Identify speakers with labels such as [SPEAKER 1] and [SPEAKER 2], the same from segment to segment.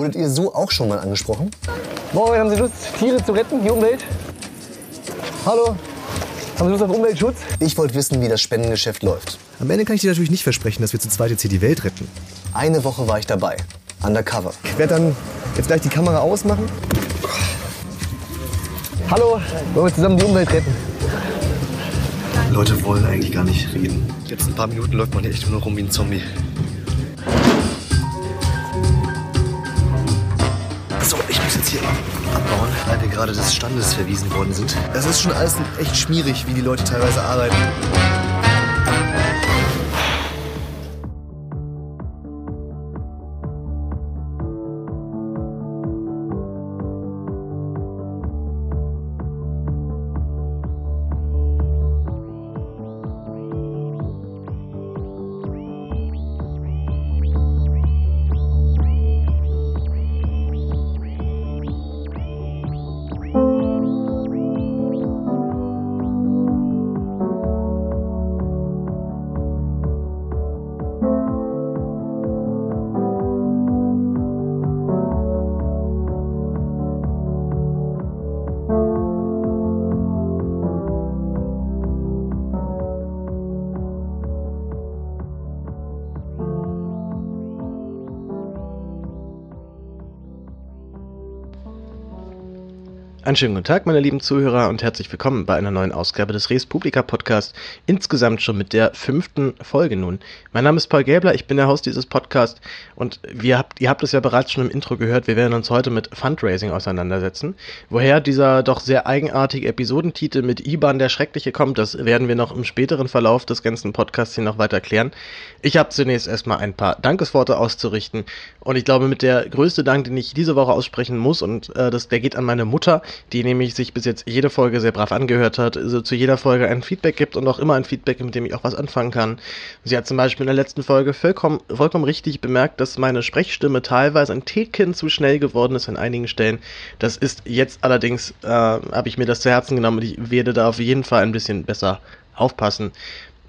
[SPEAKER 1] Wurdet ihr so auch schon mal angesprochen?
[SPEAKER 2] Moin, haben Sie Lust, Tiere zu retten, die Umwelt? Hallo, haben Sie Lust auf Umweltschutz?
[SPEAKER 1] Ich wollte wissen, wie das Spendengeschäft läuft.
[SPEAKER 3] Am Ende kann ich dir natürlich nicht versprechen, dass wir zu zweit jetzt hier die Welt retten.
[SPEAKER 1] Eine Woche war ich dabei. Undercover.
[SPEAKER 3] Ich werde dann jetzt gleich die Kamera ausmachen.
[SPEAKER 2] Hallo, wollen wir zusammen die Umwelt retten?
[SPEAKER 3] Leute wollen eigentlich gar nicht reden. Jetzt ein paar Minuten läuft man hier echt nur rum wie ein Zombie. Gerade des Standes verwiesen worden sind. Das ist schon alles echt schmierig, wie die Leute teilweise arbeiten.
[SPEAKER 4] Einen schönen guten Tag, meine lieben Zuhörer, und herzlich willkommen bei einer neuen Ausgabe des Res Publica Podcast. Insgesamt schon mit der fünften Folge nun. Mein Name ist Paul Gäbler, ich bin der Host dieses Podcasts und wir habt, ihr habt es ja bereits schon im Intro gehört, wir werden uns heute mit Fundraising auseinandersetzen. Woher dieser doch sehr eigenartige Episodentitel mit IBAN der Schreckliche kommt, das werden wir noch im späteren Verlauf des ganzen Podcasts hier noch weiter klären. Ich habe zunächst erstmal ein paar Dankesworte auszurichten und ich glaube, mit der größte Dank, den ich diese Woche aussprechen muss, und äh, das, der geht an meine Mutter, die nämlich sich bis jetzt jede Folge sehr brav angehört hat, also zu jeder Folge ein Feedback gibt und auch immer ein Feedback, mit dem ich auch was anfangen kann. Sie hat zum Beispiel in der letzten Folge vollkommen, vollkommen richtig bemerkt, dass meine Sprechstimme teilweise ein Ticken zu schnell geworden ist an einigen Stellen. Das ist jetzt allerdings, äh, habe ich mir das zu Herzen genommen und ich werde da auf jeden Fall ein bisschen besser aufpassen.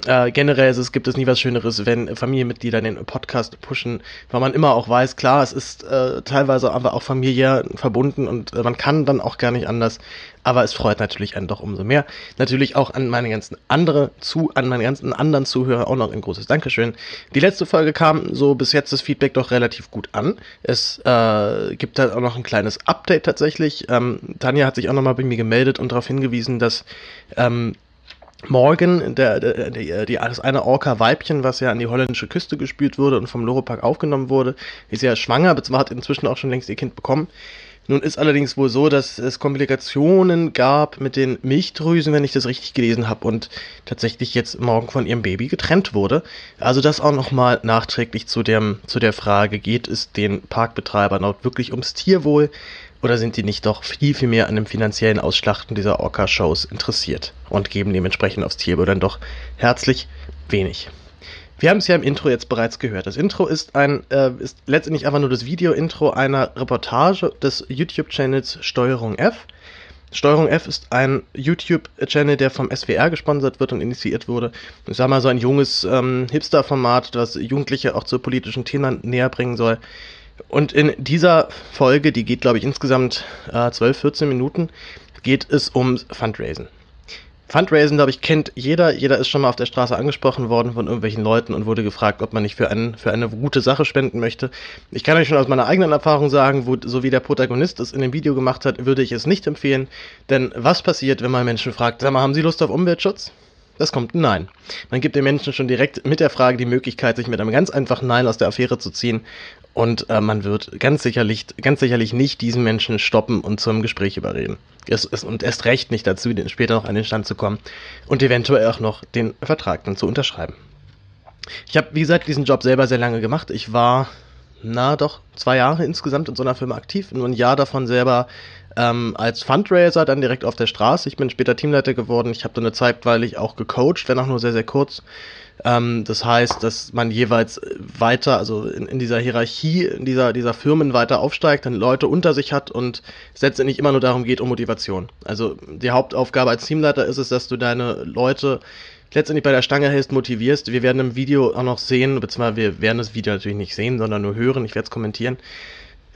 [SPEAKER 4] Äh, generell ist es, gibt es nie was Schöneres, wenn Familienmitglieder den Podcast pushen, weil man immer auch weiß, klar, es ist äh, teilweise aber auch familiär verbunden und äh, man kann dann auch gar nicht anders, aber es freut natürlich einen doch umso mehr. Natürlich auch an meine ganzen andere zu, an meine ganzen anderen Zuhörer auch noch ein großes Dankeschön. Die letzte Folge kam so bis jetzt das Feedback doch relativ gut an. Es äh, gibt halt auch noch ein kleines Update tatsächlich. Ähm, Tanja hat sich auch nochmal bei mir gemeldet und darauf hingewiesen, dass ähm, Morgan, der, der, der, die, das eine Orca-Weibchen, was ja an die holländische Küste gespült wurde und vom Loropark aufgenommen wurde, ist ja schwanger, beziehungsweise hat inzwischen auch schon längst ihr Kind bekommen. Nun ist allerdings wohl so, dass es Komplikationen gab mit den Milchdrüsen, wenn ich das richtig gelesen habe, und tatsächlich jetzt morgen von ihrem Baby getrennt wurde. Also das auch nochmal nachträglich zu, dem, zu der Frage, geht es den Parkbetreibern auch wirklich ums Tierwohl? Oder sind die nicht doch viel, viel mehr an dem finanziellen Ausschlachten dieser Orca-Shows interessiert und geben dementsprechend aufs Tierwohl dann doch herzlich wenig? Wir haben es ja im Intro jetzt bereits gehört. Das Intro ist ein äh, ist letztendlich einfach nur das Video-Intro einer Reportage des YouTube-Channels Steuerung F. Steuerung F ist ein YouTube-Channel, der vom SWR gesponsert wird und initiiert wurde. Ich sag mal so ein junges ähm, Hipster-Format, das Jugendliche auch zu politischen Themen näher bringen soll. Und in dieser Folge, die geht, glaube ich, insgesamt äh, 12, 14 Minuten, geht es ums Fundraisen. Fundraisen, glaube ich, kennt jeder. Jeder ist schon mal auf der Straße angesprochen worden von irgendwelchen Leuten und wurde gefragt, ob man nicht für, einen, für eine gute Sache spenden möchte. Ich kann euch schon aus meiner eigenen Erfahrung sagen, wo, so wie der Protagonist es in dem Video gemacht hat, würde ich es nicht empfehlen. Denn was passiert, wenn man Menschen fragt, sag mal, haben Sie Lust auf Umweltschutz? Das kommt ein Nein. Man gibt den Menschen schon direkt mit der Frage die Möglichkeit, sich mit einem ganz einfachen Nein aus der Affäre zu ziehen. Und äh, man wird ganz sicherlich, ganz sicherlich nicht diesen Menschen stoppen und zum Gespräch überreden. Es ist und erst recht nicht dazu, später noch an den Stand zu kommen und eventuell auch noch den Vertrag dann zu unterschreiben. Ich habe, wie gesagt, diesen Job selber sehr lange gemacht. Ich war, na doch, zwei Jahre insgesamt in so einer Firma aktiv. Nur ein Jahr davon selber ähm, als Fundraiser dann direkt auf der Straße. Ich bin später Teamleiter geworden. Ich habe dann eine zeitweilig auch gecoacht, wenn auch nur sehr, sehr kurz. Ähm, das heißt, dass man jeweils weiter, also in, in, dieser Hierarchie, in dieser, dieser Firmen weiter aufsteigt, dann Leute unter sich hat und es letztendlich immer nur darum geht, um Motivation. Also die Hauptaufgabe als Teamleiter ist es, dass du deine Leute letztendlich bei der Stange hältst, motivierst. Wir werden im Video auch noch sehen, beziehungsweise wir werden das Video natürlich nicht sehen, sondern nur hören. Ich werde es kommentieren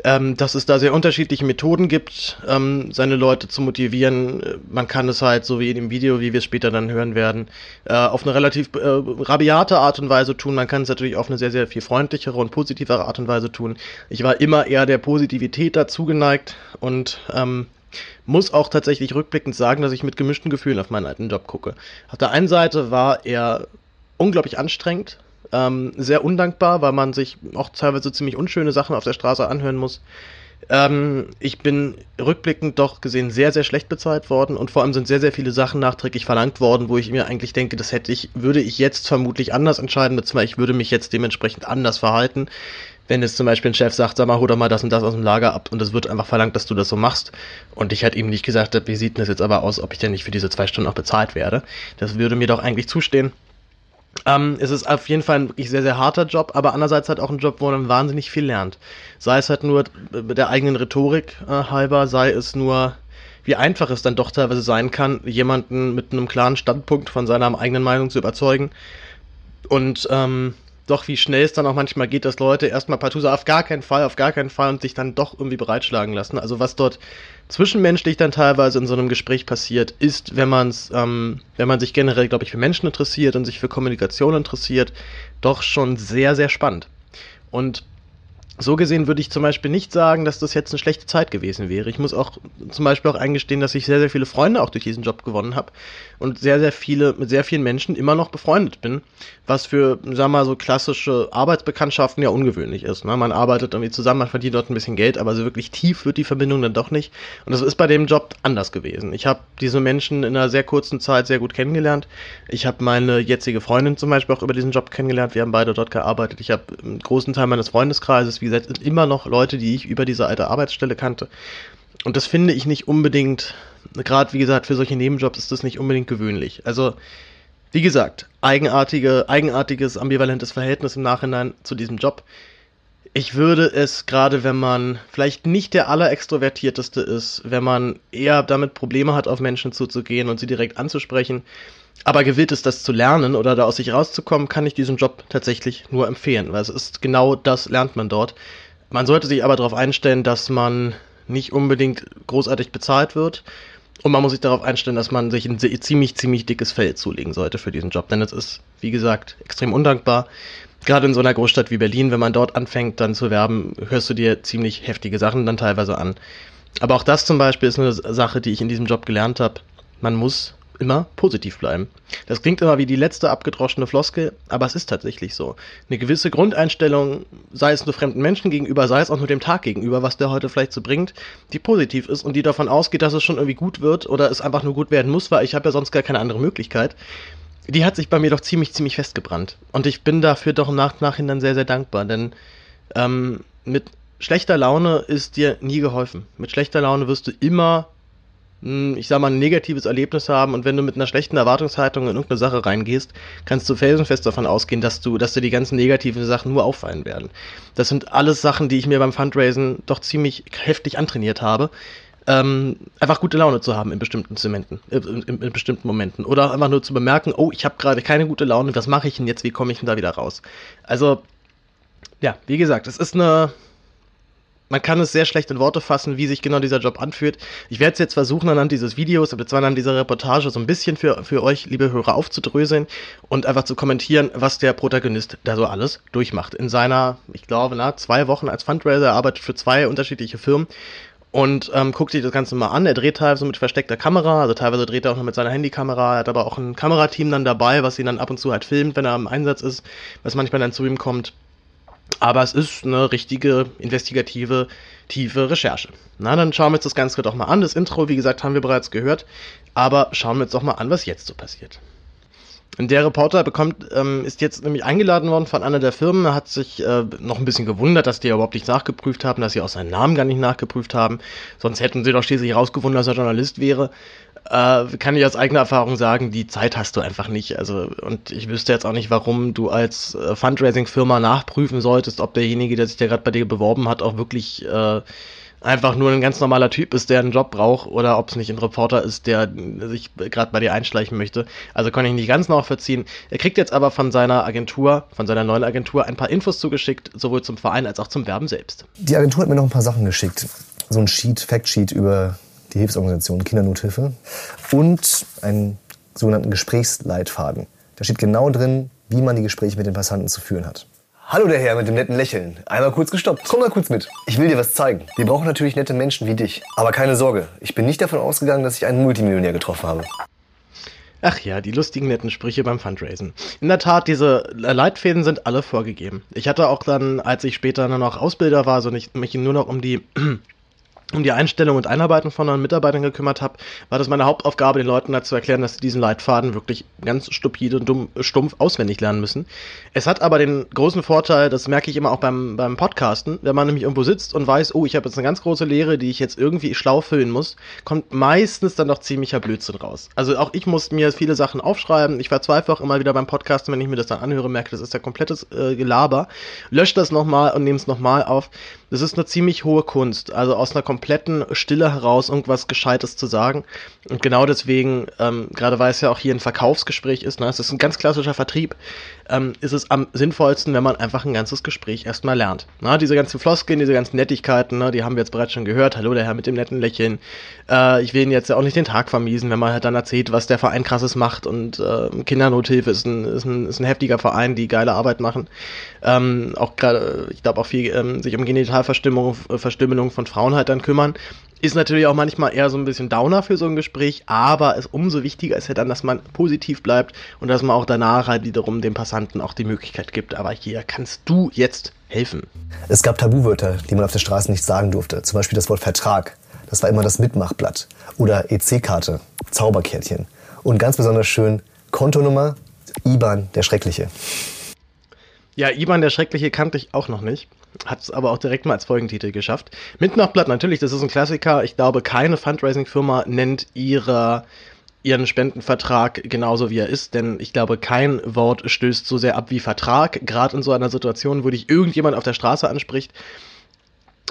[SPEAKER 4] ähm, dass es da sehr unterschiedliche Methoden gibt, ähm, seine Leute zu motivieren. Man kann es halt, so wie in dem Video, wie wir es später dann hören werden, äh, auf eine relativ äh, rabiate Art und Weise tun. Man kann es natürlich auf eine sehr, sehr viel freundlichere und positivere Art und Weise tun. Ich war immer eher der Positivität dazu geneigt und ähm, muss auch tatsächlich rückblickend sagen, dass ich mit gemischten Gefühlen auf meinen alten Job gucke. Auf der einen Seite war er unglaublich anstrengend, ähm, sehr undankbar, weil man sich auch teilweise ziemlich unschöne Sachen auf der Straße anhören muss. Ähm, ich bin rückblickend doch gesehen sehr, sehr schlecht bezahlt worden und vor allem sind sehr, sehr viele Sachen nachträglich verlangt worden, wo ich mir eigentlich denke, das hätte ich, würde ich jetzt vermutlich anders entscheiden, beziehungsweise ich würde mich jetzt dementsprechend anders verhalten. Wenn jetzt zum Beispiel ein Chef sagt, sag mal, hol doch mal das und das aus dem Lager ab und es wird einfach verlangt, dass du das so machst und ich halt eben nicht gesagt wie sieht denn das jetzt aber aus, ob ich denn nicht für diese zwei Stunden auch bezahlt werde. Das würde mir doch eigentlich zustehen. Ähm, es ist auf jeden Fall ein wirklich sehr, sehr harter Job, aber andererseits halt auch ein Job, wo man wahnsinnig viel lernt. Sei es halt nur der eigenen Rhetorik äh, halber, sei es nur, wie einfach es dann doch teilweise sein kann, jemanden mit einem klaren Standpunkt von seiner eigenen Meinung zu überzeugen. Und ähm, doch wie schnell es dann auch manchmal geht, dass Leute erstmal partout sagen, auf gar keinen Fall, auf gar keinen Fall und sich dann doch irgendwie bereitschlagen lassen. Also was dort zwischenmenschlich dann teilweise in so einem Gespräch passiert, ist, wenn man es, ähm, wenn man sich generell, glaube ich, für Menschen interessiert und sich für Kommunikation interessiert, doch schon sehr, sehr spannend. Und so gesehen würde ich zum Beispiel nicht sagen, dass das jetzt eine schlechte Zeit gewesen wäre. Ich muss auch zum Beispiel auch eingestehen, dass ich sehr, sehr viele Freunde auch durch diesen Job gewonnen habe und sehr, sehr viele, mit sehr vielen Menschen immer noch befreundet bin, was für, sagen wir mal, so klassische Arbeitsbekanntschaften ja ungewöhnlich ist. Ne? Man arbeitet irgendwie zusammen, man verdient dort ein bisschen Geld, aber so wirklich tief wird die Verbindung dann doch nicht. Und das ist bei dem Job anders gewesen. Ich habe diese Menschen in einer sehr kurzen Zeit sehr gut kennengelernt. Ich habe meine jetzige Freundin zum Beispiel auch über diesen Job kennengelernt. Wir haben beide dort gearbeitet. Ich habe einen großen Teil meines Freundeskreises, wie gesagt, immer noch Leute, die ich über diese alte Arbeitsstelle kannte. Und das finde ich nicht unbedingt, gerade wie gesagt, für solche Nebenjobs ist das nicht unbedingt gewöhnlich. Also, wie gesagt, eigenartige, eigenartiges, ambivalentes Verhältnis im Nachhinein zu diesem Job. Ich würde es, gerade wenn man vielleicht nicht der allerextrovertierteste ist, wenn man eher damit Probleme hat, auf Menschen zuzugehen und sie direkt anzusprechen, aber gewillt ist, das zu lernen oder da aus sich rauszukommen, kann ich diesen Job tatsächlich nur empfehlen, weil es ist genau das lernt man dort. Man sollte sich aber darauf einstellen, dass man nicht unbedingt großartig bezahlt wird. Und man muss sich darauf einstellen, dass man sich ein ziemlich, ziemlich dickes Feld zulegen sollte für diesen Job. Denn es ist, wie gesagt, extrem undankbar. Gerade in so einer Großstadt wie Berlin, wenn man dort anfängt, dann zu werben, hörst du dir ziemlich heftige Sachen dann teilweise an. Aber auch das zum Beispiel ist eine Sache, die ich in diesem Job gelernt habe. Man muss immer positiv bleiben. Das klingt immer wie die letzte abgedroschene Floskel, aber es ist tatsächlich so. Eine gewisse Grundeinstellung, sei es nur fremden Menschen gegenüber, sei es auch nur dem Tag gegenüber, was der heute vielleicht so bringt, die positiv ist und die davon ausgeht, dass es schon irgendwie gut wird oder es einfach nur gut werden muss, weil ich habe ja sonst gar keine andere Möglichkeit. Die hat sich bei mir doch ziemlich, ziemlich festgebrannt. Und ich bin dafür doch im Nach Nachhinein sehr, sehr dankbar, denn ähm, mit schlechter Laune ist dir nie geholfen. Mit schlechter Laune wirst du immer ich sag mal, ein negatives Erlebnis haben und wenn du mit einer schlechten Erwartungshaltung in irgendeine Sache reingehst, kannst du felsenfest davon ausgehen, dass du, dass dir die ganzen negativen Sachen nur auffallen werden. Das sind alles Sachen, die ich mir beim Fundraisen doch ziemlich heftig antrainiert habe. Ähm, einfach gute Laune zu haben in bestimmten Zementen, äh, in, in, bestimmten Momenten. Oder einfach nur zu bemerken, oh, ich habe gerade keine gute Laune, was mache ich denn jetzt, wie komme ich denn da wieder raus? Also, ja, wie gesagt, es ist eine, man kann es sehr schlecht in Worte fassen, wie sich genau dieser Job anfühlt. Ich werde es jetzt versuchen, anhand dieses Videos, beziehungsweise anhand dieser Reportage so ein bisschen für, für euch, liebe Hörer, aufzudröseln und einfach zu kommentieren, was der Protagonist da so alles durchmacht. In seiner, ich glaube, na, zwei Wochen als Fundraiser, er arbeitet für zwei unterschiedliche Firmen und ähm, guckt sich das Ganze mal an. Er dreht teilweise mit versteckter Kamera, also teilweise dreht er auch noch mit seiner Handykamera. Er hat aber auch ein Kamerateam dann dabei, was ihn dann ab und zu halt filmt, wenn er im Einsatz ist, was manchmal dann zu ihm kommt. Aber es ist eine richtige investigative, tiefe Recherche. Na, dann schauen wir uns das Ganze doch mal an. Das Intro, wie gesagt, haben wir bereits gehört. Aber schauen wir uns doch mal an, was jetzt so passiert. Der Reporter bekommt, ähm, ist jetzt nämlich eingeladen worden von einer der Firmen, hat sich äh, noch ein bisschen gewundert, dass die überhaupt nicht nachgeprüft haben, dass sie auch seinen Namen gar nicht nachgeprüft haben. Sonst hätten sie doch schließlich herausgefunden, dass er Journalist wäre äh, kann ich aus eigener Erfahrung sagen, die Zeit hast du einfach nicht. Also, und ich wüsste jetzt auch nicht, warum du als äh, Fundraising-Firma nachprüfen solltest, ob derjenige, der sich da gerade bei dir beworben hat, auch wirklich äh, einfach nur ein ganz normaler Typ ist, der einen Job braucht oder ob es nicht ein Reporter ist, der sich gerade bei dir einschleichen möchte. Also kann ich nicht ganz nachvollziehen. Er kriegt jetzt aber von seiner Agentur, von seiner neuen Agentur ein paar Infos zugeschickt, sowohl zum Verein als auch zum Werben selbst.
[SPEAKER 1] Die Agentur hat mir noch ein paar Sachen geschickt. So ein Sheet, Factsheet über die Hilfsorganisation Kindernothilfe und einen sogenannten Gesprächsleitfaden. Da steht genau drin, wie man die Gespräche mit den Passanten zu führen hat. Hallo der Herr mit dem netten Lächeln. Einmal kurz gestoppt. Komm mal kurz mit. Ich will dir was zeigen. Wir brauchen natürlich nette Menschen wie dich. Aber keine Sorge, ich bin nicht davon ausgegangen, dass ich einen Multimillionär getroffen habe.
[SPEAKER 4] Ach ja, die lustigen netten Sprüche beim Fundraisen. In der Tat, diese Leitfäden sind alle vorgegeben. Ich hatte auch dann, als ich später nur noch Ausbilder war, so nicht mich nur noch um die um die Einstellung und Einarbeitung von neuen Mitarbeitern gekümmert habe, war das meine Hauptaufgabe, den Leuten dazu erklären, dass sie diesen Leitfaden wirklich ganz stupide und dumm, stumpf auswendig lernen müssen. Es hat aber den großen Vorteil, das merke ich immer auch beim, beim Podcasten, wenn man nämlich irgendwo sitzt und weiß, oh, ich habe jetzt eine ganz große Lehre, die ich jetzt irgendwie schlau füllen muss, kommt meistens dann doch ziemlicher Blödsinn raus. Also auch ich muss mir viele Sachen aufschreiben. Ich verzweifle auch immer wieder beim Podcasten, wenn ich mir das dann anhöre, merke, das ist ja komplettes äh, Gelaber. Lösche das nochmal und nehme es nochmal auf. Das ist eine ziemlich hohe Kunst. Also aus einer kompletten Stille heraus irgendwas Gescheites zu sagen. Und genau deswegen, ähm, gerade weil es ja auch hier ein Verkaufsgespräch ist, ne, es ist ein ganz klassischer Vertrieb, ähm, ist es am sinnvollsten, wenn man einfach ein ganzes Gespräch erstmal lernt. Na, diese ganzen Floskeln, diese ganzen Nettigkeiten, ne, die haben wir jetzt bereits schon gehört. Hallo, der Herr mit dem netten Lächeln. Äh, ich will Ihnen jetzt ja auch nicht den Tag vermiesen, wenn man halt dann erzählt, was der Verein krasses macht. Und äh, Kindernothilfe ist ein, ist, ein, ist ein heftiger Verein, die geile Arbeit machen. Ähm, auch gerade, ich glaube, auch viel ähm, sich um Genitalverstümmelung Verstümmelung von Frauen halt dann kümmern. Ist natürlich auch manchmal eher so ein bisschen Downer für so ein Gespräch, aber es umso wichtiger ist ja dann, dass man positiv bleibt und dass man auch danach halt wiederum dem Passanten auch die Möglichkeit gibt. Aber hier kannst du jetzt helfen.
[SPEAKER 1] Es gab Tabuwörter, die man auf der Straße nicht sagen durfte. Zum Beispiel das Wort Vertrag. Das war immer das Mitmachblatt. Oder EC-Karte, Zauberkärtchen. Und ganz besonders schön Kontonummer, IBAN, der Schreckliche.
[SPEAKER 4] Ja, Iban der Schreckliche kannte ich auch noch nicht. Hat es aber auch direkt mal als Folgentitel geschafft. Mitmachblatt, natürlich, das ist ein Klassiker. Ich glaube, keine Fundraising-Firma nennt ihre, ihren Spendenvertrag genauso wie er ist, denn ich glaube, kein Wort stößt so sehr ab wie Vertrag. Gerade in so einer Situation, wo dich irgendjemand auf der Straße anspricht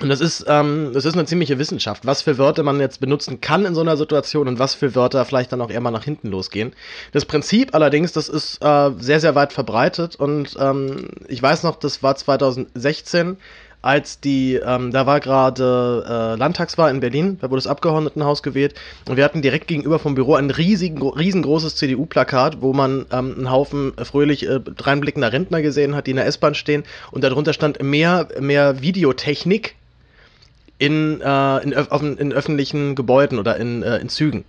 [SPEAKER 4] und das ist, ähm, das ist eine ziemliche Wissenschaft, was für Wörter man jetzt benutzen kann in so einer Situation und was für Wörter vielleicht dann auch eher mal nach hinten losgehen. Das Prinzip allerdings, das ist äh, sehr, sehr weit verbreitet und ähm, ich weiß noch, das war 2016, als die, ähm, da war gerade äh, Landtagswahl in Berlin, da wurde das Abgeordnetenhaus gewählt und wir hatten direkt gegenüber vom Büro ein riesigen, riesengroßes CDU-Plakat, wo man ähm, einen Haufen fröhlich äh, dreinblickender Rentner gesehen hat, die in der S-Bahn stehen und darunter stand mehr, mehr Videotechnik in, äh, in, öf in, öffentlichen Gebäuden oder in, äh, in Zügen.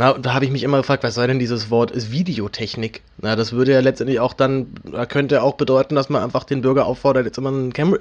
[SPEAKER 4] Und da habe ich mich immer gefragt, was sei denn dieses Wort ist Videotechnik? Na, das würde ja letztendlich auch dann, könnte auch bedeuten, dass man einfach den Bürger auffordert, jetzt immer einen Cam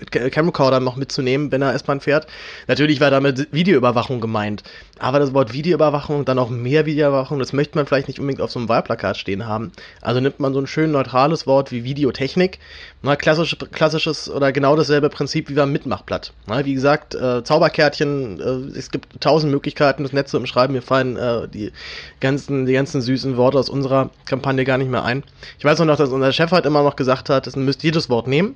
[SPEAKER 4] noch mitzunehmen, wenn er S-Bahn fährt. Natürlich war damit Videoüberwachung gemeint. Aber das Wort Videoüberwachung dann auch mehr Videoüberwachung, das möchte man vielleicht nicht unbedingt auf so einem Wahlplakat stehen haben. Also nimmt man so ein schön neutrales Wort wie Videotechnik. Na, klassisch, klassisches oder genau dasselbe Prinzip wie beim Mitmachblatt. Na, wie gesagt, äh, Zauberkärtchen, äh, es gibt tausend Möglichkeiten, das Netz zu umschreiben. Mir fallen äh, die ganzen, die ganzen süßen Worte aus unserer Kampagne gar nicht mehr ein. Ich weiß noch, dass unser Chef halt immer noch gesagt hat, ihr müsst jedes Wort nehmen,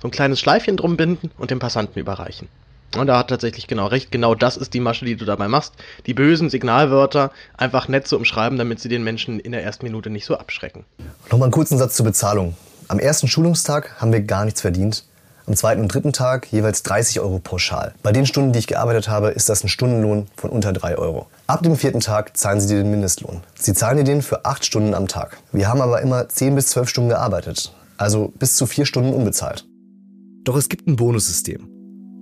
[SPEAKER 4] so ein kleines Schleifchen drum binden und dem Passanten überreichen. Und er hat tatsächlich genau recht. Genau das ist die Masche, die du dabei machst. Die bösen Signalwörter einfach nett zu umschreiben, damit sie den Menschen in der ersten Minute nicht so abschrecken.
[SPEAKER 1] Nochmal einen kurzen Satz zur Bezahlung. Am ersten Schulungstag haben wir gar nichts verdient. Am zweiten und dritten Tag jeweils 30 Euro pauschal. Bei den Stunden, die ich gearbeitet habe, ist das ein Stundenlohn von unter 3 Euro. Ab dem vierten Tag zahlen Sie dir den Mindestlohn. Sie zahlen dir den für 8 Stunden am Tag. Wir haben aber immer 10 bis 12 Stunden gearbeitet. Also bis zu 4 Stunden unbezahlt. Doch es gibt ein Bonussystem.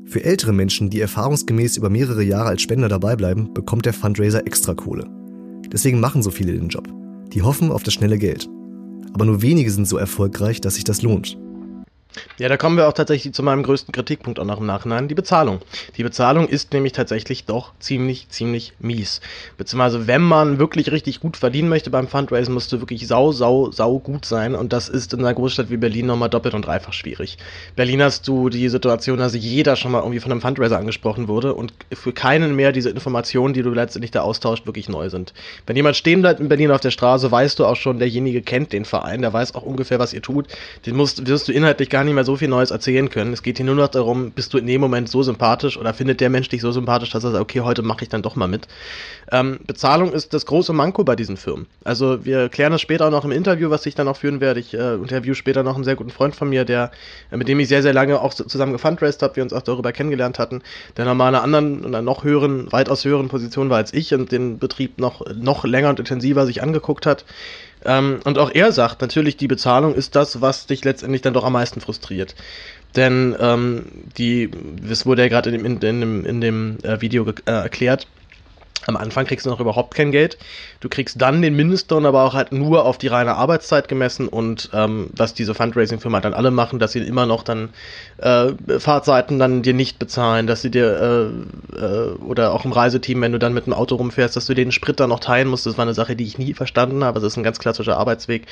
[SPEAKER 1] Für ältere Menschen, die erfahrungsgemäß über mehrere Jahre als Spender dabei bleiben, bekommt der Fundraiser extra Kohle. Deswegen machen so viele den Job. Die hoffen auf das schnelle Geld. Aber nur wenige sind so erfolgreich, dass sich das lohnt.
[SPEAKER 4] Ja, da kommen wir auch tatsächlich zu meinem größten Kritikpunkt auch noch im Nachhinein, die Bezahlung. Die Bezahlung ist nämlich tatsächlich doch ziemlich, ziemlich mies. Beziehungsweise, wenn man wirklich richtig gut verdienen möchte beim Fundraising, musst du wirklich sau, sau, sau gut sein. Und das ist in einer Großstadt wie Berlin nochmal doppelt und dreifach schwierig. Berlin hast du die Situation, dass jeder schon mal irgendwie von einem Fundraiser angesprochen wurde und für keinen mehr diese Informationen, die du letztendlich da austauscht, wirklich neu sind. Wenn jemand stehen bleibt in Berlin auf der Straße, weißt du auch schon, derjenige kennt den Verein, der weiß auch ungefähr, was ihr tut. Den musst, wirst du inhaltlich gar gar nicht mehr so viel Neues erzählen können. Es geht hier nur noch darum, bist du in dem Moment so sympathisch oder findet der Mensch dich so sympathisch, dass er sagt, okay, heute mache ich dann doch mal mit. Ähm, Bezahlung ist das große Manko bei diesen Firmen. Also wir klären das später auch noch im Interview, was ich dann auch führen werde. Ich äh, interview später noch einen sehr guten Freund von mir, der, äh, mit dem ich sehr, sehr lange auch zusammen gefundraised habe, wir uns auch darüber kennengelernt hatten, der nochmal in einer anderen, in einer noch höheren, weitaus höheren Position war als ich und den Betrieb noch, noch länger und intensiver sich angeguckt hat. Ähm, und auch er sagt natürlich, die Bezahlung ist das, was dich letztendlich dann doch am meisten frustriert. Denn ähm, die, das wurde ja gerade in dem, in, dem, in dem äh, Video äh, erklärt, am Anfang kriegst du noch überhaupt kein Geld. Du kriegst dann den Mindestlohn, aber auch halt nur auf die reine Arbeitszeit gemessen und ähm, was diese Fundraising-Firma dann alle machen, dass sie immer noch dann äh, Fahrtseiten dann dir nicht bezahlen, dass sie dir äh, äh, oder auch im Reiseteam, wenn du dann mit dem Auto rumfährst, dass du den Sprit dann noch teilen musst. Das war eine Sache, die ich nie verstanden habe. Das ist ein ganz klassischer Arbeitsweg.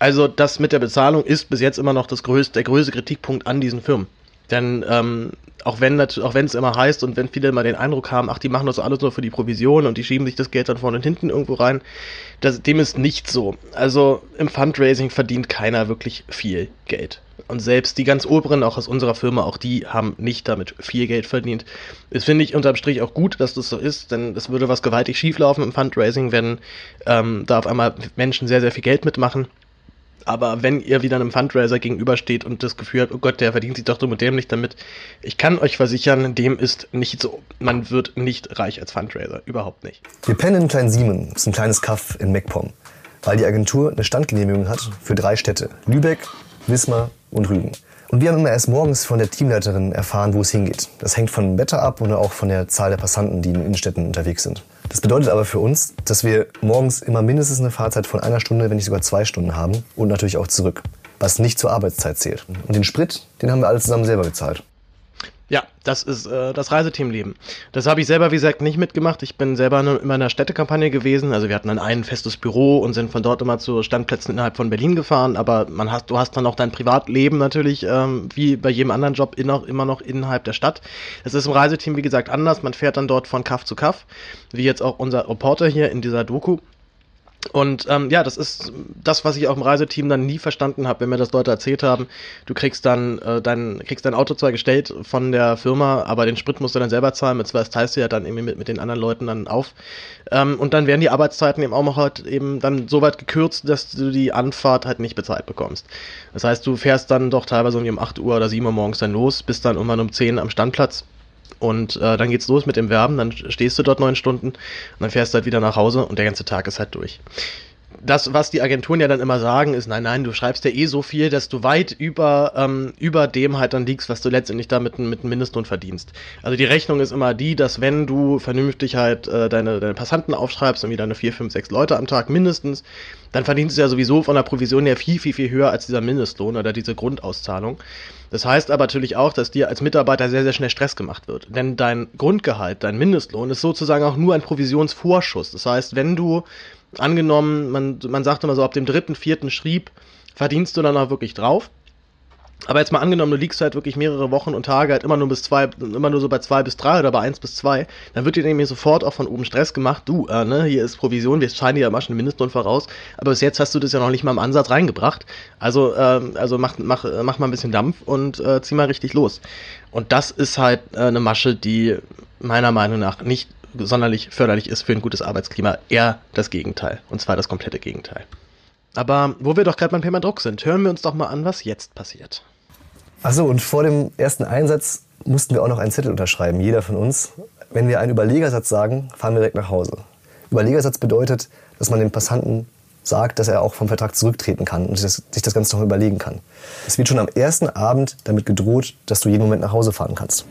[SPEAKER 4] Also das mit der Bezahlung ist bis jetzt immer noch das größte, der größte Kritikpunkt an diesen Firmen. Denn ähm, auch wenn auch wenn es immer heißt und wenn viele immer den Eindruck haben, ach, die machen das alles nur für die Provision und die schieben sich das Geld dann vorne und hinten irgendwo rein, das, dem ist nicht so. Also im Fundraising verdient keiner wirklich viel Geld. Und selbst die ganz oberen, auch aus unserer Firma, auch die haben nicht damit viel Geld verdient. Das finde ich unterm Strich auch gut, dass das so ist, denn es würde was gewaltig schieflaufen im Fundraising, wenn ähm, da auf einmal Menschen sehr, sehr viel Geld mitmachen aber wenn ihr wieder einem Fundraiser gegenübersteht und das Gefühl habt, oh Gott, der verdient sich doch dumm und dämlich damit, ich kann euch versichern, dem ist nicht so. Man wird nicht reich als Fundraiser. Überhaupt nicht.
[SPEAKER 1] Wir pennen in Klein Siemen, das ist ein kleines Kaff in MacPom, weil die Agentur eine Standgenehmigung hat für drei Städte. Lübeck, Wismar und Rügen. Und wir haben immer erst morgens von der Teamleiterin erfahren, wo es hingeht. Das hängt vom Wetter ab und auch von der Zahl der Passanten, die in den Innenstädten unterwegs sind. Das bedeutet aber für uns, dass wir morgens immer mindestens eine Fahrzeit von einer Stunde, wenn nicht sogar zwei Stunden haben und natürlich auch zurück, was nicht zur Arbeitszeit zählt. Und den Sprit, den haben wir alle zusammen selber bezahlt.
[SPEAKER 4] Ja, das ist äh, das Reiseteamleben. Das habe ich selber, wie gesagt, nicht mitgemacht. Ich bin selber in einer Städtekampagne gewesen. Also wir hatten dann ein festes Büro und sind von dort immer zu Standplätzen innerhalb von Berlin gefahren. Aber man hast, du hast dann auch dein Privatleben natürlich, ähm, wie bei jedem anderen Job, in, immer noch innerhalb der Stadt. Es ist im Reiseteam, wie gesagt, anders. Man fährt dann dort von Kaff zu Kaff, wie jetzt auch unser Reporter hier in dieser Doku. Und ähm, ja, das ist das, was ich auch im Reiseteam dann nie verstanden habe, wenn mir das Leute erzählt haben. Du kriegst dann äh, dein, kriegst dein Auto zwar gestellt von der Firma, aber den Sprit musst du dann selber zahlen, mit das teilst du ja dann irgendwie mit, mit den anderen Leuten dann auf. Ähm, und dann werden die Arbeitszeiten eben auch noch halt eben dann so weit gekürzt, dass du die Anfahrt halt nicht bezahlt bekommst. Das heißt, du fährst dann doch teilweise um 8 Uhr oder 7 Uhr morgens dann los, bist dann irgendwann um 10 am Standplatz und äh, dann geht's los mit dem Werben, dann stehst du dort neun Stunden und dann fährst du halt wieder nach Hause und der ganze Tag ist halt durch. Das, was die Agenturen ja dann immer sagen, ist, nein, nein, du schreibst ja eh so viel, dass du weit über, ähm, über dem halt dann liegst, was du letztendlich da mit, mit einem Mindestlohn verdienst. Also die Rechnung ist immer die, dass wenn du vernünftig halt äh, deine, deine Passanten aufschreibst, irgendwie deine vier, fünf, sechs Leute am Tag mindestens, dann verdienst du ja sowieso von der Provision her viel, viel, viel höher als dieser Mindestlohn oder diese Grundauszahlung. Das heißt aber natürlich auch, dass dir als Mitarbeiter sehr, sehr schnell Stress gemacht wird. Denn dein Grundgehalt, dein Mindestlohn ist sozusagen auch nur ein Provisionsvorschuss. Das heißt, wenn du angenommen, man, man sagt immer so, ab dem dritten, vierten Schrieb verdienst du dann auch wirklich drauf. Aber jetzt mal angenommen, du liegst halt wirklich mehrere Wochen und Tage halt immer nur bis zwei, immer nur so bei zwei bis drei oder bei eins bis zwei, dann wird dir nämlich sofort auch von oben Stress gemacht. Du, äh, ne, hier ist Provision, wir scheinen dir ja mal schon Mindestlohn voraus, aber bis jetzt hast du das ja noch nicht mal im Ansatz reingebracht. Also, ähm, also mach, mach, mach mal ein bisschen Dampf und äh, zieh mal richtig los. Und das ist halt äh, eine Masche, die meiner Meinung nach nicht sonderlich förderlich ist für ein gutes Arbeitsklima. Eher das Gegenteil. Und zwar das komplette Gegenteil. Aber wo wir doch gerade beim Thema Druck sind, hören wir uns doch mal an, was jetzt passiert.
[SPEAKER 1] Achso, und vor dem ersten Einsatz mussten wir auch noch einen Zettel unterschreiben, jeder von uns. Wenn wir einen Überlegersatz sagen, fahren wir direkt nach Hause. Überlegersatz bedeutet, dass man dem Passanten sagt, dass er auch vom Vertrag zurücktreten kann und sich das Ganze noch überlegen kann. Es wird schon am ersten Abend damit gedroht, dass du jeden Moment nach Hause fahren kannst.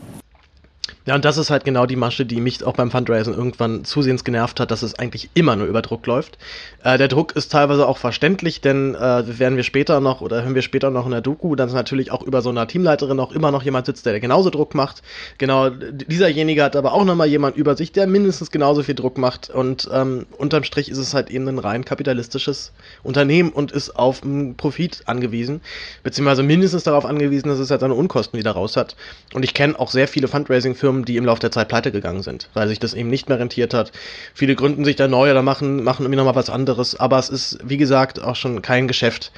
[SPEAKER 4] Ja, und das ist halt genau die Masche, die mich auch beim Fundraising irgendwann zusehends genervt hat, dass es eigentlich immer nur über Druck läuft. Äh, der Druck ist teilweise auch verständlich, denn äh, werden wir später noch oder hören wir später noch in der Doku, dass natürlich auch über so einer Teamleiterin auch immer noch jemand sitzt, der genauso Druck macht. Genau, dieserjenige hat aber auch nochmal jemand über sich, der mindestens genauso viel Druck macht. Und ähm, unterm Strich ist es halt eben ein rein kapitalistisches Unternehmen und ist auf einen Profit angewiesen, beziehungsweise mindestens darauf angewiesen, dass es halt seine Unkosten wieder raus hat. Und ich kenne auch sehr viele Fundraising-Firmen, Firmen, die im Laufe der Zeit pleite gegangen sind, weil sich das eben nicht mehr rentiert hat. Viele gründen sich da neu oder machen, machen irgendwie nochmal was anderes, aber es ist, wie gesagt, auch schon kein Geschäft,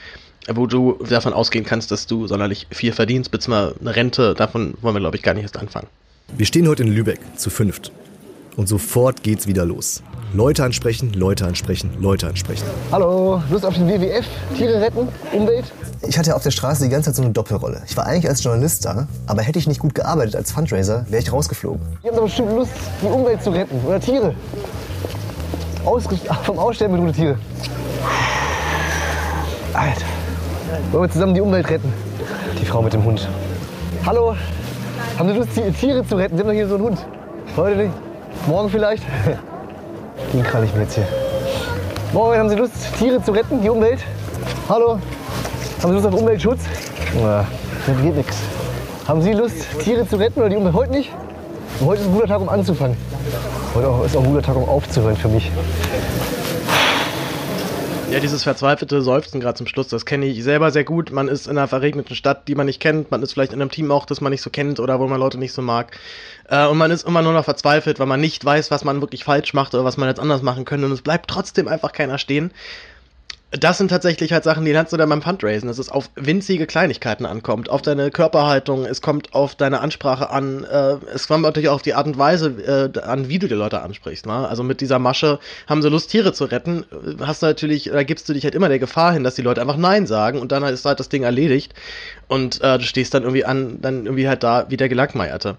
[SPEAKER 4] wo du davon ausgehen kannst, dass du sonderlich viel verdienst, beziehungsweise eine Rente, davon wollen wir, glaube ich, gar nicht erst anfangen.
[SPEAKER 1] Wir stehen heute in Lübeck zu fünft. Und sofort geht's wieder los. Leute ansprechen, Leute ansprechen, Leute ansprechen.
[SPEAKER 2] Hallo, Lust auf den WWF? Tiere retten? Umwelt?
[SPEAKER 1] Ich hatte auf der Straße die ganze Zeit so eine Doppelrolle. Ich war eigentlich als Journalist da, aber hätte ich nicht gut gearbeitet als Fundraiser, wäre ich rausgeflogen.
[SPEAKER 2] Ihr habt doch bestimmt Lust, die Umwelt zu retten. Oder Tiere. Ausge vom Aussterben bedrohte Tiere. Alter. Wollen wir zusammen die Umwelt retten? Die Frau mit dem Hund. Hallo. Haben Sie Lust, Ti- Tiere zu retten? Sie haben doch hier so einen Hund. Heute nicht. Morgen vielleicht? Den krall ich mir jetzt hier. Morgen haben Sie Lust, Tiere zu retten, die Umwelt? Hallo. Haben Sie Lust auf Umweltschutz? Ja, das geht nichts. Haben Sie Lust, Tiere zu retten oder die Umwelt? Heute nicht? Heute ist ein guter Tag, um anzufangen. Heute ist auch ein guter Tag, um aufzuhören für mich.
[SPEAKER 4] Ja, dieses verzweifelte Seufzen gerade zum Schluss, das kenne ich selber sehr gut. Man ist in einer verregneten Stadt, die man nicht kennt. Man ist vielleicht in einem Team auch, das man nicht so kennt oder wo man Leute nicht so mag. Äh, und man ist immer nur noch verzweifelt, weil man nicht weiß, was man wirklich falsch macht oder was man jetzt anders machen könnte. Und es bleibt trotzdem einfach keiner stehen. Das sind tatsächlich halt Sachen, die lernst du dann beim Fundraisen, dass es auf winzige Kleinigkeiten ankommt, auf deine Körperhaltung, es kommt auf deine Ansprache an, äh, es kommt natürlich auch auf die Art und Weise äh, an, wie du die Leute ansprichst. Ne? Also mit dieser Masche haben sie Lust, Tiere zu retten, hast du natürlich, da gibst du dich halt immer der Gefahr hin, dass die Leute einfach Nein sagen und dann ist halt das Ding erledigt und äh, du stehst dann irgendwie an, dann irgendwie halt da wie der Gelangmeierte.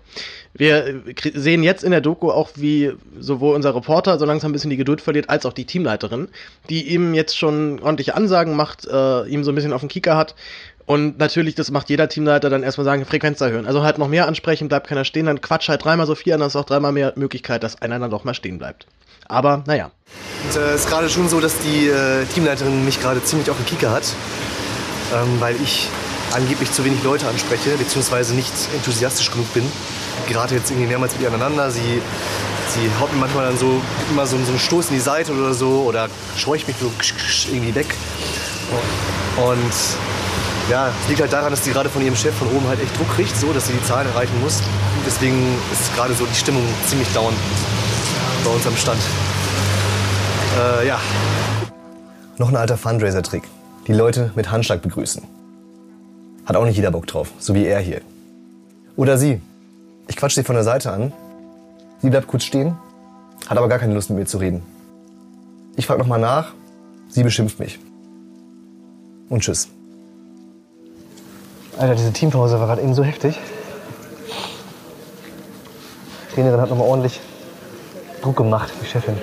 [SPEAKER 4] Wir sehen jetzt in der Doku auch, wie sowohl unser Reporter so langsam ein bisschen die Geduld verliert, als auch die Teamleiterin, die ihm jetzt schon ordentliche Ansagen macht, äh, ihm so ein bisschen auf den Kicker hat. Und natürlich, das macht jeder Teamleiter dann erstmal sagen, Frequenz erhöhen. Also halt noch mehr ansprechen, bleibt keiner stehen, dann quatsch halt dreimal so viel, dann ist auch dreimal mehr Möglichkeit, dass einer dann doch mal stehen bleibt. Aber naja.
[SPEAKER 3] Und äh, es ist gerade schon so, dass die äh, Teamleiterin mich gerade ziemlich auf den Kicker hat, ähm, weil ich angeblich zu wenig Leute anspreche, beziehungsweise nicht enthusiastisch genug bin. Ich gerate jetzt irgendwie mehrmals mit ihr aneinander. Sie, sie haut mir manchmal dann so immer so, so einen Stoß in die Seite oder so oder scheucht mich so irgendwie weg. Und ja, es liegt halt daran, dass sie gerade von ihrem Chef von oben halt echt Druck kriegt, so dass sie die Zahlen erreichen muss. Deswegen ist gerade so die Stimmung ziemlich down bei uns am Stand. Äh, ja,
[SPEAKER 1] Noch ein alter Fundraiser-Trick. Die Leute mit Handschlag begrüßen. Hat auch nicht jeder Bock drauf, so wie er hier. Oder sie. Ich quatsch sie von der Seite an. Sie bleibt kurz stehen, hat aber gar keine Lust mit mir zu reden. Ich frag nochmal nach, sie beschimpft mich. Und tschüss.
[SPEAKER 2] Alter, diese Teampause war gerade eben so heftig. Die Trainerin hat nochmal ordentlich Druck gemacht, die Chefin.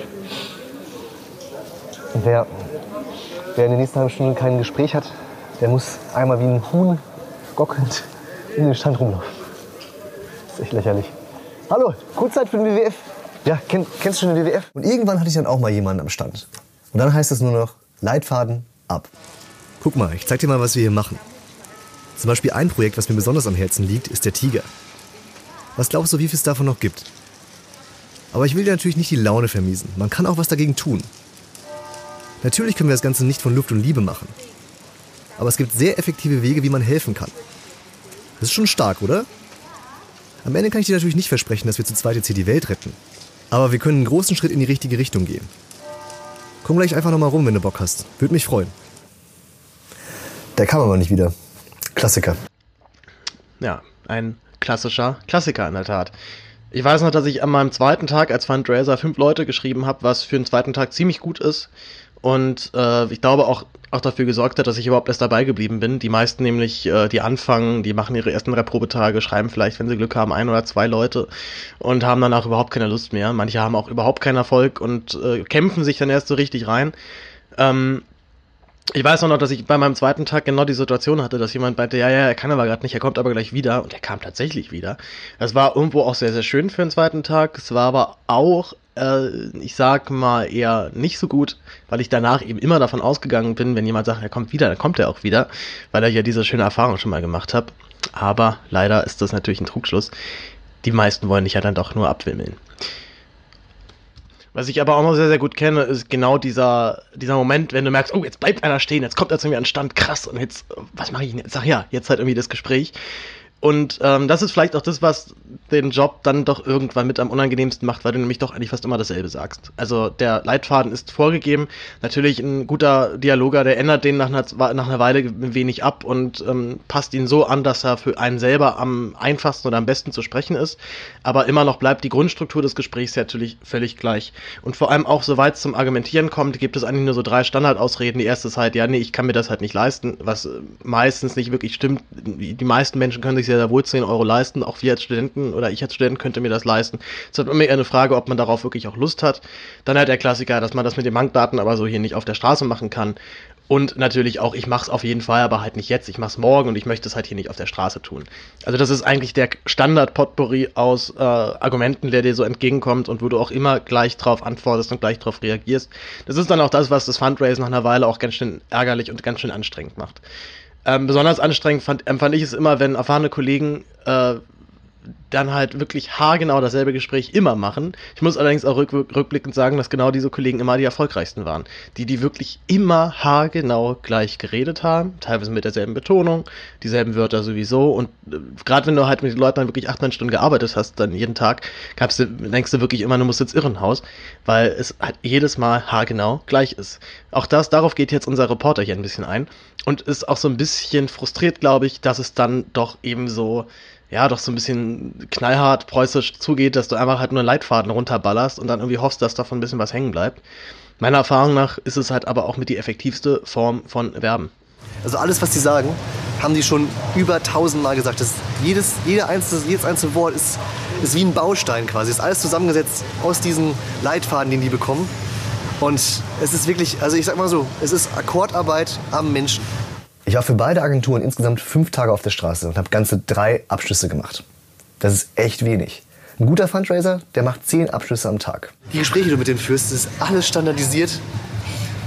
[SPEAKER 2] Und wer, wer in der nächsten halben Stunde kein Gespräch hat, der muss einmal wie ein Huhn gockelnd in den Stand rumlaufen. Das ist echt lächerlich. Hallo, Kurzzeit für den WWF. Ja, kenn, kennst du schon den WWF?
[SPEAKER 1] Und irgendwann hatte ich dann auch mal jemanden am Stand. Und dann heißt es nur noch, Leitfaden ab. Guck mal, ich zeig dir mal, was wir hier machen. Zum Beispiel ein Projekt, was mir besonders am Herzen liegt, ist der Tiger. Was glaubst du, wie viel es davon noch gibt? Aber ich will dir natürlich nicht die Laune vermiesen. Man kann auch was dagegen tun. Natürlich können wir das Ganze nicht von Luft und Liebe machen. Aber es gibt sehr effektive Wege, wie man helfen kann. Das ist schon stark, oder? Am Ende kann ich dir natürlich nicht versprechen, dass wir zu zweit jetzt hier die Welt retten. Aber wir können einen großen Schritt in die richtige Richtung gehen. Komm gleich einfach nochmal rum, wenn du Bock hast. Würde mich freuen. Der kam aber nicht wieder. Klassiker.
[SPEAKER 4] Ja, ein klassischer Klassiker in der Tat. Ich weiß noch, dass ich an meinem zweiten Tag als Fundraiser fünf Leute geschrieben habe, was für einen zweiten Tag ziemlich gut ist. Und äh, ich glaube auch, auch dafür gesorgt hat, dass ich überhaupt erst dabei geblieben bin. Die meisten nämlich, äh, die anfangen, die machen ihre ersten Reprobetage, schreiben vielleicht, wenn sie Glück haben, ein oder zwei Leute und haben danach überhaupt keine Lust mehr. Manche haben auch überhaupt keinen Erfolg und äh, kämpfen sich dann erst so richtig rein. Ähm, ich weiß auch noch, dass ich bei meinem zweiten Tag genau die Situation hatte, dass jemand meinte, ja, ja, er kann aber gerade nicht, er kommt aber gleich wieder. Und er kam tatsächlich wieder. Das war irgendwo auch sehr, sehr schön für den zweiten Tag. Es war aber auch, ich sag mal, eher nicht so gut, weil ich danach eben immer davon ausgegangen bin, wenn jemand sagt, er kommt wieder, dann kommt er auch wieder, weil er ja diese schöne Erfahrung schon mal gemacht hat. Aber leider ist das natürlich ein Trugschluss. Die meisten wollen dich ja dann doch nur abwimmeln. Was ich aber auch noch sehr, sehr gut kenne, ist genau dieser, dieser Moment, wenn du merkst, oh, jetzt bleibt einer stehen, jetzt kommt er zu mir an den Stand, krass, und jetzt, was mache ich denn jetzt? Ach ja, jetzt halt irgendwie das Gespräch. Und ähm, das ist vielleicht auch das, was den Job dann doch irgendwann mit am unangenehmsten macht, weil du nämlich doch eigentlich fast immer dasselbe sagst. Also der Leitfaden ist vorgegeben. Natürlich ein guter Dialoger, der ändert den nach einer, nach einer Weile wenig ab und ähm, passt ihn so an, dass er für einen selber am einfachsten oder am besten zu sprechen ist. Aber immer noch bleibt die Grundstruktur des Gesprächs natürlich völlig gleich. Und vor allem auch, soweit es zum Argumentieren kommt, gibt es eigentlich nur so drei Standardausreden. Die erste ist halt, ja, nee, ich kann mir das halt nicht leisten, was meistens nicht wirklich stimmt. Die meisten Menschen können sich sehr wohl 10 Euro leisten. Auch wir als Studenten oder ich als Student könnte mir das leisten. Es ist halt immer eher eine Frage, ob man darauf wirklich auch Lust hat. Dann halt der Klassiker, dass man das mit den Bankdaten aber so hier nicht auf der Straße machen kann. Und natürlich auch, ich mache es auf jeden Fall, aber halt nicht jetzt. Ich mache es morgen und ich möchte es halt hier nicht auf der Straße tun. Also das ist eigentlich der Standard-Potpourri aus äh, Argumenten, der dir so entgegenkommt und wo du auch immer gleich drauf antwortest und gleich drauf reagierst. Das ist dann auch das, was das Fundraising nach einer Weile auch ganz schön ärgerlich und ganz schön anstrengend macht. Ähm, besonders anstrengend fand, empfand ich es immer, wenn erfahrene Kollegen äh, dann halt wirklich haargenau dasselbe Gespräch immer machen. Ich muss allerdings auch rück, rückblickend sagen, dass genau diese Kollegen immer die erfolgreichsten waren. Die, die wirklich immer haargenau gleich geredet haben, teilweise mit derselben Betonung, dieselben Wörter sowieso. Und äh, gerade wenn du halt mit den Leuten dann wirklich acht, neun Stunden gearbeitet hast, dann jeden Tag, gab's, denkst du wirklich immer, du musst ins Irrenhaus, weil es halt jedes Mal haargenau gleich ist. Auch das, darauf geht jetzt unser Reporter hier ein bisschen ein. Und ist auch so ein bisschen frustriert, glaube ich, dass es dann doch eben so ja, doch so ein bisschen knallhart preußisch zugeht, dass du einfach halt nur einen Leitfaden runterballerst und dann irgendwie hoffst, dass davon ein bisschen was hängen bleibt. Meiner Erfahrung nach ist es halt aber auch mit die effektivste Form von Werben.
[SPEAKER 1] Also alles, was die sagen, haben die schon über tausendmal gesagt. Das jedes, jeder einzelne, jedes einzelne Wort ist, ist wie ein Baustein quasi. Ist alles zusammengesetzt aus diesen Leitfaden, den die bekommen. Und es ist wirklich, also ich sag mal so, es ist Akkordarbeit am Menschen.
[SPEAKER 5] Ich war für beide Agenturen insgesamt fünf Tage auf der Straße und habe ganze drei Abschlüsse gemacht. Das ist echt wenig. Ein guter Fundraiser, der macht zehn Abschlüsse am Tag.
[SPEAKER 1] Die Gespräche, die du mit denen führst, ist alles standardisiert.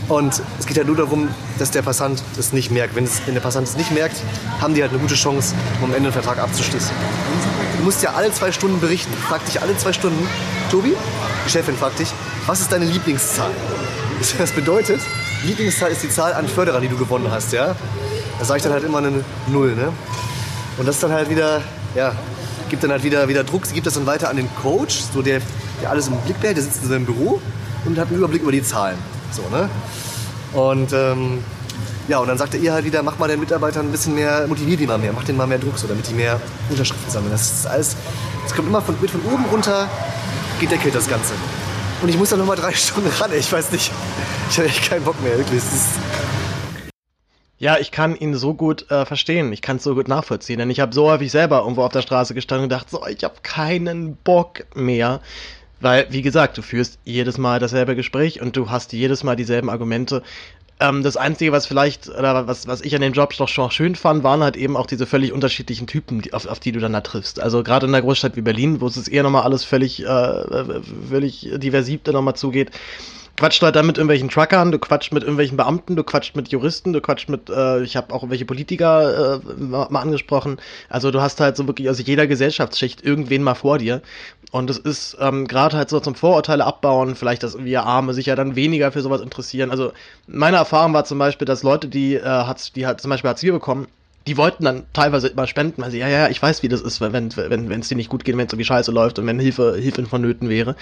[SPEAKER 1] Und es geht ja nur darum, dass der Passant das nicht merkt. Wenn, es, wenn der Passant es nicht merkt, haben die halt eine gute Chance, um am Ende den Vertrag abzuschließen. Du musst ja alle zwei Stunden berichten. Frag dich alle zwei Stunden, Tobi, die Chefin fragt dich, was ist deine Lieblingszahl? Das bedeutet, Lieblingszahl ist die Zahl an Förderern, die du gewonnen hast, ja? Da sage ich dann halt immer eine Null, ne? Und das dann halt wieder, ja, gibt dann halt wieder, wieder Druck. Sie gibt das dann weiter an den Coach, so der, der alles im Blick behält, der sitzt in seinem Büro und hat einen Überblick über die Zahlen. So, ne? Und ähm, ja, und dann sagt er ihr halt wieder, mach mal den Mitarbeitern ein bisschen mehr, motivier die mal mehr, mach denen mal mehr Druck, so, damit die mehr Unterschriften sammeln. Das ist alles, das kommt immer von, wird von oben runter gedeckelt, das Ganze. Und ich muss dann nochmal drei Stunden ran, ich weiß nicht. Ich habe echt keinen Bock mehr, wirklich.
[SPEAKER 4] Ja, ich kann ihn so gut äh, verstehen. Ich kann es so gut nachvollziehen. Denn ich habe so häufig selber irgendwo auf der Straße gestanden und gedacht, so, ich habe keinen Bock mehr. Weil, wie gesagt, du führst jedes Mal dasselbe Gespräch und du hast jedes Mal dieselben Argumente. Ähm, das Einzige, was vielleicht, oder was, was ich an den Jobs doch schon schön fand, waren halt eben auch diese völlig unterschiedlichen Typen, die, auf, auf die du dann da triffst. Also gerade in einer Großstadt wie Berlin, wo es eher nochmal alles völlig, äh, völlig diversiv nochmal zugeht, quatscht halt dann mit irgendwelchen Truckern, du quatscht mit irgendwelchen Beamten, du quatscht mit Juristen, du quatscht mit, äh, ich habe auch irgendwelche Politiker äh, mal angesprochen. Also du hast halt so wirklich aus jeder Gesellschaftsschicht irgendwen mal vor dir. Und es ist ähm, gerade halt so zum Vorurteile abbauen, vielleicht, dass wir Arme sich ja dann weniger für sowas interessieren. Also meine Erfahrung war zum Beispiel, dass Leute, die, äh, hat, die halt zum Beispiel Hartz IV bekommen, die wollten dann teilweise immer spenden, weil sie, ja, ja, ich weiß, wie das ist, wenn wenn wenn es dir nicht gut geht, wenn es so wie Scheiße läuft und wenn Hilfe, Hilfe vonnöten wäre.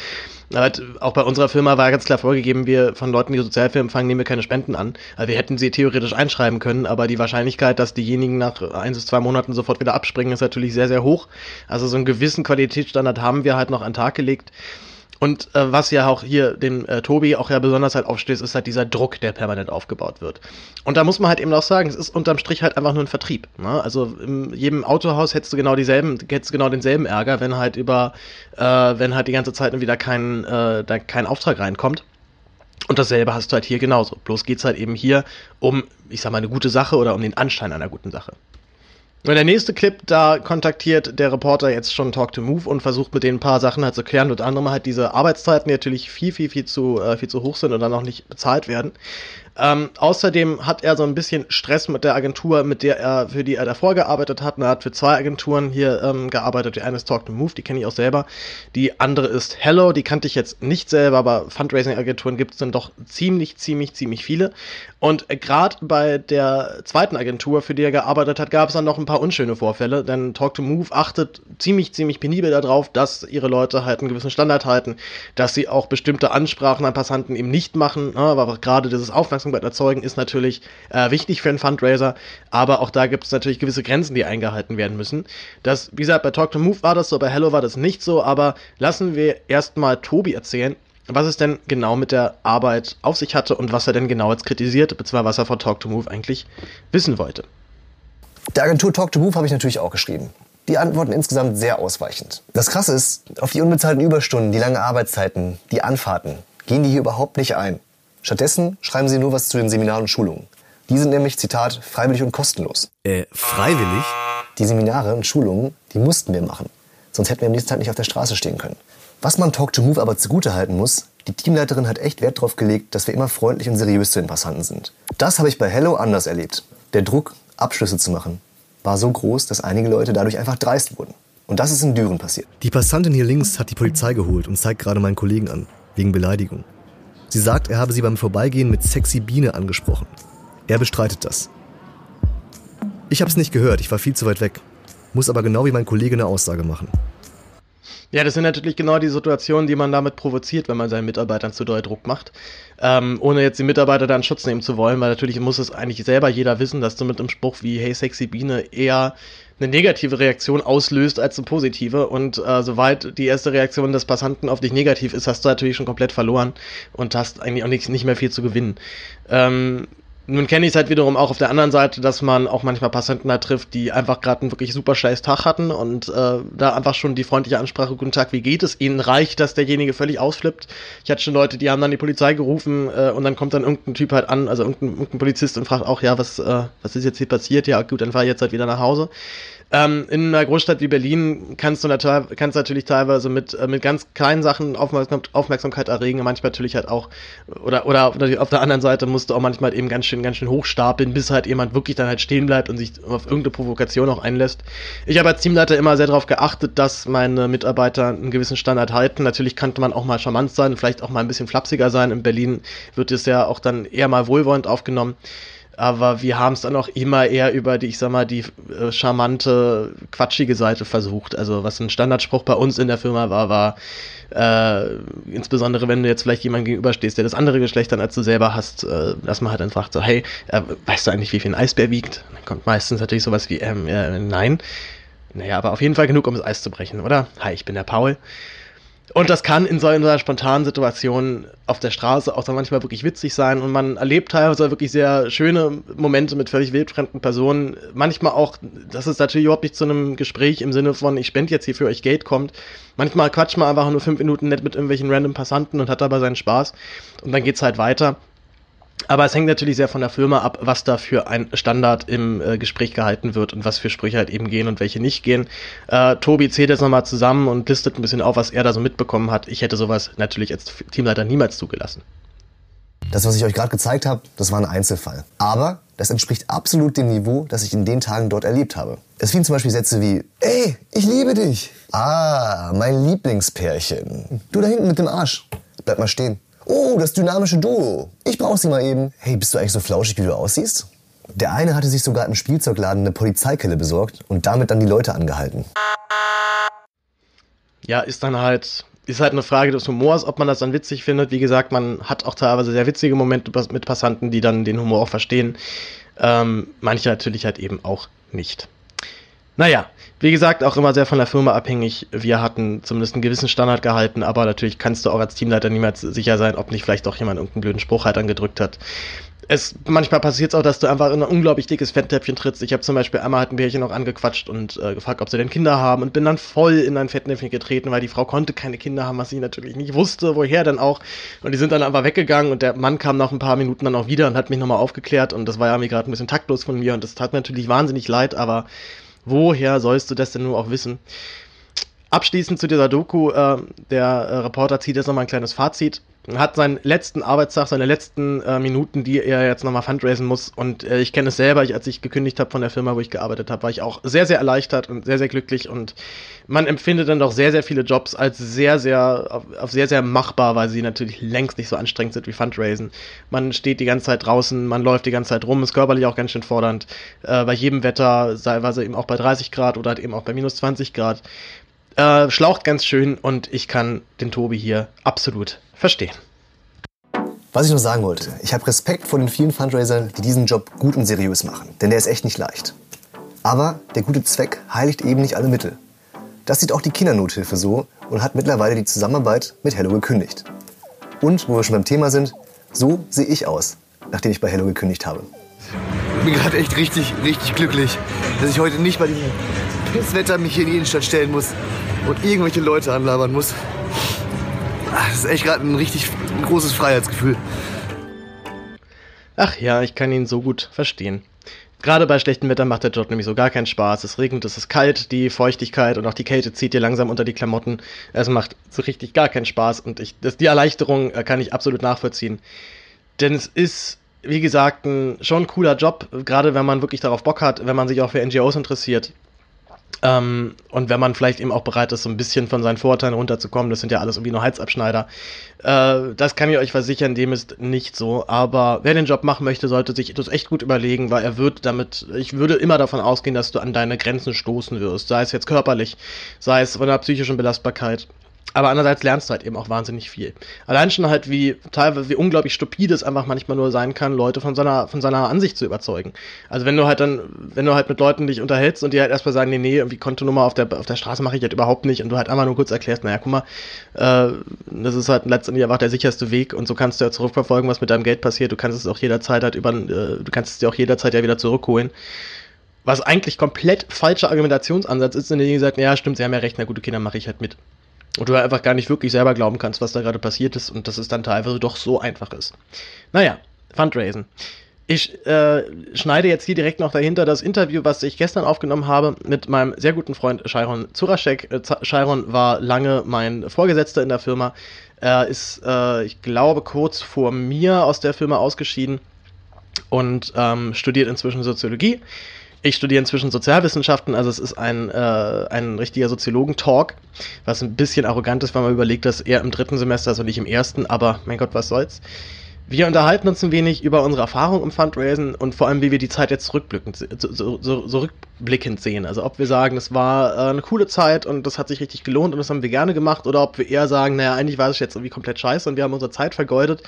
[SPEAKER 4] Aber auch bei unserer Firma war ganz klar vorgegeben, wir von Leuten, die Sozialhilfe empfangen, nehmen wir keine Spenden an. Also wir hätten sie theoretisch einschreiben können, aber die Wahrscheinlichkeit, dass diejenigen nach ein bis zwei Monaten sofort wieder abspringen, ist natürlich sehr, sehr hoch. Also so einen gewissen Qualitätsstandard haben wir halt noch an den Tag gelegt. Und äh, was ja auch hier dem äh, Tobi auch ja besonders halt aufstößt, ist halt dieser Druck, der permanent aufgebaut wird. Und da muss man halt eben auch sagen, es ist unterm Strich halt einfach nur ein Vertrieb. Ne? Also in jedem Autohaus hättest du genau dieselben, hättest genau denselben Ärger, wenn halt über, äh, wenn halt die ganze Zeit wieder kein, äh, da kein Auftrag reinkommt. Und dasselbe hast du halt hier genauso. Bloß geht's halt eben hier um, ich sag mal, eine gute Sache oder um den Anschein einer guten Sache. Und der nächste Clip, da kontaktiert der Reporter jetzt schon Talk to Move und versucht mit denen ein paar Sachen halt zu klären. Unter anderem halt diese Arbeitszeiten, die natürlich viel, viel, viel zu, äh, viel zu hoch sind und dann auch nicht bezahlt werden. Ähm, außerdem hat er so ein bisschen Stress mit der Agentur, mit der er, für die er davor gearbeitet hat. Er hat für zwei Agenturen hier ähm, gearbeitet. Die eine ist Talk to Move, die kenne ich auch selber. Die andere ist Hello, die kannte ich jetzt nicht selber, aber Fundraising-Agenturen gibt es dann doch ziemlich, ziemlich, ziemlich viele. Und gerade bei der zweiten Agentur, für die er gearbeitet hat, gab es dann noch ein paar unschöne Vorfälle, denn Talk to Move achtet ziemlich, ziemlich penibel darauf, dass ihre Leute halt einen gewissen Standard halten, dass sie auch bestimmte Ansprachen an Passanten eben nicht machen, ne, aber gerade dieses Aufmerksamkeit erzeugen ist natürlich äh, wichtig für einen Fundraiser, aber auch da gibt es natürlich gewisse Grenzen, die eingehalten werden müssen. Das, wie gesagt, bei Talk to Move war das so, bei Hello war das nicht so, aber lassen wir erstmal Tobi erzählen, was es denn genau mit der Arbeit auf sich hatte und was er denn genau jetzt kritisiert, beziehungsweise was er von Talk to Move eigentlich wissen wollte.
[SPEAKER 1] Der Agentur Talk to Move habe ich natürlich auch geschrieben. Die antworten insgesamt sehr ausweichend. Das Krasse ist, auf die unbezahlten Überstunden, die langen Arbeitszeiten, die Anfahrten, gehen die hier überhaupt nicht ein. Stattdessen schreiben sie nur was zu den Seminaren und Schulungen. Die sind nämlich, Zitat, freiwillig und kostenlos.
[SPEAKER 3] Äh, freiwillig?
[SPEAKER 1] Die Seminare und Schulungen, die mussten wir machen. Sonst hätten wir am nächsten Tag nicht auf der Straße stehen können. Was man Talk to Move aber zugutehalten muss, die Teamleiterin hat echt Wert darauf gelegt, dass wir immer freundlich und seriös zu den Passanten sind. Das habe ich bei Hello anders erlebt. Der Druck, Abschlüsse zu machen, war so groß, dass einige Leute dadurch einfach dreist wurden. Und das ist in Düren passiert.
[SPEAKER 3] Die Passantin hier links hat die Polizei geholt und zeigt gerade meinen Kollegen an, wegen Beleidigung. Sie sagt, er habe sie beim Vorbeigehen mit sexy Biene angesprochen. Er bestreitet das. Ich habe es nicht gehört, ich war viel zu weit weg, muss aber genau wie mein Kollege eine Aussage machen.
[SPEAKER 4] Ja, das sind natürlich genau die Situationen, die man damit provoziert, wenn man seinen Mitarbeitern zu doll Druck macht. Ähm, ohne jetzt die Mitarbeiter da in Schutz nehmen zu wollen, weil natürlich muss es eigentlich selber jeder wissen, dass du mit einem Spruch wie Hey sexy Biene eher eine negative Reaktion auslöst als eine positive. Und äh, soweit die erste Reaktion des Passanten auf dich negativ ist, hast du natürlich schon komplett verloren und hast eigentlich auch nicht, nicht mehr viel zu gewinnen. Ähm, nun kenne ich es halt wiederum auch auf der anderen Seite, dass man auch manchmal Passanten da trifft, die einfach gerade einen wirklich super scheiß Tag hatten und äh, da einfach schon die freundliche Ansprache, guten Tag, wie geht es? Ihnen reicht, dass derjenige völlig ausflippt. Ich hatte schon Leute, die haben dann die Polizei gerufen äh, und dann kommt dann irgendein Typ halt an, also irgendein, irgendein Polizist und fragt auch, ja, was, äh, was ist jetzt hier passiert? Ja, gut, dann fahr ich jetzt halt wieder nach Hause. Ähm, in einer Großstadt wie Berlin kannst du natürlich, kannst natürlich teilweise mit, äh, mit ganz kleinen Sachen Aufmerksam Aufmerksamkeit erregen, manchmal natürlich halt auch, oder, oder auf der anderen Seite musst du auch manchmal eben ganz schön, ganz schön hochstapeln, bis halt jemand wirklich dann halt stehen bleibt und sich auf irgendeine Provokation auch einlässt. Ich habe als Teamleiter immer sehr darauf geachtet, dass meine Mitarbeiter einen gewissen Standard halten. Natürlich könnte man auch mal charmant sein, vielleicht auch mal ein bisschen flapsiger sein. In Berlin wird es ja auch dann eher mal wohlwollend aufgenommen aber wir haben es dann auch immer eher über die, ich sag mal, die äh, charmante, quatschige Seite versucht. Also was ein Standardspruch bei uns in der Firma war, war äh, insbesondere wenn du jetzt vielleicht jemandem gegenüberstehst, der das andere Geschlecht dann als du selber hast, äh, dass man halt dann fragt so, hey, äh, weißt du eigentlich, wie viel ein Eisbär wiegt? Dann kommt meistens natürlich sowas wie, ähm, äh, nein. Naja, aber auf jeden Fall genug, um das Eis zu brechen, oder? Hi, ich bin der Paul. Und das kann in so einer spontanen Situation auf der Straße auch dann manchmal wirklich witzig sein und man erlebt teilweise wirklich sehr schöne Momente mit völlig wildfremden Personen. Manchmal auch, dass es natürlich überhaupt nicht zu einem Gespräch im Sinne von, ich spende jetzt hier für euch Geld kommt. Manchmal quatscht man einfach nur fünf Minuten nett mit irgendwelchen random Passanten und hat dabei seinen Spaß und dann geht's halt weiter. Aber es hängt natürlich sehr von der Firma ab, was da für ein Standard im äh, Gespräch gehalten wird und was für Sprüche halt eben gehen und welche nicht gehen. Äh, Tobi zählt jetzt nochmal zusammen und listet ein bisschen auf, was er da so mitbekommen hat. Ich hätte sowas natürlich als Teamleiter niemals zugelassen.
[SPEAKER 1] Das, was ich euch gerade gezeigt habe, das war ein Einzelfall. Aber das entspricht absolut dem Niveau, das ich in den Tagen dort erlebt habe. Es fielen zum Beispiel Sätze wie, ey, ich liebe dich. Ah, mein Lieblingspärchen. Du da hinten mit dem Arsch. Bleib mal stehen. Oh, das dynamische Duo. Ich brauch sie mal eben. Hey, bist du eigentlich so flauschig, wie du aussiehst? Der eine hatte sich sogar im Spielzeugladen eine Polizeikelle besorgt und damit dann die Leute angehalten.
[SPEAKER 4] Ja, ist dann halt, ist halt eine Frage des Humors, ob man das dann witzig findet. Wie gesagt, man hat auch teilweise sehr witzige Momente mit Passanten, die dann den Humor auch verstehen. Ähm, manche natürlich halt eben auch nicht. Naja, wie gesagt, auch immer sehr von der Firma abhängig. Wir hatten zumindest einen gewissen Standard gehalten, aber natürlich kannst du auch als Teamleiter niemals sicher sein, ob nicht vielleicht auch jemand irgendeinen blöden Spruch halt angedrückt hat. Es, manchmal passiert es auch, dass du einfach in ein unglaublich dickes Fettnäpfchen trittst. Ich habe zum Beispiel einmal halt ein Pärchen noch angequatscht und äh, gefragt, ob sie denn Kinder haben und bin dann voll in ein Fettnäpfchen getreten, weil die Frau konnte keine Kinder haben, was sie natürlich nicht wusste, woher dann auch. Und die sind dann einfach weggegangen und der Mann kam nach ein paar Minuten dann auch wieder und hat mich nochmal aufgeklärt und das war ja mir gerade ein bisschen taktlos von mir und das tat mir natürlich wahnsinnig leid, aber woher sollst du das denn nur auch wissen? Abschließend zu dieser Doku, äh, der äh, Reporter zieht jetzt nochmal ein kleines Fazit hat seinen letzten Arbeitstag, seine letzten äh, Minuten, die er jetzt nochmal fundraisen muss. Und äh, ich kenne es selber, ich, als ich gekündigt habe von der Firma, wo ich gearbeitet habe, war ich auch sehr, sehr erleichtert und sehr, sehr glücklich. Und man empfindet dann doch sehr, sehr viele Jobs als sehr, sehr, auf, auf sehr, sehr machbar, weil sie natürlich längst nicht so anstrengend sind wie Fundraisen. Man steht die ganze Zeit draußen, man läuft die ganze Zeit rum, ist körperlich auch ganz schön fordernd. Äh, bei jedem Wetter, sei es eben auch bei 30 Grad oder halt eben auch bei minus 20 Grad. Äh, schlaucht ganz schön und ich kann den Tobi hier absolut verstehen.
[SPEAKER 1] Was ich noch sagen wollte, ich habe Respekt vor den vielen Fundraisern, die diesen Job gut und seriös machen, denn der ist echt nicht leicht. Aber der gute Zweck heiligt eben nicht alle Mittel. Das sieht auch die Kindernothilfe so und hat mittlerweile die Zusammenarbeit mit Hello gekündigt. Und wo wir schon beim Thema sind, so sehe ich aus, nachdem ich bei Hello gekündigt habe.
[SPEAKER 3] Ich bin gerade echt richtig, richtig glücklich, dass ich heute nicht bei diesem Pisswetter mich hier in die Innenstadt stellen muss und irgendwelche Leute anlabern muss. Das ist echt gerade ein richtig großes Freiheitsgefühl.
[SPEAKER 4] Ach ja, ich kann ihn so gut verstehen. Gerade bei schlechtem Wetter macht der Job nämlich so gar keinen Spaß. Es regnet, es ist kalt, die Feuchtigkeit und auch die Kälte zieht dir langsam unter die Klamotten. Es macht so richtig gar keinen Spaß und ich, das, die Erleichterung äh, kann ich absolut nachvollziehen. Denn es ist, wie gesagt, ein, schon cooler Job, gerade wenn man wirklich darauf Bock hat, wenn man sich auch für NGOs interessiert. Ähm, und wenn man vielleicht eben auch bereit ist, so ein bisschen von seinen Vorurteilen runterzukommen, das sind ja alles irgendwie nur Halsabschneider. Äh, das kann ich euch versichern, dem ist nicht so. Aber wer den Job machen möchte, sollte sich das echt gut überlegen, weil er wird damit, ich würde immer davon ausgehen, dass du an deine Grenzen stoßen wirst. Sei es jetzt körperlich, sei es von der psychischen Belastbarkeit. Aber andererseits lernst du halt eben auch wahnsinnig viel. Allein schon halt, wie teilweise, wie unglaublich stupide es einfach manchmal nur sein kann, Leute von seiner, von seiner Ansicht zu überzeugen. Also wenn du halt dann, wenn du halt mit Leuten dich unterhältst und die halt erstmal sagen, nee, nee, irgendwie Kontonummer auf der, auf der Straße mache ich halt überhaupt nicht und du halt einmal nur kurz erklärst, naja, guck mal, äh, das ist halt letztendlich einfach der sicherste Weg und so kannst du ja zurückverfolgen, was mit deinem Geld passiert. Du kannst es auch jederzeit halt über, äh, du kannst es dir auch jederzeit ja wieder zurückholen was eigentlich komplett falscher Argumentationsansatz ist, in dem die sagt, ja, stimmt, sie haben ja recht, na gute Kinder mache ich halt mit. Und du einfach gar nicht wirklich selber glauben kannst, was da gerade passiert ist und dass es dann teilweise doch so einfach ist. Naja, Fundraisen. Ich äh, schneide jetzt hier direkt noch dahinter das Interview, was ich gestern aufgenommen habe mit meinem sehr guten Freund Chiron Zuraschek. Äh, Chiron war lange mein Vorgesetzter in der Firma. Er ist, äh, ich glaube, kurz vor mir aus der Firma ausgeschieden und ähm, studiert inzwischen Soziologie. Ich studiere inzwischen Sozialwissenschaften, also es ist ein, äh, ein richtiger Soziologen-Talk, was ein bisschen arrogant ist, wenn man überlegt, dass er im dritten Semester ist und nicht im ersten, aber mein Gott, was soll's. Wir unterhalten uns ein wenig über unsere Erfahrung im Fundraisen und vor allem, wie wir die Zeit jetzt zurückblickend, so, so, so rückblickend sehen. Also ob wir sagen, es war äh, eine coole Zeit und das hat sich richtig gelohnt und das haben wir gerne gemacht oder ob wir eher sagen, naja, eigentlich war es jetzt irgendwie komplett scheiße und wir haben unsere Zeit vergeudet.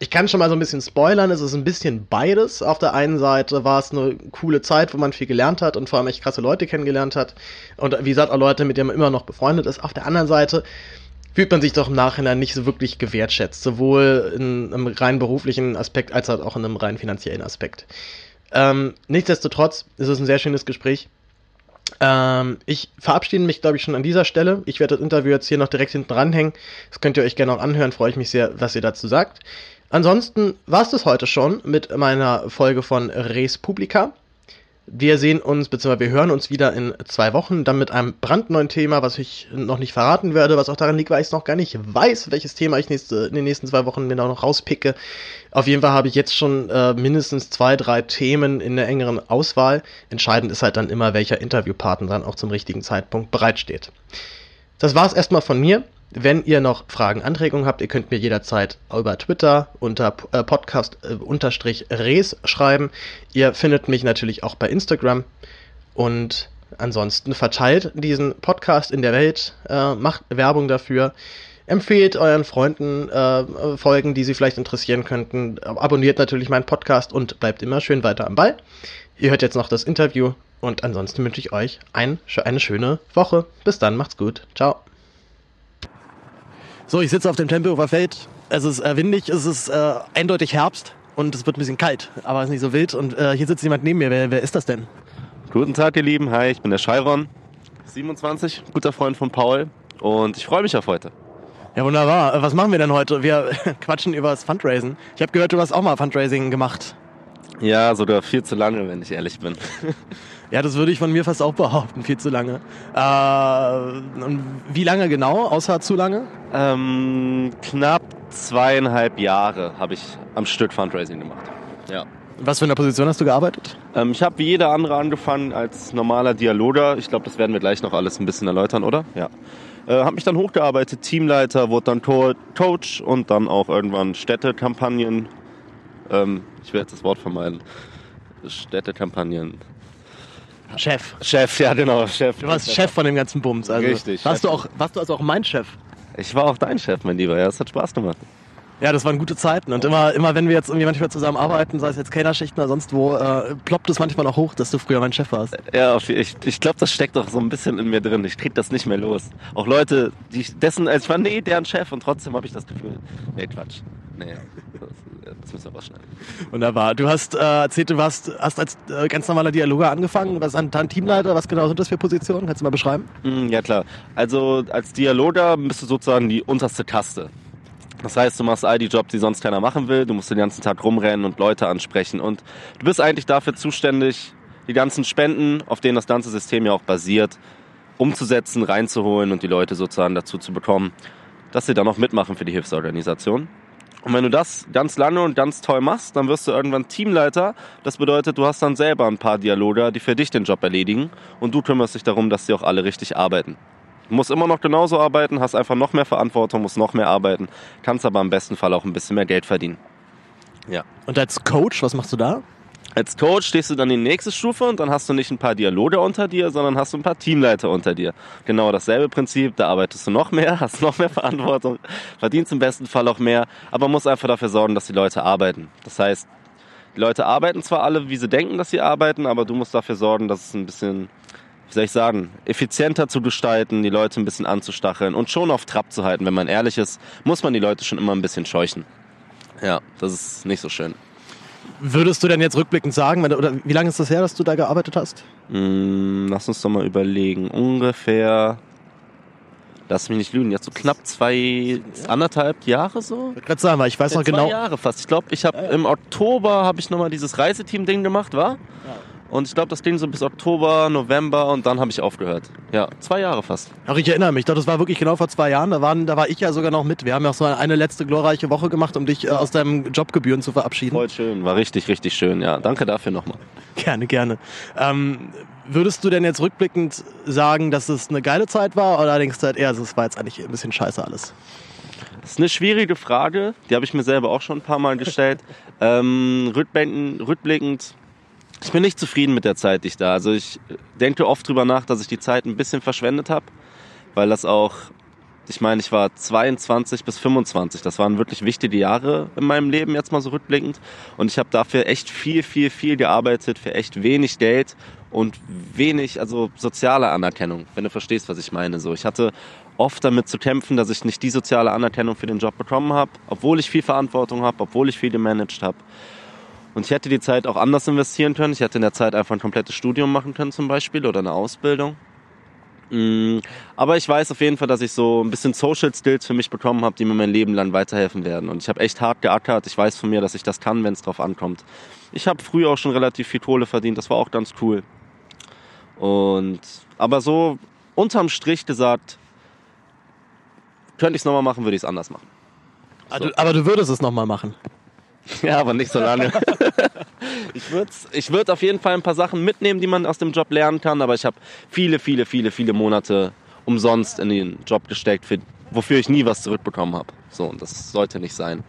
[SPEAKER 4] Ich kann schon mal so ein bisschen spoilern, es ist ein bisschen beides. Auf der einen Seite war es eine coole Zeit, wo man viel gelernt hat und vor allem echt krasse Leute kennengelernt hat und wie gesagt auch Leute, mit denen man immer noch befreundet ist. Auf der anderen Seite fühlt man sich doch im Nachhinein nicht so wirklich gewertschätzt, sowohl in einem rein beruflichen Aspekt als auch in einem rein finanziellen Aspekt. Ähm, nichtsdestotrotz ist es ein sehr schönes Gespräch. Ähm, ich verabschiede mich, glaube ich, schon an dieser Stelle. Ich werde das Interview jetzt hier noch direkt hinten ranhängen. Das könnt ihr euch gerne auch anhören. Freue ich mich sehr, was ihr dazu sagt. Ansonsten war es das heute schon mit meiner Folge von Res Publica. Wir sehen uns, beziehungsweise wir hören uns wieder in zwei Wochen, dann mit einem brandneuen Thema, was ich noch nicht verraten werde, was auch daran liegt, weil ich es noch gar nicht weiß, welches Thema ich nächste, in den nächsten zwei Wochen mir noch rauspicke. Auf jeden Fall habe ich jetzt schon äh, mindestens zwei, drei Themen in der engeren Auswahl. Entscheidend ist halt dann immer, welcher Interviewpartner dann auch zum richtigen Zeitpunkt bereitsteht. Das war's erstmal von mir. Wenn ihr noch Fragen, Anregungen habt, ihr könnt mir jederzeit über Twitter unter äh, Podcast-Res äh, schreiben. Ihr findet mich natürlich auch bei Instagram. Und ansonsten verteilt diesen Podcast in der Welt, äh, macht Werbung dafür, empfehlt euren Freunden äh, Folgen, die sie vielleicht interessieren könnten. Abonniert natürlich meinen Podcast und bleibt immer schön weiter am Ball. Ihr hört jetzt noch das Interview und ansonsten wünsche ich euch ein, eine schöne Woche. Bis dann, macht's gut. Ciao. So, ich sitze auf dem Tempelhofer Feld. Es ist äh, windig, es ist äh, eindeutig Herbst und es wird ein bisschen kalt, aber es ist nicht so wild. Und äh, hier sitzt jemand neben mir. Wer, wer ist das denn?
[SPEAKER 6] Guten Tag, ihr Lieben. Hi, ich bin der Chiron, 27, guter Freund von Paul und ich freue mich auf heute.
[SPEAKER 4] Ja, wunderbar. Äh, was machen wir denn heute? Wir quatschen über das Fundraising. Ich habe gehört, du hast auch mal Fundraising gemacht.
[SPEAKER 6] Ja, sogar viel zu lange, wenn ich ehrlich bin.
[SPEAKER 4] Ja, das würde ich von mir fast auch behaupten, viel zu lange. Äh, und wie lange genau, außer zu lange?
[SPEAKER 6] Ähm, knapp zweieinhalb Jahre habe ich am Stück Fundraising gemacht. Ja.
[SPEAKER 4] Was für eine Position hast du gearbeitet?
[SPEAKER 6] Ähm, ich habe wie jeder andere angefangen als normaler Dialoger. Ich glaube, das werden wir gleich noch alles ein bisschen erläutern, oder? Ja. Äh, habe mich dann hochgearbeitet, Teamleiter, wurde dann Co Coach und dann auch irgendwann Städtekampagnen. Ähm, ich werde jetzt das Wort vermeiden. Städtekampagnen.
[SPEAKER 4] Chef.
[SPEAKER 6] Chef, ja genau, Chef.
[SPEAKER 4] Du warst Chef von dem ganzen Bums. Also
[SPEAKER 6] Richtig,
[SPEAKER 4] Warst
[SPEAKER 6] Chef.
[SPEAKER 4] du, auch, warst du also auch mein Chef?
[SPEAKER 6] Ich war auch dein Chef, mein Lieber. Ja, es hat Spaß gemacht.
[SPEAKER 4] Ja, das waren gute Zeiten. Und immer, immer wenn wir jetzt irgendwie manchmal zusammen arbeiten, sei es jetzt Kellnerschichten oder sonst wo, äh, ploppt es manchmal auch hoch, dass du früher mein Chef warst.
[SPEAKER 6] Ja, ich, ich glaube, das steckt doch so ein bisschen in mir drin. Ich krieg das nicht mehr los. Auch Leute, die ich dessen, also ich war nee, deren Chef und trotzdem habe ich das Gefühl, nee, Quatsch. Nee, das, das müssen wir rausschneiden.
[SPEAKER 4] Wunderbar. Du hast äh, erzählt, du warst, hast als äh, ganz normaler Dialoger angefangen, du warst dann Teamleiter. Was genau sind das für Positionen? Kannst du mal beschreiben?
[SPEAKER 6] Mm, Ja klar. Also als Dialoger bist du sozusagen die unterste Kaste. Das heißt, du machst all die Jobs, die sonst keiner machen will. Du musst den ganzen Tag rumrennen und Leute ansprechen. Und du bist eigentlich dafür zuständig, die ganzen Spenden, auf denen das ganze System ja auch basiert, umzusetzen, reinzuholen und die Leute sozusagen dazu zu bekommen, dass sie dann auch mitmachen für die Hilfsorganisation. Und wenn du das ganz lange und ganz toll machst, dann wirst du irgendwann Teamleiter. Das bedeutet, du hast dann selber ein paar Dialoger, die für dich den Job erledigen. Und du kümmerst dich darum, dass sie auch alle richtig arbeiten. Du musst immer noch genauso arbeiten, hast einfach noch mehr Verantwortung, musst noch mehr arbeiten, kannst aber im besten Fall auch ein bisschen mehr Geld verdienen. Ja.
[SPEAKER 4] Und als Coach, was machst du da?
[SPEAKER 6] Als Coach stehst du dann in die nächste Stufe und dann hast du nicht ein paar Dialoge unter dir, sondern hast du ein paar Teamleiter unter dir. Genau dasselbe Prinzip, da arbeitest du noch mehr, hast noch mehr Verantwortung, verdienst im besten Fall auch mehr, aber musst einfach dafür sorgen, dass die Leute arbeiten. Das heißt, die Leute arbeiten zwar alle, wie sie denken, dass sie arbeiten, aber du musst dafür sorgen, dass es ein bisschen, wie soll ich sagen, effizienter zu gestalten, die Leute ein bisschen anzustacheln und schon auf Trab zu halten. Wenn man ehrlich ist, muss man die Leute schon immer ein bisschen scheuchen. Ja, das ist nicht so schön.
[SPEAKER 4] Würdest du denn jetzt rückblickend sagen, wenn, oder wie lange ist das her, dass du da gearbeitet hast?
[SPEAKER 6] Mm, lass uns doch mal überlegen. Ungefähr, lass mich nicht lügen, jetzt so knapp zwei, anderthalb Jahre so?
[SPEAKER 4] Ich gerade sagen, weil ich weiß noch
[SPEAKER 6] Zwei
[SPEAKER 4] genau.
[SPEAKER 6] Jahre fast. Ich glaube, ich habe im Oktober habe ich nochmal dieses Reiseteam-Ding gemacht, war? Und ich glaube, das ging so bis Oktober, November und dann habe ich aufgehört. Ja, zwei Jahre fast.
[SPEAKER 4] Ach, ich erinnere mich. Das war wirklich genau vor zwei Jahren. Da, waren, da war ich ja sogar noch mit. Wir haben ja auch so eine letzte glorreiche Woche gemacht, um dich äh, aus deinem Jobgebühren zu verabschieden.
[SPEAKER 6] Voll schön, war richtig, richtig schön. Ja, danke dafür nochmal.
[SPEAKER 4] Gerne, gerne. Ähm, würdest du denn jetzt rückblickend sagen, dass es eine geile Zeit war oder denkst du halt eher, es war jetzt eigentlich ein bisschen scheiße alles?
[SPEAKER 6] Das ist eine schwierige Frage, die habe ich mir selber auch schon ein paar Mal gestellt. ähm, rückblickend, rückblickend, ich bin nicht zufrieden mit der Zeit, die ich da. Also ich denke oft drüber nach, dass ich die Zeit ein bisschen verschwendet habe, weil das auch, ich meine, ich war 22 bis 25. Das waren wirklich wichtige Jahre in meinem Leben jetzt mal so rückblickend. Und ich habe dafür echt viel, viel, viel gearbeitet für echt wenig Geld und wenig, also soziale Anerkennung, wenn du verstehst, was ich meine. So, ich hatte oft damit zu kämpfen, dass ich nicht die soziale Anerkennung für den Job bekommen habe, obwohl ich viel Verantwortung habe, obwohl ich viel gemanagt habe. Und ich hätte die Zeit auch anders investieren können. Ich hätte in der Zeit einfach ein komplettes Studium machen können zum Beispiel oder eine Ausbildung. Mm, Aber ich weiß auf jeden Fall, dass ich so ein bisschen Social Skills für mich bekommen habe, die mir mein Leben lang weiterhelfen werden. Und ich habe echt hart geackert. Ich weiß von mir, dass ich das kann, wenn es drauf ankommt. Ich habe früher auch schon relativ viel Kohle verdient. Das war auch ganz cool. Und aber so unterm Strich gesagt, könnte ich es nochmal machen, würde ich es anders machen.
[SPEAKER 4] Ah, du- Aber du würdest es nochmal machen.
[SPEAKER 6] Ja, aber nicht so lange. ich würde ich würd auf jeden Fall ein paar Sachen mitnehmen, die man aus dem Job lernen kann, aber ich habe viele, viele, viele, viele Monate umsonst in den Job gesteckt, für, wofür ich nie was zurückbekommen habe. So, und das sollte nicht sein.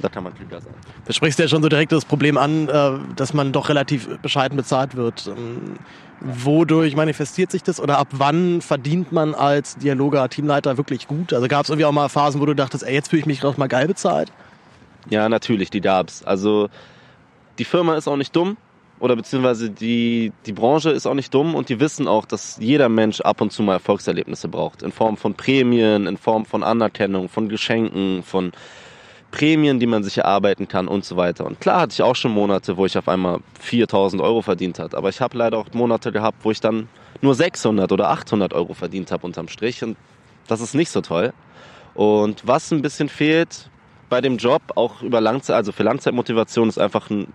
[SPEAKER 6] Da kann man klüger sein.
[SPEAKER 4] Da sprichst du ja schon so direkt das Problem an, äh, dass man doch relativ bescheiden bezahlt wird. Ähm, Wodurch manifestiert sich das oder ab wann verdient man als Dialoger, Teamleiter wirklich gut? Also gab es irgendwie auch mal Phasen, wo du dachtest, ey, jetzt fühle ich mich doch mal geil bezahlt?
[SPEAKER 6] Ja, natürlich, die gab's. Also die Firma ist auch nicht dumm oder beziehungsweise die, die Branche ist auch nicht dumm und die wissen auch, dass jeder Mensch ab und zu mal Erfolgserlebnisse braucht. In Form von Prämien, in Form von Anerkennung, von Geschenken, von Prämien, die man sich erarbeiten kann und so weiter. Und klar hatte ich auch schon Monate, wo ich auf einmal 4000 Euro verdient hat. Aber ich habe leider auch Monate gehabt, wo ich dann nur 600 oder 800 Euro verdient habe unterm Strich. Und das ist nicht so toll. Und was ein bisschen fehlt bei dem Job, auch über Langzeit, also für Langzeitmotivation, ist einfach ein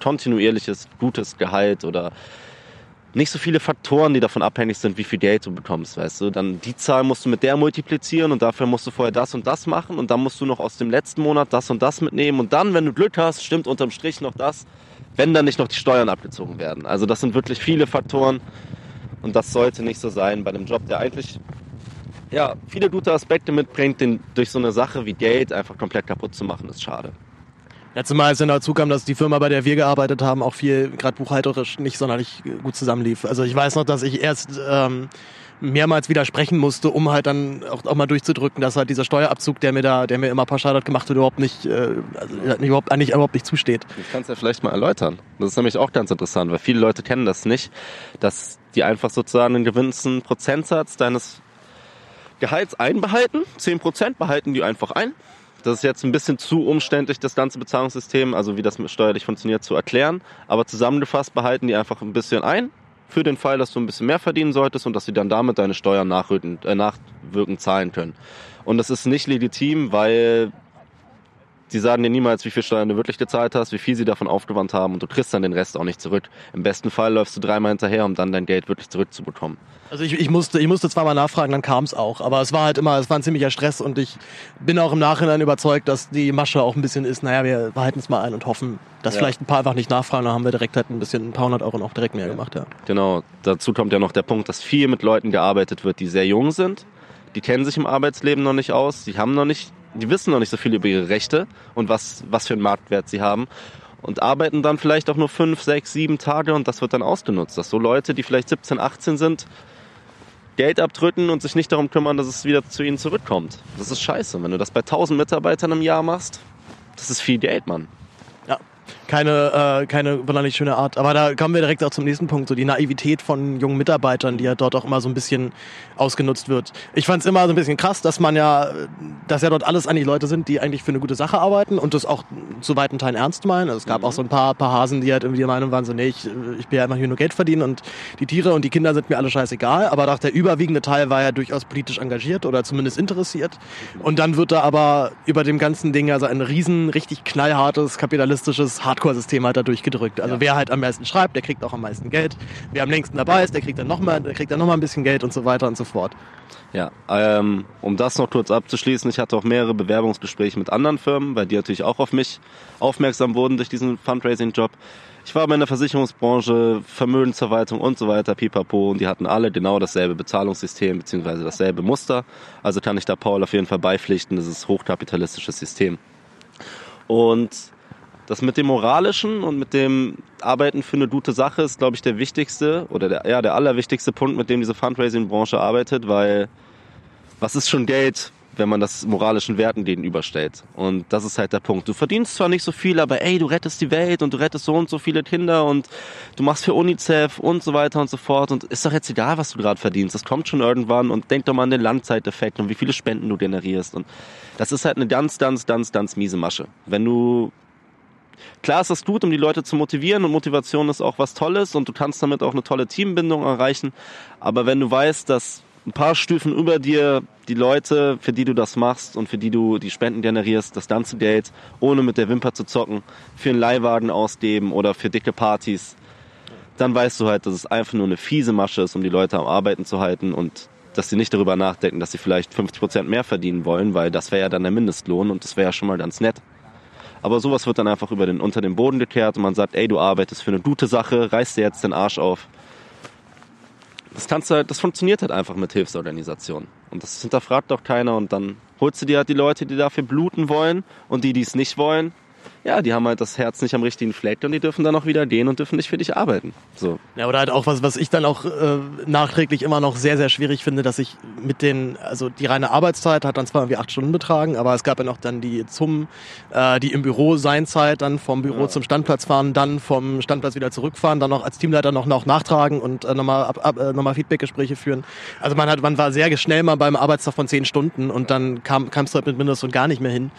[SPEAKER 6] kontinuierliches, gutes Gehalt oder nicht so viele Faktoren, die davon abhängig sind, wie viel Geld du bekommst, weißt du. Dann die Zahl musst du mit der multiplizieren und dafür musst du vorher das und das machen und dann musst du noch aus dem letzten Monat das und das mitnehmen und dann, wenn du Glück hast, stimmt unterm Strich noch das, wenn dann nicht noch die Steuern abgezogen werden. Also das sind wirklich viele Faktoren und das sollte nicht so sein bei einem Job, der eigentlich ja, viele gute Aspekte mitbringt, den durch so eine Sache wie Geld einfach komplett kaputt zu machen, ist schade.
[SPEAKER 4] Letztes Mal, als dann dazu kam, dass die Firma, bei der wir gearbeitet haben, auch viel, gerade buchhalterisch, nicht sonderlich gut zusammenlief. Also ich weiß noch, dass ich erst ähm, mehrmals widersprechen musste, um halt dann auch, auch mal durchzudrücken, dass halt dieser Steuerabzug, der mir da, der mir immer pauschal hat gemacht wird, überhaupt nicht, äh, also überhaupt, eigentlich überhaupt nicht zusteht.
[SPEAKER 6] Ich kann es ja vielleicht mal erläutern. Das ist nämlich auch ganz interessant, weil viele Leute kennen das nicht, dass die einfach sozusagen einen gewissen Prozentsatz deines Gehalts einbehalten. Zehn Prozent behalten die einfach ein das ist jetzt ein bisschen zu umständlich, das ganze Bezahlungssystem, also wie das steuerlich funktioniert, zu erklären. Aber zusammengefasst behalten die einfach ein bisschen ein, für den Fall, dass du ein bisschen mehr verdienen solltest und dass sie dann damit deine Steuern nachwirkend, äh, nachwirkend zahlen können. Und das ist nicht legitim, weil die sagen dir niemals, wie viel Steuern du wirklich gezahlt hast, wie viel sie davon aufgewandt haben und du kriegst dann den Rest auch nicht zurück. Im besten Fall läufst du dreimal hinterher, um dann dein Geld wirklich zurückzubekommen.
[SPEAKER 4] Also ich, ich musste, ich musste zweimal nachfragen, dann kam es auch. Aber es war halt immer, es war ein ziemlicher Stress und ich bin auch im Nachhinein überzeugt, dass die Masche auch ein bisschen ist, naja, wir behalten es mal ein und hoffen, dass ja. vielleicht ein paar einfach nicht nachfragen, dann haben wir direkt halt ein bisschen, ein paar hundert Euro noch direkt mehr gemacht, ja.
[SPEAKER 6] Genau. Dazu kommt ja noch der Punkt, dass viel mit Leuten gearbeitet wird, die sehr jung sind. Die kennen sich im Arbeitsleben noch nicht aus, die haben noch nicht die wissen noch nicht so viel über ihre Rechte und was, was für einen Marktwert sie haben und arbeiten dann vielleicht auch nur fünf, sechs, sieben Tage und das wird dann ausgenutzt. Dass so Leute, die vielleicht 17, 18 sind, Geld abdrücken und sich nicht darum kümmern, dass es wieder zu ihnen zurückkommt. Das ist scheiße. Wenn du das bei 1000 Mitarbeitern im Jahr machst, das ist viel Geld, Mann
[SPEAKER 4] keine, äh, keine sonderlich schöne Art. Aber da kommen wir direkt auch zum nächsten Punkt, so die Naivität von jungen Mitarbeitern, die ja dort auch immer so ein bisschen ausgenutzt wird. Ich fand es immer so ein bisschen krass, dass man ja, dass ja dort alles eigentlich Leute sind, die eigentlich für eine gute Sache arbeiten und das auch zu weiten Teilen ernst meinen. Also es gab mhm. auch so ein paar, paar Hasen, die halt irgendwie der Meinung waren, so, nee, ich, ich bin ja immer hier nur Geld verdienen und die Tiere und die Kinder sind mir alle scheißegal. Aber doch der überwiegende Teil war ja durchaus politisch engagiert oder zumindest interessiert. Und dann wird da aber über dem ganzen Ding also ein riesen, richtig knallhartes, kapitalistisches, hart Hardcore-System halt da durchgedrückt. Also ja. wer halt am meisten schreibt, der kriegt auch am meisten Geld. Wer am längsten dabei ist, der kriegt dann nochmal, der kriegt dann ein bisschen Geld und so weiter und so fort.
[SPEAKER 6] Ja, ähm, um das noch kurz abzuschließen, ich hatte auch mehrere Bewerbungsgespräche mit anderen Firmen, weil die natürlich auch auf mich aufmerksam wurden durch diesen Fundraising-Job. Ich war in der Versicherungsbranche, Vermögensverwaltung und so weiter, pipapo, und die hatten alle genau dasselbe Bezahlungssystem beziehungsweise dasselbe Muster. Also kann ich da Paul auf jeden Fall beipflichten, das ist hochkapitalistisches System. Und das mit dem Moralischen und mit dem Arbeiten für eine gute Sache ist, glaube ich, der wichtigste oder der, ja, der allerwichtigste Punkt, mit dem diese Fundraising-Branche arbeitet, weil was ist schon Geld, wenn man das moralischen Werten gegenüberstellt? Und das ist halt der Punkt. Du verdienst zwar nicht so viel, aber ey, du rettest die Welt und du rettest so und so viele Kinder und du machst für UNICEF und so weiter und so fort. Und ist doch jetzt egal, was du gerade verdienst. Das kommt schon irgendwann und denk doch mal an den Langzeiteffekt und wie viele Spenden du generierst. Und das ist halt eine ganz, ganz, ganz, ganz miese Masche. Wenn du Klar ist das gut, um die Leute zu motivieren und Motivation ist auch was Tolles und du kannst damit auch eine tolle Teambindung erreichen. Aber wenn du weißt, dass ein paar Stufen über dir die Leute, für die du das machst und für die du die Spenden generierst, das ganze Geld, ohne mit der Wimper zu zocken, für einen Leihwagen ausgeben oder für dicke Partys, dann weißt du halt, dass es einfach nur eine fiese Masche ist, um die Leute am Arbeiten zu halten und dass sie nicht darüber nachdenken, dass sie vielleicht 50 Prozent mehr verdienen wollen, weil das wäre ja dann der Mindestlohn und das wäre ja schon mal ganz nett. Aber sowas wird dann einfach über den, unter den Boden gekehrt und man sagt, ey, du arbeitest für eine gute Sache, reiß dir jetzt den Arsch auf. Das kannst du halt, das funktioniert halt einfach mit Hilfsorganisationen. Und das hinterfragt doch keiner und dann holst du dir halt die Leute, die dafür bluten wollen und die, die es nicht wollen ja, die haben halt das Herz nicht am richtigen Fleck und die dürfen dann auch wieder gehen und dürfen nicht für dich arbeiten. So.
[SPEAKER 4] Ja, oder halt auch was, was ich dann auch äh, nachträglich immer noch sehr, sehr schwierig finde, dass ich mit den, also die reine Arbeitszeit hat dann zwar irgendwie acht Stunden betragen, aber es gab ja noch dann die zum, äh, die im Büro sein Zeit, dann vom Büro ja. zum Standplatz fahren, dann vom Standplatz wieder zurückfahren, dann noch als Teamleiter noch, noch nachtragen und äh, nochmal ab, ab, äh, nochmal Feedbackgespräche führen. Also man hat, man war sehr schnell mal beim Arbeitstag von zehn Stunden und dann kam, kam es halt mit Mindest und gar nicht mehr hin.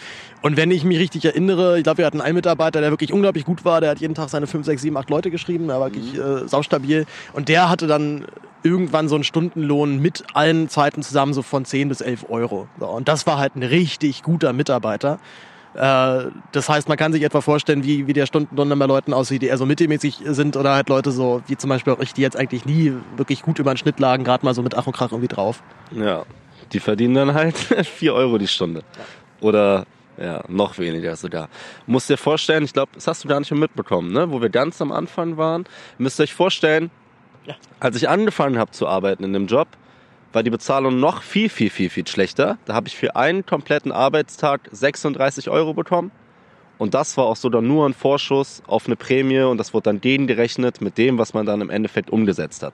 [SPEAKER 4] Und wenn ich mich richtig erinnere, ich glaube, wir hatten einen Mitarbeiter, der wirklich unglaublich gut war, der hat jeden Tag seine 5, 6, 7, 8 Leute geschrieben, der war wirklich mhm. äh, saustabil. Und der hatte dann irgendwann so einen Stundenlohn mit allen Zeiten zusammen so von 10 bis 11 Euro. So, und das war halt ein richtig guter Mitarbeiter. Äh, das heißt, man kann sich etwa vorstellen, wie, wie der Stundenlohn bei Leuten aussieht, die eher so mittelmäßig sind oder halt Leute so, wie zum Beispiel auch ich, die jetzt eigentlich nie wirklich gut über den Schnitt lagen, gerade mal so mit Ach und Krach irgendwie drauf.
[SPEAKER 6] Ja, die verdienen dann halt 4 Euro die Stunde. Oder ja, noch weniger sogar. Musst dir vorstellen, ich glaube, das hast du gar nicht mehr mitbekommen, ne? wo wir ganz am Anfang waren. Müsst ihr euch vorstellen,
[SPEAKER 4] Ja.
[SPEAKER 6] als ich angefangen habe zu arbeiten in dem Job, war die Bezahlung noch viel, viel, viel, viel schlechter. Da habe ich für einen kompletten Arbeitstag 36 Euro bekommen. Und das war auch so dann nur ein Vorschuss auf eine Prämie und das wurde dann denen gerechnet mit dem, was man dann im Endeffekt umgesetzt hat.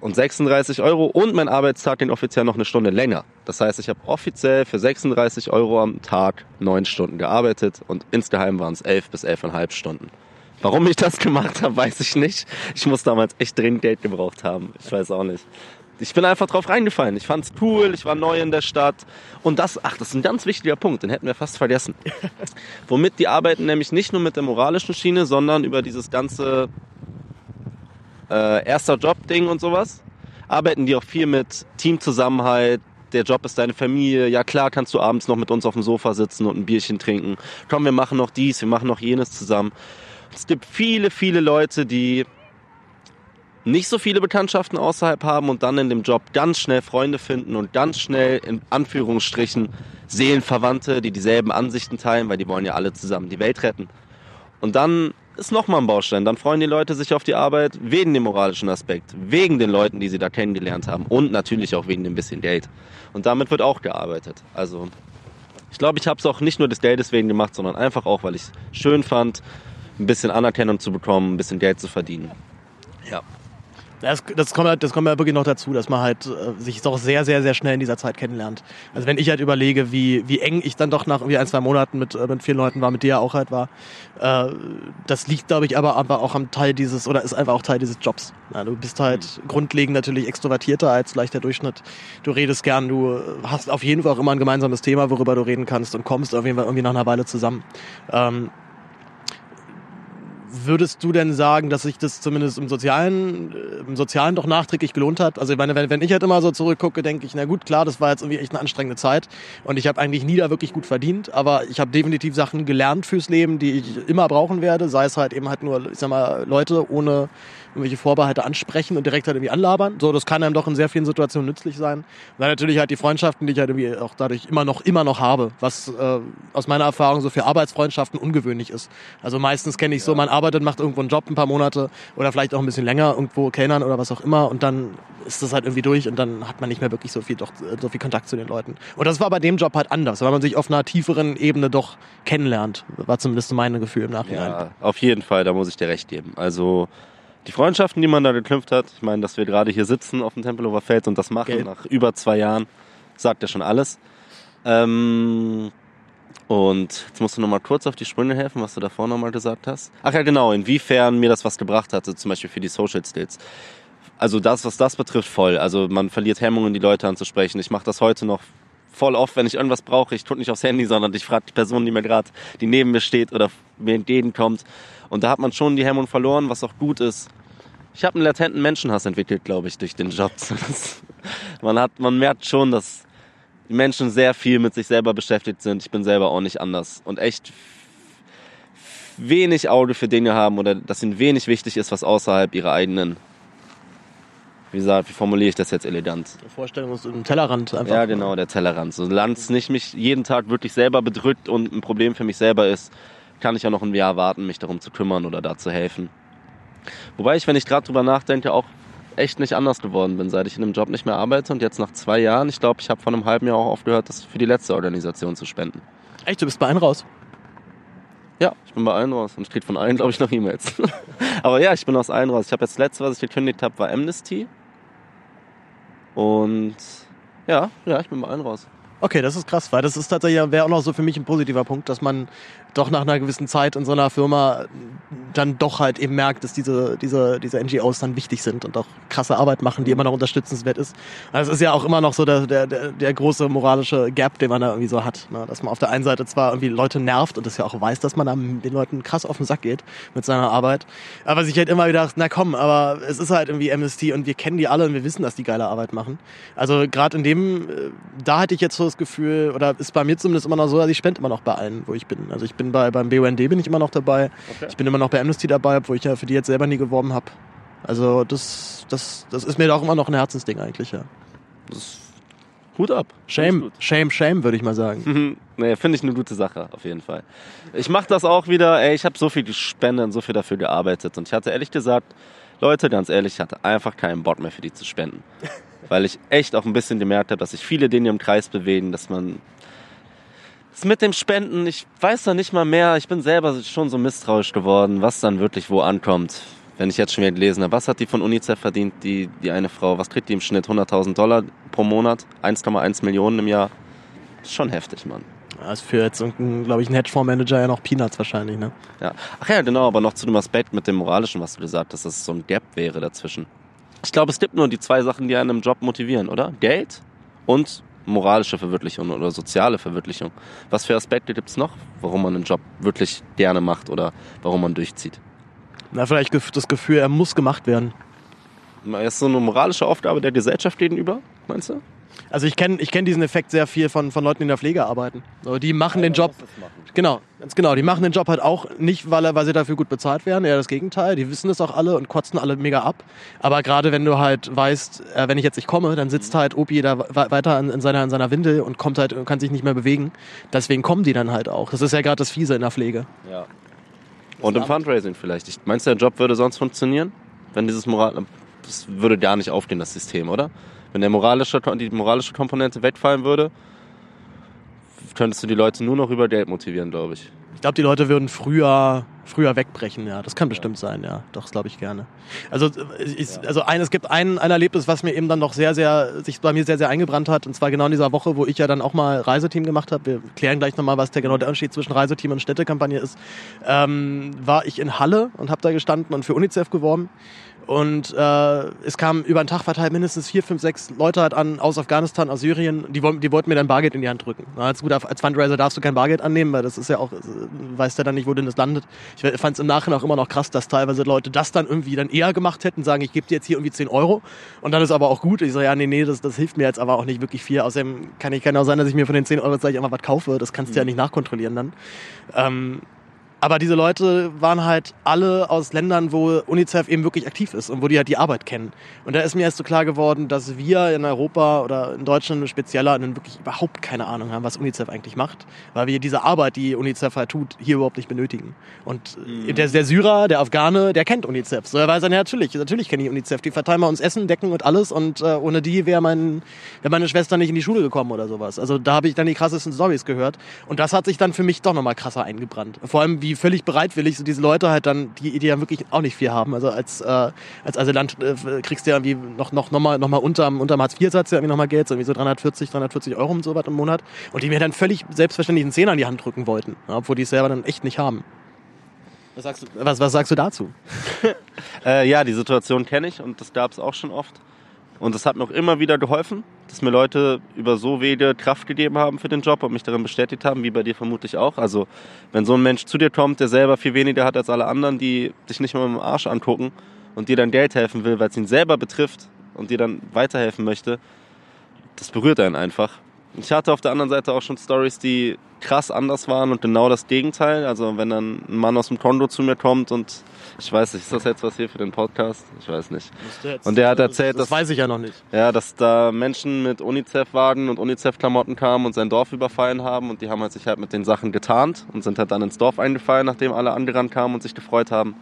[SPEAKER 6] Und 36 Euro und mein Arbeitstag ging offiziell noch eine Stunde länger. Das heißt, ich habe offiziell für 36 Euro am Tag neun Stunden gearbeitet und insgeheim waren es elf bis elfeinhalb Stunden. Warum ich das gemacht habe, weiß ich nicht. Ich muss damals echt dringend Geld gebraucht haben. Ich weiß auch nicht. Ich bin einfach drauf reingefallen. Ich fand's cool, ich war neu in der Stadt. Und das, ach, das ist ein ganz wichtiger Punkt, den hätten wir fast vergessen. Womit die arbeiten nämlich nicht nur mit der moralischen Schiene, sondern über dieses ganze äh, erster Job-Ding und sowas. Arbeiten die auch viel mit Teamzusammenhalt, der Job ist deine Familie. Ja klar, kannst du abends noch mit uns auf dem Sofa sitzen und ein Bierchen trinken. Komm, wir machen noch dies, wir machen noch jenes zusammen. Es gibt viele, viele Leute, die nicht so viele Bekanntschaften außerhalb haben und dann in dem Job ganz schnell Freunde finden und ganz schnell in Anführungsstrichen Seelenverwandte, die dieselben Ansichten teilen, weil die wollen ja alle zusammen die Welt retten. Und dann ist nochmal ein Baustein. Dann freuen die Leute sich auf die Arbeit wegen dem moralischen Aspekt, wegen den Leuten, die sie da kennengelernt haben und natürlich auch wegen dem bisschen Geld. Und damit wird auch gearbeitet. Also ich glaube, ich habe es auch nicht nur des Geldes wegen gemacht, sondern einfach auch, weil ich es schön fand, ein bisschen Anerkennung zu bekommen, ein bisschen Geld zu verdienen. Ja.
[SPEAKER 4] Das, das, kommt, halt- das kommt ja wirklich noch dazu, dass man halt äh, sich doch sehr, sehr, sehr schnell in dieser Zeit kennenlernt. Also wenn ich halt überlege, wie, wie eng ich dann doch nach irgendwie ein, zwei Monaten mit, äh, mit vielen Leuten war, mit dir auch halt war, äh, das liegt, glaube ich, aber, aber auch am Teil dieses, oder ist einfach auch Teil dieses Jobs. Ja, du bist halt grundlegend natürlich extrovertierter als vielleicht der Durchschnitt. Du redest gern, du hast auf jeden Fall auch immer ein gemeinsames Thema, worüber du reden kannst und kommst auf jeden Fall irgendwie nach einer Weile zusammen. Ähm, Würdest du denn sagen, dass sich das zumindest im Sozialen, äh, im Sozialen doch nachträglich gelohnt hat? Also ich meine, wenn, wenn ich halt immer so zurückgucke, denke ich, na gut, klar, das war jetzt irgendwie echt eine anstrengende Zeit und ich habe eigentlich nie da wirklich gut verdient, aber ich habe definitiv Sachen gelernt fürs Leben, die ich immer brauchen werde, sei es halt eben halt nur, ich sag mal, Leute ohne irgendwelche Vorbehalte ansprechen und direkt halt irgendwie anlabern. So, das kann einem doch in sehr vielen Situationen nützlich sein. Und dann natürlich halt die Freundschaften, die ich halt irgendwie auch dadurch immer noch, immer noch habe, was äh, aus meiner Erfahrung so für Arbeitsfreundschaften ungewöhnlich ist. Also meistens kenne ich so, man arbeitet, macht irgendwo einen Job ein paar Monate oder vielleicht auch ein bisschen länger irgendwo Kellnern oder was auch immer und dann ist das halt irgendwie durch und dann hat man nicht mehr wirklich so viel, doch, so viel Kontakt zu den Leuten. Und das war bei dem Job halt anders, weil man sich auf einer tieferen Ebene doch kennenlernt, war zumindest mein Gefühl im Nachhinein.
[SPEAKER 6] Ja, auf jeden Fall, da muss ich dir recht geben. Also die Freundschaften, die man da geknüpft hat, ich meine, dass wir gerade hier sitzen auf dem Tempelhofer Feld und das machen
[SPEAKER 4] Gell.
[SPEAKER 6] nach über zwei Jahren, sagt ja schon alles. Ähm, und jetzt musst du noch mal kurz auf die Sprünge helfen, was du davor noch mal gesagt hast. Ach ja, genau, inwiefern mir das was gebracht hatte, zum Beispiel für die Social Skills. Also das, was das betrifft, voll. Also man verliert Hemmungen, die Leute anzusprechen. Ich mache das heute noch voll oft, wenn ich irgendwas brauche. Ich gucke nicht aufs Handy, sondern ich frage die Person, die mir gerade, die neben mir steht oder mir entgegenkommt. Und da hat man schon die Hemmung verloren, was auch gut ist. Ich habe einen latenten Menschenhass entwickelt, glaube ich, durch den Job. Man hat, man merkt schon, dass die Menschen sehr viel mit sich selber beschäftigt sind. Ich bin selber auch nicht anders und echt wenig Auge für Dinge haben oder dass ihnen wenig wichtig ist, was außerhalb ihrer eigenen. Wie gesagt, wie formuliere ich das jetzt elegant?
[SPEAKER 4] Vorstellung ist ein Tellerrand einfach.
[SPEAKER 6] Ja, genau, der Tellerrand. Solange es nicht mich jeden Tag wirklich selber bedrückt und ein Problem für mich selber ist, kann ich ja noch ein Jahr warten, mich darum zu kümmern oder da zu helfen. Wobei ich, wenn ich gerade drüber nachdenke, auch echt nicht anders geworden bin, seit ich in dem Job nicht mehr arbeite und jetzt nach zwei Jahren, ich glaube, ich habe vor einem halben Jahr auch aufgehört, das für die letzte Organisation zu spenden.
[SPEAKER 4] Echt, du bist bei einem raus.
[SPEAKER 6] Ja, ich bin bei allen raus und ich krieg von allen, glaube ich, noch E-Mails. Aber ja, ich bin aus allen raus. Ich habe jetzt das letzte, was ich gekündigt habe, war Amnesty. Und ja, ja, ich bin bei allen raus.
[SPEAKER 4] Okay, das ist krass, weil das ist tatsächlich, wäre auch noch so für mich ein positiver Punkt, dass man doch nach einer gewissen Zeit in so einer Firma dann doch halt eben merkt, dass diese, diese, diese NGOs dann wichtig sind und auch krasse Arbeit machen, die immer noch unterstützenswert ist. Also es ist ja auch immer noch so der, der, der, große moralische Gap, den man da irgendwie so hat. Ne? Dass man auf der einen Seite zwar irgendwie Leute nervt und das ja auch weiß, dass man da den Leuten krass auf den Sack geht mit seiner Arbeit, aber sich halt immer wieder na komm, aber es ist halt irgendwie Amnesty und wir kennen die alle und wir wissen, dass die geile Arbeit machen. Also gerade in dem, äh, da hatte ich jetzt so das Gefühl, oder ist bei mir zumindest immer noch so, dass ich spende immer noch bei allen, wo ich bin. Also ich bin bei beim BUND bin ich immer noch dabei.
[SPEAKER 6] Okay.
[SPEAKER 4] Ich bin immer noch bei Amnesty dabei, obwohl ich ja für die jetzt selber nie geworben habe. Also das, das, das ist mir doch immer noch ein Herzensding eigentlich, ja.
[SPEAKER 6] Hut ab.
[SPEAKER 4] Shame, shame, shame, würde ich mal sagen.
[SPEAKER 6] Mhm. Nee, finde ich eine gute Sache, auf jeden Fall. Ich mache das auch wieder, ey, ich habe so viel gespendet und so viel dafür gearbeitet. Und ich hatte ehrlich gesagt, Leute, ganz ehrlich, ich hatte einfach keinen Bock mehr für die zu spenden. Weil ich echt auch ein bisschen gemerkt habe, dass sich viele Dinge im Kreis bewegen, dass man das mit dem Spenden, ich weiß da nicht mal mehr, ich bin selber schon so misstrauisch geworden, was dann wirklich wo ankommt. Wenn ich jetzt schon wieder gelesen habe, was hat die von UNICEF verdient, die, die eine Frau, was kriegt die im Schnitt? 100.000 Dollar pro Monat, 1,1 Millionen im Jahr. Ist schon heftig, Mann.
[SPEAKER 4] Das ist für jetzt irgendeinen, glaube ich, einen Hedgefondsmanager ja noch Peanuts wahrscheinlich, ne?
[SPEAKER 6] Ja. Ach ja, genau, aber noch zu dem Aspekt mit dem Moralischen, was du gesagt hast, dass es so ein Gap wäre dazwischen. Ich glaube, es gibt nur die zwei Sachen, die einen im Job motivieren, oder? Geld und moralische Verwirklichung oder soziale Verwirklichung. Was für Aspekte gibt's noch, warum man einen Job wirklich gerne macht oder warum man durchzieht?
[SPEAKER 4] Na, vielleicht das Gefühl, er muss gemacht werden.
[SPEAKER 6] Ist so eine moralische Aufgabe der Gesellschaft gegenüber, meinst du?
[SPEAKER 4] Also ich kenne ich kenn diesen Effekt sehr viel von, von Leuten, die in der Pflege arbeiten. So, die machen den Job, genau, ganz genau, die machen den Job halt auch nicht, weil, weil sie dafür gut bezahlt werden, eher das Gegenteil. Die wissen das auch alle und kotzen alle mega ab. Aber gerade wenn du halt weißt, äh, wenn ich jetzt nicht komme, dann sitzt halt Opi da we- weiter in, in, seiner, in seiner Windel und kommt halt und kann sich nicht mehr bewegen. Deswegen kommen die dann halt auch. Das ist ja gerade das Fiese in der Pflege.
[SPEAKER 6] Ja. Und im Fundraising vielleicht. Ich, meinst du, der Job würde sonst funktionieren? Wenn dieses Moral... Das würde gar nicht aufgehen, das System, oder? Wenn der moralische, die moralische Komponente wegfallen würde, könntest du die Leute nur noch über Geld motivieren, glaube ich.
[SPEAKER 4] Ich glaube, die Leute würden früher, früher wegbrechen, ja. Das kann bestimmt sein, ja. Doch, das glaube ich gerne. Also, ich, also ein, es gibt ein, ein Erlebnis, was mir eben dann noch sehr, sehr, sich bei mir sehr, sehr eingebrannt hat. Und zwar genau in dieser Woche, wo ich ja dann auch mal Reiseteam gemacht habe. Wir klären gleich nochmal, was der genau der Unterschied zwischen Reiseteam und Städtekampagne ist. Ähm, war ich in Halle und habe da gestanden und für UNICEF geworben. Und äh, es kamen über den Tag verteilt mindestens vier, fünf, sechs Leute halt an aus Afghanistan, aus Syrien. Die, wollten- die wollten mir dann Bargeld in die Hand drücken. Als, guter, als Fundraiser darfst du kein Bargeld annehmen, weil das ist ja auch, äh, weißt ja dann nicht, wo denn das landet. Ich fand es im Nachhinein auch immer noch krass, dass teilweise Leute das dann irgendwie dann eher gemacht hätten, sagen, ich gebe dir jetzt hier irgendwie 10 Euro. Und dann ist aber auch gut. Ich so, ja, nee, nee, das, das hilft mir jetzt aber auch nicht wirklich viel. Außerdem kann ich auch sein, dass ich mir von den 10 Euro jetzt gleich einfach was kaufe. Das kannst du ja nicht nachkontrollieren dann. Ähm, aber diese Leute waren halt alle aus Ländern, wo UNICEF eben wirklich aktiv ist und wo die halt die Arbeit kennen. Und da ist mir erst so klar geworden, dass wir in Europa oder in Deutschland spezieller dann wirklich überhaupt keine Ahnung haben, was UNICEF eigentlich macht. Weil wir diese Arbeit, die UNICEF halt tut, hier überhaupt nicht benötigen. Und äh, der, der Syrer, der Afghane, der kennt UNICEF. So, er weiß dann, ja, natürlich, natürlich kenne ich UNICEF. Die verteilen bei uns Essen, Decken und alles. Und äh, ohne die wäre mein, wär meine Schwester nicht in die Schule gekommen oder sowas. Also da habe ich dann die krassesten Stories gehört. Und das hat sich dann für mich doch nochmal krasser eingebrannt. Vor allem, wie völlig bereitwillig so diese Leute halt dann, die, die ja wirklich auch nicht viel haben. Also als, äh, als Asylant äh, kriegst du ja irgendwie noch, noch, noch mal, noch mal unterm, unterm Hartz-IV-Satz ja irgendwie noch mal Geld, so irgendwie so 340, 340 Euro und so was im Monat. Und die mir dann völlig selbstverständlich einen Zehner in die Hand drücken wollten. Ja, obwohl die es selber dann echt nicht haben. Was sagst du, was, was sagst du dazu?
[SPEAKER 6] Äh, ja, die Situation kenne ich und das gab es auch schon oft. Und es hat mir auch immer wieder geholfen, dass mir Leute über so Wege Kraft gegeben haben für den Job und mich darin bestätigt haben, wie bei dir vermutlich auch. Also wenn so ein Mensch zu dir kommt, der selber viel weniger hat als alle anderen, die dich nicht mal mit dem Arsch angucken und dir dann Geld helfen will, weil es ihn selber betrifft und dir dann weiterhelfen möchte, das berührt einen einfach. Ich hatte auf der anderen Seite auch schon Stories, die krass anders waren und genau das Gegenteil. Also wenn dann ein Mann aus dem Kongo zu mir kommt und ich weiß nicht, ist das jetzt was hier für den Podcast? Ich weiß nicht. Und der hat erzählt,
[SPEAKER 4] das
[SPEAKER 6] dass,
[SPEAKER 4] weiß ich ja noch nicht.
[SPEAKER 6] ja, dass da Menschen mit UNICEF-Wagen und UNICEF-Klamotten kamen und sein Dorf überfallen haben und die haben halt sich halt mit den Sachen getarnt und sind halt dann ins Dorf eingefallen, nachdem alle angerannt kamen und sich gefreut haben.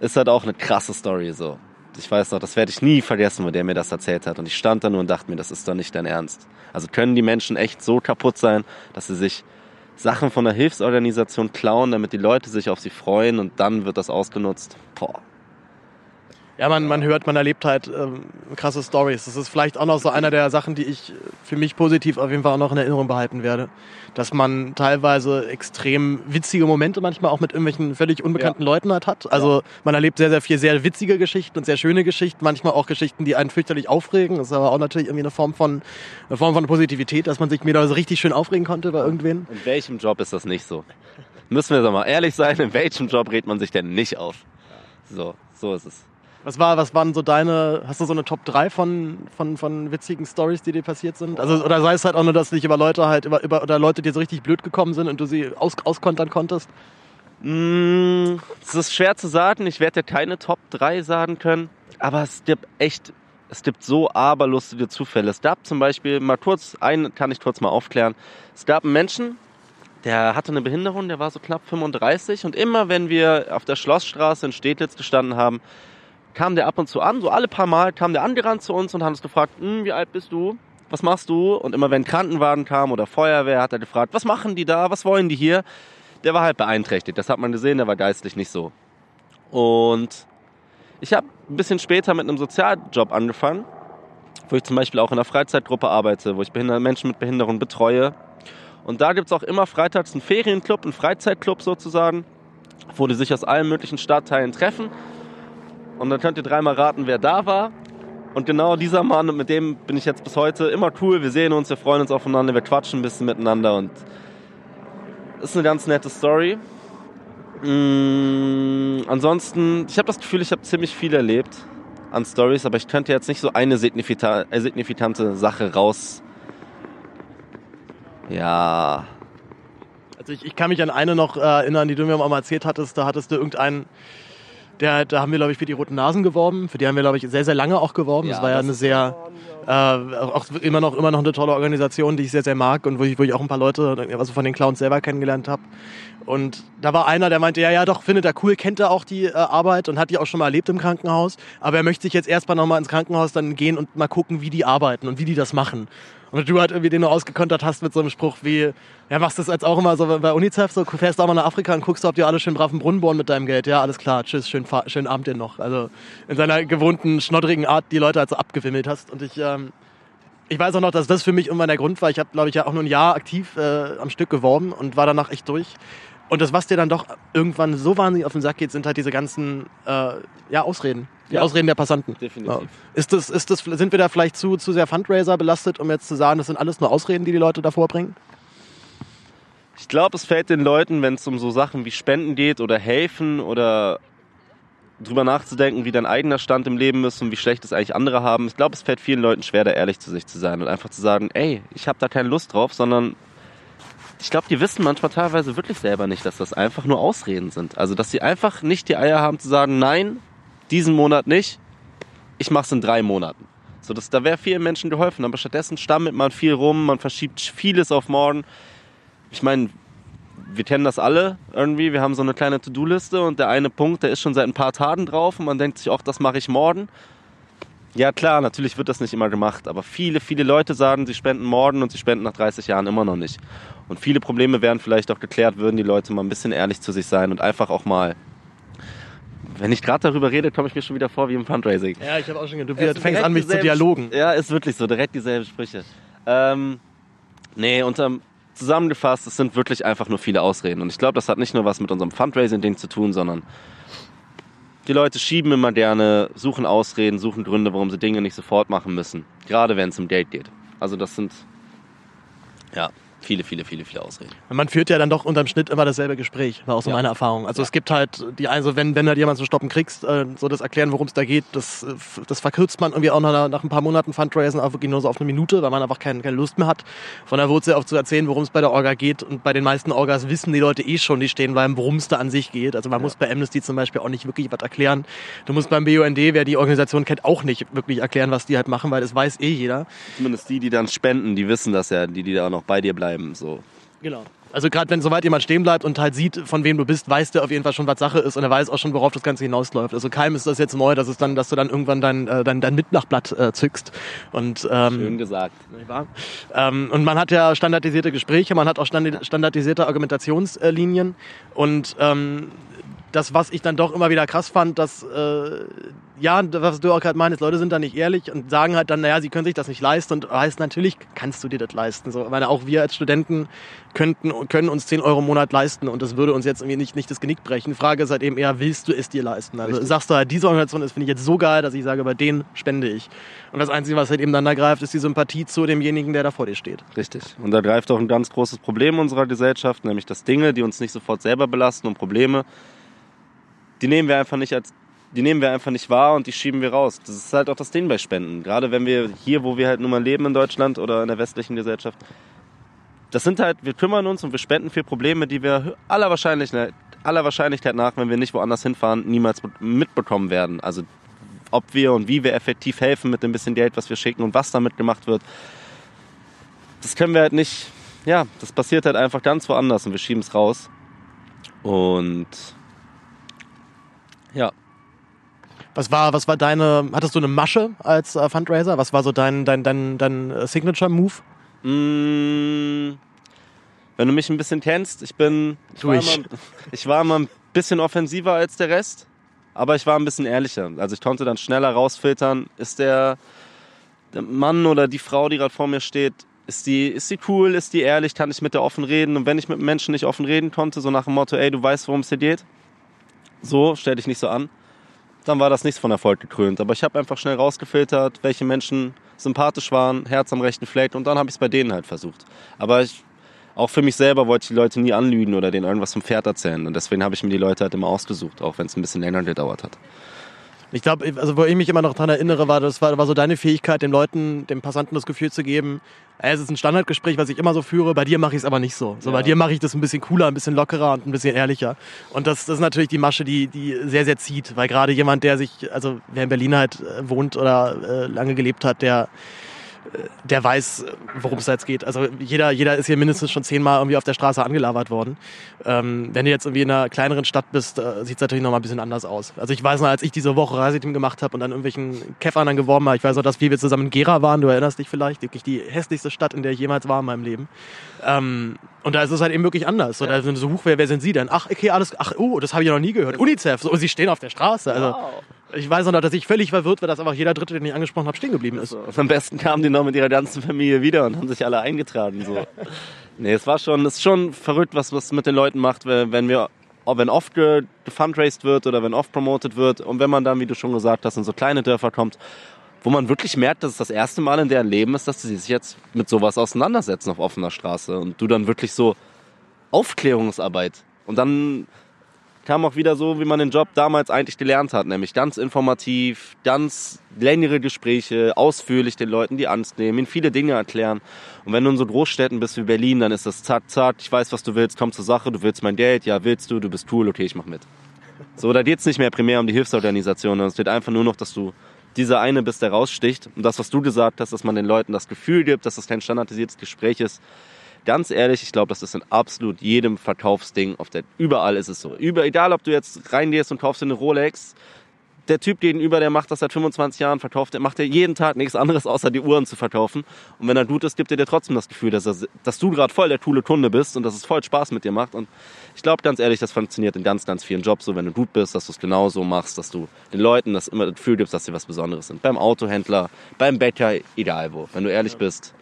[SPEAKER 6] Ist halt auch eine krasse Story so. Ich weiß noch, das werde ich nie vergessen, wo der mir das erzählt hat. Und ich stand da nur und dachte mir, das ist doch nicht dein Ernst. Also können die Menschen echt so kaputt sein, dass sie sich Sachen von der Hilfsorganisation klauen, damit die Leute sich auf sie freuen und dann wird das ausgenutzt. Boah.
[SPEAKER 4] Ja, man, man hört, man erlebt halt ähm, krasse Stories. Das ist vielleicht auch noch so einer der Sachen, die ich für mich positiv auf jeden Fall auch noch in Erinnerung behalten werde. Dass man teilweise extrem witzige Momente manchmal auch mit irgendwelchen völlig unbekannten Leuten halt hat. Also man erlebt sehr, sehr viel sehr witzige Geschichten und sehr schöne Geschichten, manchmal auch Geschichten, die einen fürchterlich aufregen. Das ist aber auch natürlich irgendwie eine Form von, eine Form von Positivität, dass man sich mir da so richtig schön aufregen konnte bei irgendwen.
[SPEAKER 6] In welchem Job ist das nicht so? Müssen wir doch mal ehrlich sein, in welchem Job redet man sich denn nicht auf? So, so ist es.
[SPEAKER 4] Was war, was waren so deine, hast du so eine Top 3 von, von, von witzigen Stories, die dir passiert sind? Also, oder sei es halt auch nur, dass dich über Leute halt, über, über, oder Leute, die so richtig blöd gekommen sind und du sie aus, auskontern konntest?
[SPEAKER 6] Mm, Es ist schwer zu sagen. Ich werde dir keine Top 3 sagen können. Aber es gibt echt, es gibt so aberlustige Zufälle. Es gab zum Beispiel, mal kurz, einen kann ich kurz mal aufklären. Es gab einen Menschen, der hatte eine Behinderung, der war so knapp 35. Und immer wenn wir auf der Schlossstraße in Steglitz gestanden haben, kam der ab und zu an. So alle paar Mal kam der angerannt zu uns und hat uns gefragt, "Hm, wie alt bist du? Was machst du? Und immer wenn Krankenwagen kam oder Feuerwehr, hat er gefragt, was machen die da? Was wollen die hier? der war halt beeinträchtigt. Das hat man gesehen, der war geistlich nicht so. Und ich habe ein bisschen später mit einem Sozialjob angefangen, wo ich zum Beispiel auch in einer Freizeitgruppe arbeite, wo ich Menschen mit Behinderung betreue. Und da gibt's auch immer freitags einen Ferienclub, einen Freizeitclub sozusagen, wo die sich aus allen möglichen Stadtteilen treffen. Und dann könnt ihr dreimal raten, wer da war. Und genau dieser Mann, mit dem bin ich jetzt bis heute immer cool. Wir sehen uns, wir freuen uns aufeinander, wir quatschen ein bisschen miteinander und ist eine ganz nette Story. Mm, ansonsten, ich habe das Gefühl, ich habe ziemlich viel erlebt an Stories, aber ich könnte jetzt nicht so eine signifita äh, signifikante Sache raus. Ja.
[SPEAKER 4] Also ich, ich kann mich an eine noch äh, erinnern, die du mir mal erzählt hattest. Da hattest du irgendeinen, der, da haben wir, glaube ich, für die Roten Nasen geworben. Für die haben wir, glaube ich, sehr, sehr lange auch geworben.
[SPEAKER 6] Ja,
[SPEAKER 4] das war ja
[SPEAKER 6] das
[SPEAKER 4] eine sehr, äh, auch immer noch, immer noch eine tolle Organisation, die ich sehr, sehr mag und wo ich, wo ich auch ein paar Leute, also von den Clowns selber kennengelernt habe. Und da war einer, der meinte, ja, ja, doch, findet er cool, kennt er auch die äh, Arbeit und hat die auch schon mal erlebt im Krankenhaus. Aber er möchte sich jetzt erstmal nochmal ins Krankenhaus dann gehen und mal gucken, wie die arbeiten und wie die das machen. Und du halt irgendwie den du ausgekontert hast mit so einem Spruch wie, ja, machst das jetzt auch immer so bei UNICEF, so fährst du auch mal nach Afrika und guckst, ob die alle schön brav im Brunnen bohren mit deinem Geld. Ja, alles klar, tschüss, schönen, schönen Abend dir noch. Also in seiner gewohnten, schnoddrigen Art die Leute halt so abgewimmelt hast. Und ich, ähm, ich weiß auch noch, dass das für mich irgendwann der Grund war. Ich habe, glaube ich, ja auch nur ein Jahr aktiv äh, am Stück geworben und war danach echt durch. Und das, was dir dann doch irgendwann so wahnsinnig auf den Sack geht, sind halt diese ganzen äh, ja, Ausreden. Die
[SPEAKER 6] Ja.
[SPEAKER 4] Ausreden der Passanten.
[SPEAKER 6] Definitiv.
[SPEAKER 4] Ja. Ist das, ist das, sind wir da vielleicht zu, zu sehr Fundraiser belastet, um jetzt zu sagen, das sind alles nur Ausreden, die die Leute davor bringen?
[SPEAKER 6] Ich glaube, es fällt den Leuten, wenn es um so Sachen wie Spenden geht oder helfen oder drüber nachzudenken, wie dein eigener Stand im Leben ist und wie schlecht es eigentlich andere haben. Ich glaube, es fällt vielen Leuten schwer, da ehrlich zu sich zu sein und einfach zu sagen, ey, ich habe da keine Lust drauf, sondern ich glaube, die wissen manchmal teilweise wirklich selber nicht, dass das einfach nur Ausreden sind. Also, dass sie einfach nicht die Eier haben zu sagen, nein, diesen Monat nicht, ich mach's in drei Monaten. So, das, da wäre vielen Menschen geholfen, aber stattdessen stammelt man viel rum, man verschiebt vieles auf morgen. Ich meine, wir kennen das alle irgendwie. Wir haben so eine kleine To-Do-Liste und der eine Punkt, der ist schon seit ein paar Tagen drauf und man denkt sich auch, das mache ich morgen. Ja klar, natürlich wird das nicht immer gemacht, aber viele, viele Leute sagen, sie spenden morgen und sie spenden nach 30 Jahren immer noch nicht. Und viele Probleme wären vielleicht auch geklärt, würden die Leute mal ein bisschen ehrlich zu sich sein und einfach auch mal. Wenn ich gerade darüber rede, komme ich mir schon wieder vor wie im Fundraising.
[SPEAKER 4] Ja, ich habe auch schon du
[SPEAKER 6] Es
[SPEAKER 4] fängst an, mich zu dialogen.
[SPEAKER 6] Ja, ist wirklich so, direkt dieselben Sprüche. Ähm, nee, unterm zusammengefasst, es sind wirklich einfach nur viele Ausreden. Und ich glaube, das hat nicht nur was mit unserem Fundraising-Ding zu tun, sondern die Leute schieben immer gerne, suchen Ausreden, suchen Gründe, warum sie Dinge nicht sofort machen müssen. Gerade wenn es um Geld geht. Also das sind, ja, viele, viele, viele, viele Ausreden.
[SPEAKER 4] Man führt ja dann doch unterm Schnitt immer dasselbe Gespräch, war auch so
[SPEAKER 6] Ja.
[SPEAKER 4] meine Erfahrung. Also es gibt halt die, also wenn, wenn halt jemand zu stoppen kriegst, äh, so das Erklären, worum es da geht, das, äh, das verkürzt man irgendwie auch nach, nach ein paar Monaten Fundraisen auch wirklich nur so auf eine Minute, weil man einfach keine, keine Lust mehr hat. Von der Wurzel auf zu erzählen, worum es bei der Orga geht. Und bei den meisten Orgas wissen die Leute eh schon, die stehen bleiben, worum es da an sich geht. Also man muss bei Amnesty zum Beispiel auch nicht wirklich was erklären. Du musst beim BUND, wer die Organisation kennt, auch nicht wirklich erklären, was die halt machen, weil das weiß eh jeder.
[SPEAKER 6] Zumindest die, die dann spenden, die wissen das ja, die, die da auch noch bei dir bleiben. So.
[SPEAKER 4] Genau. Also gerade wenn soweit jemand stehen bleibt und halt sieht, von wem du bist, weiß der auf jeden Fall schon, was Sache ist und er weiß auch schon, worauf das Ganze hinausläuft. Also keinem ist das jetzt neu, dass es dann, dass du dann irgendwann dein, äh, dein, dein Mitmachblatt äh, zückst. Und ähm,
[SPEAKER 6] Schön gesagt.
[SPEAKER 4] Ähm, und man hat ja standardisierte Gespräche, man hat auch standardisierte Argumentationslinien und ähm, das, was ich dann doch immer wieder krass fand, dass, äh, ja, was du auch gerade meinst, Leute sind da nicht ehrlich und sagen halt dann, naja, sie können sich das nicht leisten und heißt, natürlich kannst du dir das leisten. So, weil auch wir als Studenten könnten, können uns 10 Euro im Monat leisten und das würde uns jetzt irgendwie nicht, nicht das Genick brechen. Frage ist halt eben eher, willst du es dir leisten? Also sagst du halt, diese Organisation ist, finde ich jetzt so geil, dass ich sage, bei denen spende ich. Und das Einzige, was halt eben dann da greift, ist die Sympathie zu demjenigen, der da vor dir steht.
[SPEAKER 6] Richtig. Und da greift auch ein ganz großes Problem unserer Gesellschaft, nämlich dass Dinge, die uns nicht sofort selber belasten und Probleme, die nehmen wir einfach nicht als die nehmen wir einfach nicht wahr und die schieben wir raus. Das ist halt auch das Ding bei Spenden. Gerade wenn wir hier, wo wir halt nun mal leben in Deutschland oder in der westlichen Gesellschaft, das sind halt, wir kümmern uns und wir spenden für Probleme, die wir aller Wahrscheinlichkeit, aller Wahrscheinlichkeit nach, wenn wir nicht woanders hinfahren, niemals mitbekommen werden. Also ob wir und wie wir effektiv helfen mit dem bisschen Geld, was wir schicken und was damit gemacht wird, das können wir halt nicht, ja, das passiert halt einfach ganz woanders und wir schieben es raus. Und ja,
[SPEAKER 4] Was war, was war deine, hattest du eine Masche als äh, Fundraiser? Was war so dein, dein, dein, dein äh, Signature-Move?
[SPEAKER 6] Mm, wenn du mich ein bisschen kennst, ich bin. Ich
[SPEAKER 4] Tu
[SPEAKER 6] war,
[SPEAKER 4] ich.
[SPEAKER 6] Immer, ich war immer ein bisschen offensiver als der Rest, aber ich war ein bisschen ehrlicher. Also ich konnte dann schneller rausfiltern, ist der, der Mann oder die Frau, die gerade vor mir steht, ist die, ist die cool, ist die ehrlich, kann ich mit der offen reden? Und wenn ich mit Menschen nicht offen reden konnte, so nach dem Motto, ey, du weißt, worum es hier geht, so, stell dich nicht so an, dann war das nichts von Erfolg gekrönt. Aber ich habe einfach schnell rausgefiltert, welche Menschen sympathisch waren, Herz am rechten Fleck und dann habe ich es bei denen halt versucht. Aber ich, auch für mich selber wollte ich die Leute nie anlügen oder denen irgendwas vom Pferd erzählen. Und deswegen habe ich mir die Leute halt immer ausgesucht, auch wenn es ein bisschen länger gedauert hat.
[SPEAKER 4] Ich glaube, also wo ich mich immer noch dran erinnere, war das war, war so deine Fähigkeit, den Leuten, dem Passanten das Gefühl zu geben, ey, es ist ein Standardgespräch, was ich immer so führe. Bei dir mache ich es aber nicht so. So
[SPEAKER 6] Ja.
[SPEAKER 4] bei dir mache ich das ein bisschen cooler, ein bisschen lockerer und ein bisschen ehrlicher. Und das, das ist natürlich die Masche, die die sehr sehr zieht, weil gerade jemand, der sich, also wer in Berlin halt äh, wohnt oder äh, lange gelebt hat, der der weiß, worum es da jetzt geht. Also jeder, jeder ist hier mindestens schon zehnmal irgendwie auf der Straße angelabert worden. Ähm, wenn du jetzt irgendwie in einer kleineren Stadt bist, äh, sieht es natürlich noch mal ein bisschen anders aus. Also ich weiß noch, als ich diese Woche Reiseteam gemacht habe und an irgendwelchen Käffern dann geworben habe, ich weiß noch, dass wir zusammen in Gera waren, du erinnerst dich vielleicht, wirklich die hässlichste Stadt, in der ich jemals war in meinem Leben. Ähm, und da ist es halt eben wirklich anders. Oder so, so, huch, wer, wer sind Sie denn? Ach, okay, alles, ach, oh, das habe ich ja noch nie gehört. UNICEF, so, Sie stehen auf der Straße. Also, ich weiß noch, dass ich völlig verwirrt war, dass einfach jeder Dritte, den ich angesprochen habe, stehen geblieben ist.
[SPEAKER 6] Und am besten kamen die noch mit ihrer ganzen Familie wieder und haben sich alle eingetragen. So. nee, es war schon, es ist schon verrückt, was was mit den Leuten macht, wenn wir wenn oft ge- gefundraised wird oder wenn oft promoted wird und wenn man dann, wie du schon gesagt hast, in so kleine Dörfer kommt, wo man wirklich merkt, dass es das erste Mal in deren Leben ist, dass sie sich jetzt mit sowas auseinandersetzen auf offener Straße und du dann wirklich so Aufklärungsarbeit und dann kam auch wieder so, wie man den Job damals eigentlich gelernt hat, nämlich ganz informativ, ganz längere Gespräche, ausführlich den Leuten die Angst nehmen, ihnen viele Dinge erklären. Und wenn du in so Großstädten bist wie Berlin, dann ist das zack, zack, ich weiß, was du willst, komm zur Sache, du willst mein Geld, ja, willst du, du bist cool, okay, ich mach mit. So, da geht's nicht mehr primär um die Hilfsorganisation, sondern es geht einfach nur noch, dass du dieser eine bist, der raussticht. Und das, was du gesagt hast, dass man den Leuten das Gefühl gibt, dass das kein standardisiertes Gespräch ist, ganz ehrlich, ich glaube, das ist in absolut jedem Verkaufsding. Auf der, überall ist es so. Über, egal, ob du jetzt reingehst und kaufst eine Rolex, der Typ gegenüber, der macht das seit 25 Jahren, verkauft, der macht ja jeden Tag nichts anderes, außer die Uhren zu verkaufen. Und wenn er gut ist, gibt er dir trotzdem das Gefühl, dass, er, dass du gerade voll der coole Kunde bist und dass es voll Spaß mit dir macht. Und ich glaube ganz ehrlich, das funktioniert in ganz, ganz vielen Jobs so, wenn du gut bist, dass du es genauso machst, dass du den Leuten das immer das Gefühl gibst, dass sie was Besonderes sind. Beim Autohändler, beim Bäcker, egal wo. Wenn du ehrlich bist,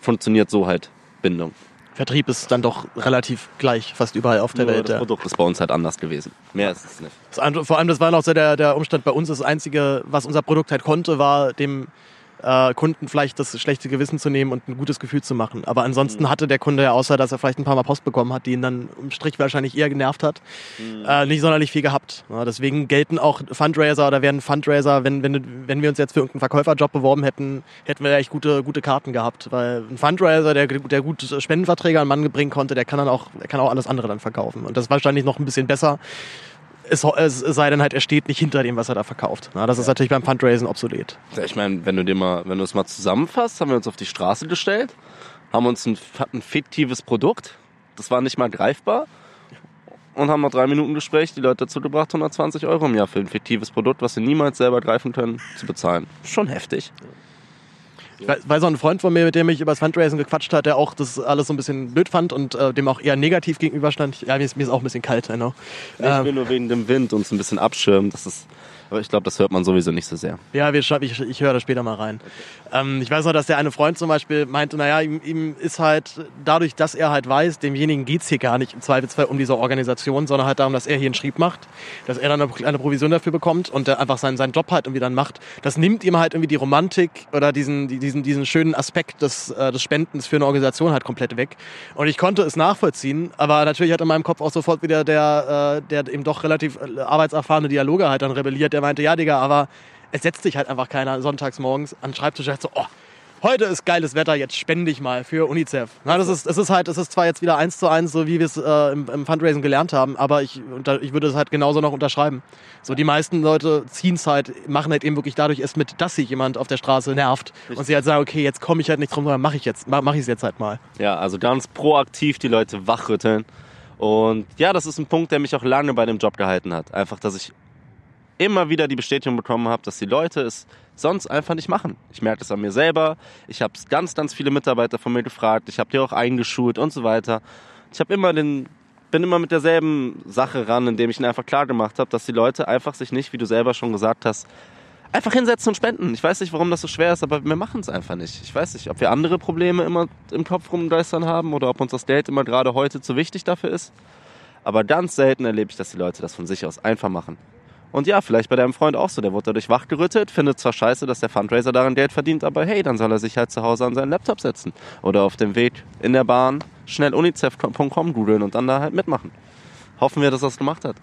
[SPEAKER 6] funktioniert so halt Bindung.
[SPEAKER 4] Vertrieb ist dann doch relativ gleich fast überall auf der
[SPEAKER 6] Nur
[SPEAKER 4] Welt.
[SPEAKER 6] das
[SPEAKER 4] Ja.
[SPEAKER 6] Produkt ist bei uns halt anders gewesen. Mehr ist es nicht.
[SPEAKER 4] Vor allem, das war noch so der, der Umstand bei uns. Das Einzige, was unser Produkt halt konnte, war dem äh, Kunden vielleicht das schlechte Gewissen zu nehmen und ein gutes Gefühl zu machen. Aber ansonsten hatte der Kunde ja, außer dass er vielleicht ein paar Mal Post bekommen hat, die ihn dann im Strich wahrscheinlich eher genervt hat, äh, nicht sonderlich viel gehabt. Ja, deswegen gelten auch Fundraiser oder werden Fundraiser, wenn, wenn, wenn wir uns jetzt für irgendeinen Verkäuferjob beworben hätten, hätten wir echt gute, gute Karten gehabt. Weil ein Fundraiser, der, der gut Spendenverträge an Mann bringen konnte, der kann dann auch, der kann auch alles andere dann verkaufen. Und das ist wahrscheinlich noch ein bisschen besser. Es, es sei denn halt, er steht nicht hinter dem, was er da verkauft. Na, das ist natürlich beim Fundraisen obsolet.
[SPEAKER 6] Ja, Ich meine, wenn du dir mal, wenn du es mal zusammenfasst, haben wir uns auf die Straße gestellt, haben uns ein, ein fiktives Produkt, das war nicht mal greifbar und haben nach drei Minuten Gespräch die Leute dazu gebracht, 120 Euro im Jahr für ein fiktives Produkt, was sie niemals selber greifen können, zu bezahlen. Schon heftig.
[SPEAKER 4] Ich weiß, auch ein Freund von mir, mit dem ich über das Fundraising gequatscht hat, der auch das alles so ein bisschen blöd fand und äh, dem auch eher negativ gegenüberstand. Ja, mir ist, mir ist auch ein bisschen kalt, know.
[SPEAKER 6] Ich
[SPEAKER 4] Ähm,
[SPEAKER 6] will nur wegen dem Wind uns ein bisschen abschirmen. Das ist, ich glaube, das hört man sowieso nicht so sehr.
[SPEAKER 4] Ja, wir, ich, ich höre da später mal rein. Ähm, ich weiß noch, dass der eine Freund zum Beispiel meinte, naja, ihm, ihm ist halt dadurch, dass er halt weiß, demjenigen geht's hier gar nicht im Zweifelsfall um diese Organisation, sondern halt darum, dass er hier einen Schrieb macht, dass er dann eine kleine Provision dafür bekommt und der einfach seinen, seinen Job halt irgendwie dann macht. Das nimmt ihm halt irgendwie die Romantik oder diesen, die- diesen, diesen schönen Aspekt des, äh, des Spendens für eine Organisation halt komplett weg. Und ich konnte es nachvollziehen, aber natürlich hat in meinem Kopf auch sofort wieder der, äh, der eben doch relativ äh, arbeitserfahrene Dialoge halt dann rebelliert, der meinte, ja, Digga, aber es setzt sich halt einfach keiner sonntags morgens an den Schreibtisch und sagt so, oh, heute ist geiles Wetter, jetzt spende ich mal für UNICEF. Na, das ist, es ist halt, es ist zwar jetzt wieder eins zu eins, so wie wir es äh, im, im Fundraising gelernt haben, aber ich, unter, ich würde es halt genauso noch unterschreiben. So, die meisten Leute ziehen es halt, machen halt eben wirklich dadurch erst mit, dass sich jemand auf der Straße nervt und sie halt sagen, okay, jetzt komme ich halt nicht drum, sondern mache ich jetzt, mache ich es jetzt halt mal.
[SPEAKER 6] Ja, also ganz proaktiv die Leute wachrütteln. Und ja, das ist ein Punkt, der mich auch lange bei dem Job gehalten hat. Einfach, dass ich immer wieder die Bestätigung bekommen habe, dass die Leute es sonst einfach nicht machen. Ich merke das an mir selber. Ich habe ganz, ganz viele Mitarbeiter von mir gefragt. Ich habe die auch eingeschult und so weiter. Ich habe immer den, bin immer mit derselben Sache ran, indem ich ihnen einfach klar gemacht habe, dass die Leute einfach sich nicht, wie du selber schon gesagt hast, einfach hinsetzen und spenden. Ich weiß nicht, warum das so schwer ist, aber wir machen es einfach nicht. Ich weiß nicht, ob wir andere Probleme immer im Kopf rumgeistern haben oder ob uns das Geld immer gerade heute zu wichtig dafür ist. Aber ganz selten erlebe ich, dass die Leute das von sich aus einfach machen. Und ja, vielleicht bei deinem Freund auch so. Der wurde dadurch wachgerüttelt, findet zwar scheiße, dass der Fundraiser daran Geld verdient, aber hey, dann soll er sich halt zu Hause an seinen Laptop setzen. Oder auf dem Weg in der Bahn schnell unicef.com googeln und dann da halt mitmachen. Hoffen wir, dass er es gemacht hat.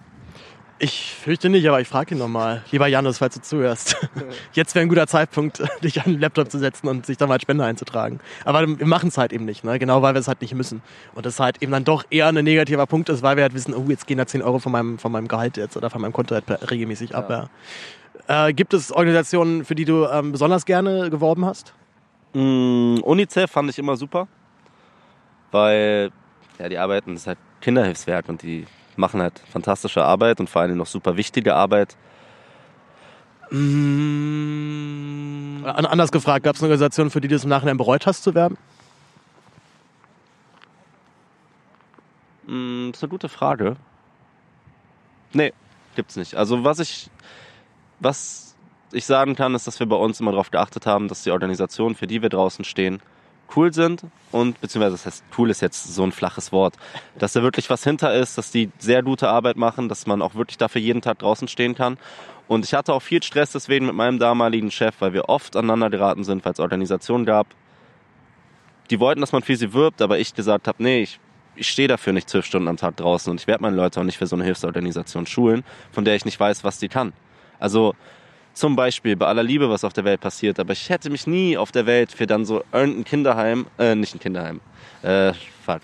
[SPEAKER 4] Ich fürchte nicht, aber ich frage ihn nochmal. Lieber Janus, falls du zuhörst. Jetzt wäre ein guter Zeitpunkt, dich an den Laptop zu setzen und sich da mal Spende einzutragen. Aber wir machen es halt eben nicht, ne? genau weil wir es halt nicht müssen. Und das halt eben dann doch eher ein negativer Punkt ist, weil wir halt wissen, oh, jetzt gehen da 10 Euro von meinem, von meinem Gehalt jetzt oder von meinem Konto halt regelmäßig ab. Ja. Ja. Äh, gibt es Organisationen, für die du ähm, besonders gerne geworben hast?
[SPEAKER 6] Mm, UNICEF fand ich immer super, weil ja, die arbeiten, das ist halt Kinderhilfswerk und die machen halt fantastische Arbeit und vor allem noch super wichtige Arbeit.
[SPEAKER 4] Mmh. Anders gefragt, gab es eine Organisation, für die du es im Nachhinein bereut hast zu werben?
[SPEAKER 6] Mmh, das ist eine gute Frage. Nee, gibt's nicht. Also was ich, was ich sagen kann, ist, dass wir bei uns immer darauf geachtet haben, dass die Organisationen, für die wir draußen stehen, cool sind und beziehungsweise das heißt cool ist jetzt so ein flaches Wort, dass da wirklich was hinter ist, dass die sehr gute Arbeit machen, dass man auch wirklich dafür jeden Tag draußen stehen kann. Und ich hatte auch viel Stress deswegen mit meinem damaligen Chef, weil wir oft aneinander geraten sind, weil es Organisationen gab, die wollten, dass man für sie wirbt, aber ich gesagt habe, nee, ich, ich stehe dafür nicht zwölf Stunden am Tag draußen und ich werde meine Leute auch nicht für so eine Hilfsorganisation schulen, von der ich nicht weiß, was die kann. Also zum Beispiel bei aller Liebe, was auf der Welt passiert, aber ich hätte mich nie auf der Welt für dann so irgendein Kinderheim, äh, nicht ein Kinderheim, äh, fuck,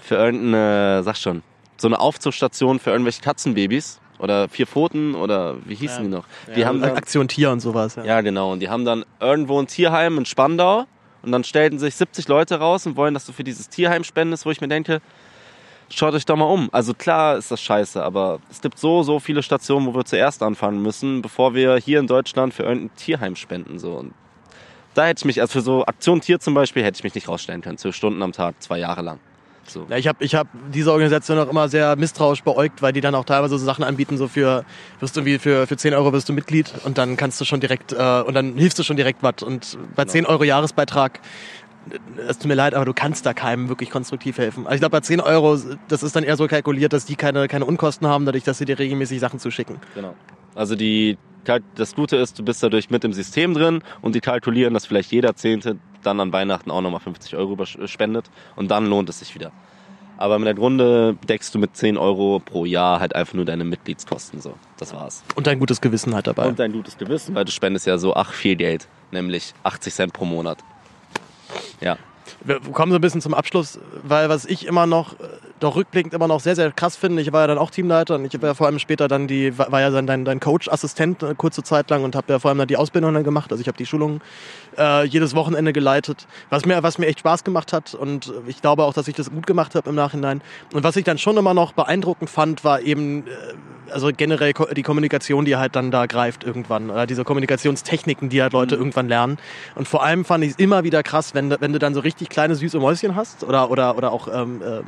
[SPEAKER 6] für irgendeine, äh, sag schon, so eine Aufzuchtstation für irgendwelche Katzenbabys oder vier Pfoten oder wie hießen ja. die noch?
[SPEAKER 4] Die ja, haben dann, Aktion Tier und sowas.
[SPEAKER 6] Ja. ja, genau. Und die haben dann irgendwo ein Tierheim in Spandau und dann stellten sich 70 Leute raus und wollen, dass du für dieses Tierheim spendest, wo ich mir denke, schaut euch doch mal um. Also klar ist das scheiße, aber es gibt so, so viele Stationen, wo wir zuerst anfangen müssen, bevor wir hier in Deutschland für irgendein Tierheim spenden. So. Und da hätte ich mich, also für so Aktion Tier zum Beispiel, hätte ich mich nicht rausstellen können. Zwölf Stunden am Tag, zwei Jahre lang.
[SPEAKER 4] So. Ja, ich habe ich hab diese Organisation auch immer sehr misstrauisch beäugt, weil die dann auch teilweise so Sachen anbieten, so für, wirst irgendwie für, für 10 Euro wirst du Mitglied und dann kannst du schon direkt, äh, und dann hilfst du schon direkt was. Und bei genau. 10 Euro Jahresbeitrag es tut mir leid, aber du kannst da keinem wirklich konstruktiv helfen. Also ich glaube, bei 10 Euro, das ist dann eher so kalkuliert, dass die keine, keine Unkosten haben, dadurch, dass sie dir regelmäßig Sachen zuschicken.
[SPEAKER 6] Genau. Also die, das Gute ist, du bist dadurch mit im System drin und die kalkulieren, dass vielleicht jeder Zehnte dann an Weihnachten auch nochmal 50 Euro spendet und dann lohnt es sich wieder. Aber mit der Grunde deckst du mit 10 Euro pro Jahr halt einfach nur deine Mitgliedskosten. So, das war's.
[SPEAKER 4] Und dein gutes Gewissen halt dabei.
[SPEAKER 6] Und dein gutes Gewissen, weil du spendest ja so ach viel Geld, nämlich 80 Cent pro Monat. Ja.
[SPEAKER 4] Wir kommen so ein bisschen zum Abschluss, weil was ich immer noch, äh, doch rückblickend immer noch sehr, sehr krass finde, ich war ja dann auch Teamleiter und ich war ja vor allem später dann die, war ja dann dein, dein Coach-Assistent eine kurze Zeit lang und habe ja vor allem dann die Ausbildung dann gemacht. Also ich habe die Schulung äh, jedes Wochenende geleitet, was mir, was mir echt Spaß gemacht hat und ich glaube auch, dass ich das gut gemacht habe im Nachhinein. Und was ich dann schon immer noch beeindruckend fand, war eben, äh, also generell die Kommunikation, die halt dann da greift irgendwann, oder diese Kommunikationstechniken, die halt Leute mhm. irgendwann lernen. Und vor allem fand ich es immer wieder krass, wenn, wenn du dann so richtig kleine süße Mäuschen hast oder, oder, oder auch ähm, äh,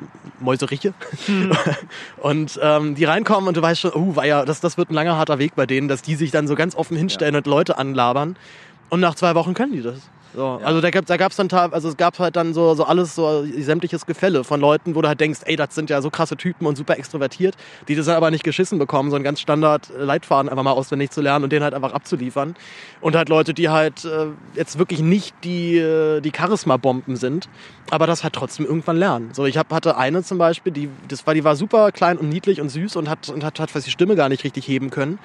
[SPEAKER 4] Mäuseriche mhm. und ähm, die reinkommen und du weißt schon, oh, war ja, das, das wird ein langer, harter Weg bei denen, dass die sich dann so ganz offen hinstellen ja. und Leute anlabern und nach zwei Wochen können die das. So, ja. Also da gab da gab's dann also es gab halt dann so so alles so sämtliches Gefälle von Leuten, wo du halt denkst, ey, das sind ja so krasse Typen und super extrovertiert, die das dann aber nicht geschissen bekommen, so ein ganz Standard Leitfaden einfach mal auswendig zu lernen und den halt einfach abzuliefern. Und halt Leute, die halt äh, jetzt wirklich nicht die äh, die Charisma Bomben sind, aber das halt trotzdem irgendwann lernen. So, ich hab, hatte eine zum Beispiel, die das war die war super klein und niedlich und süß und hat und hat hat fast die Stimme gar nicht richtig heben können.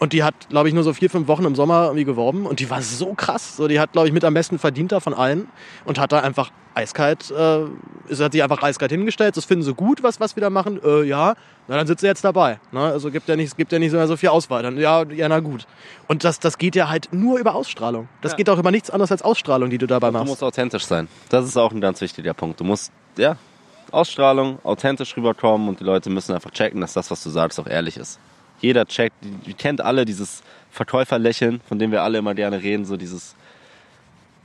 [SPEAKER 4] Und die hat, glaube ich, nur so vier, fünf Wochen im Sommer irgendwie geworben. Und die war so krass. So, die hat, glaube ich, mit am besten verdient da von allen. Und hat da einfach eiskalt, äh, sie hat sich einfach eiskalt hingestellt. Das finden sie gut, was, was wir da machen. Äh, ja, na, dann sitzt sie jetzt dabei. Ne? Also gibt ja nicht, gibt ja nicht so, so viel Auswahl. Dann, ja, ja, na gut. Und das, das geht ja halt nur über Ausstrahlung. Das
[SPEAKER 6] Ja.
[SPEAKER 4] geht auch über nichts anderes als Ausstrahlung, die du dabei
[SPEAKER 6] Du
[SPEAKER 4] machst.
[SPEAKER 6] musst authentisch sein. Das ist auch ein ganz wichtiger Punkt. Du musst, ja, Ausstrahlung, authentisch rüberkommen und die Leute müssen einfach checken, dass das, was du sagst, auch ehrlich ist. Jeder checkt, ihr kennt alle dieses Verkäuferlächeln, von dem wir alle immer gerne reden, so dieses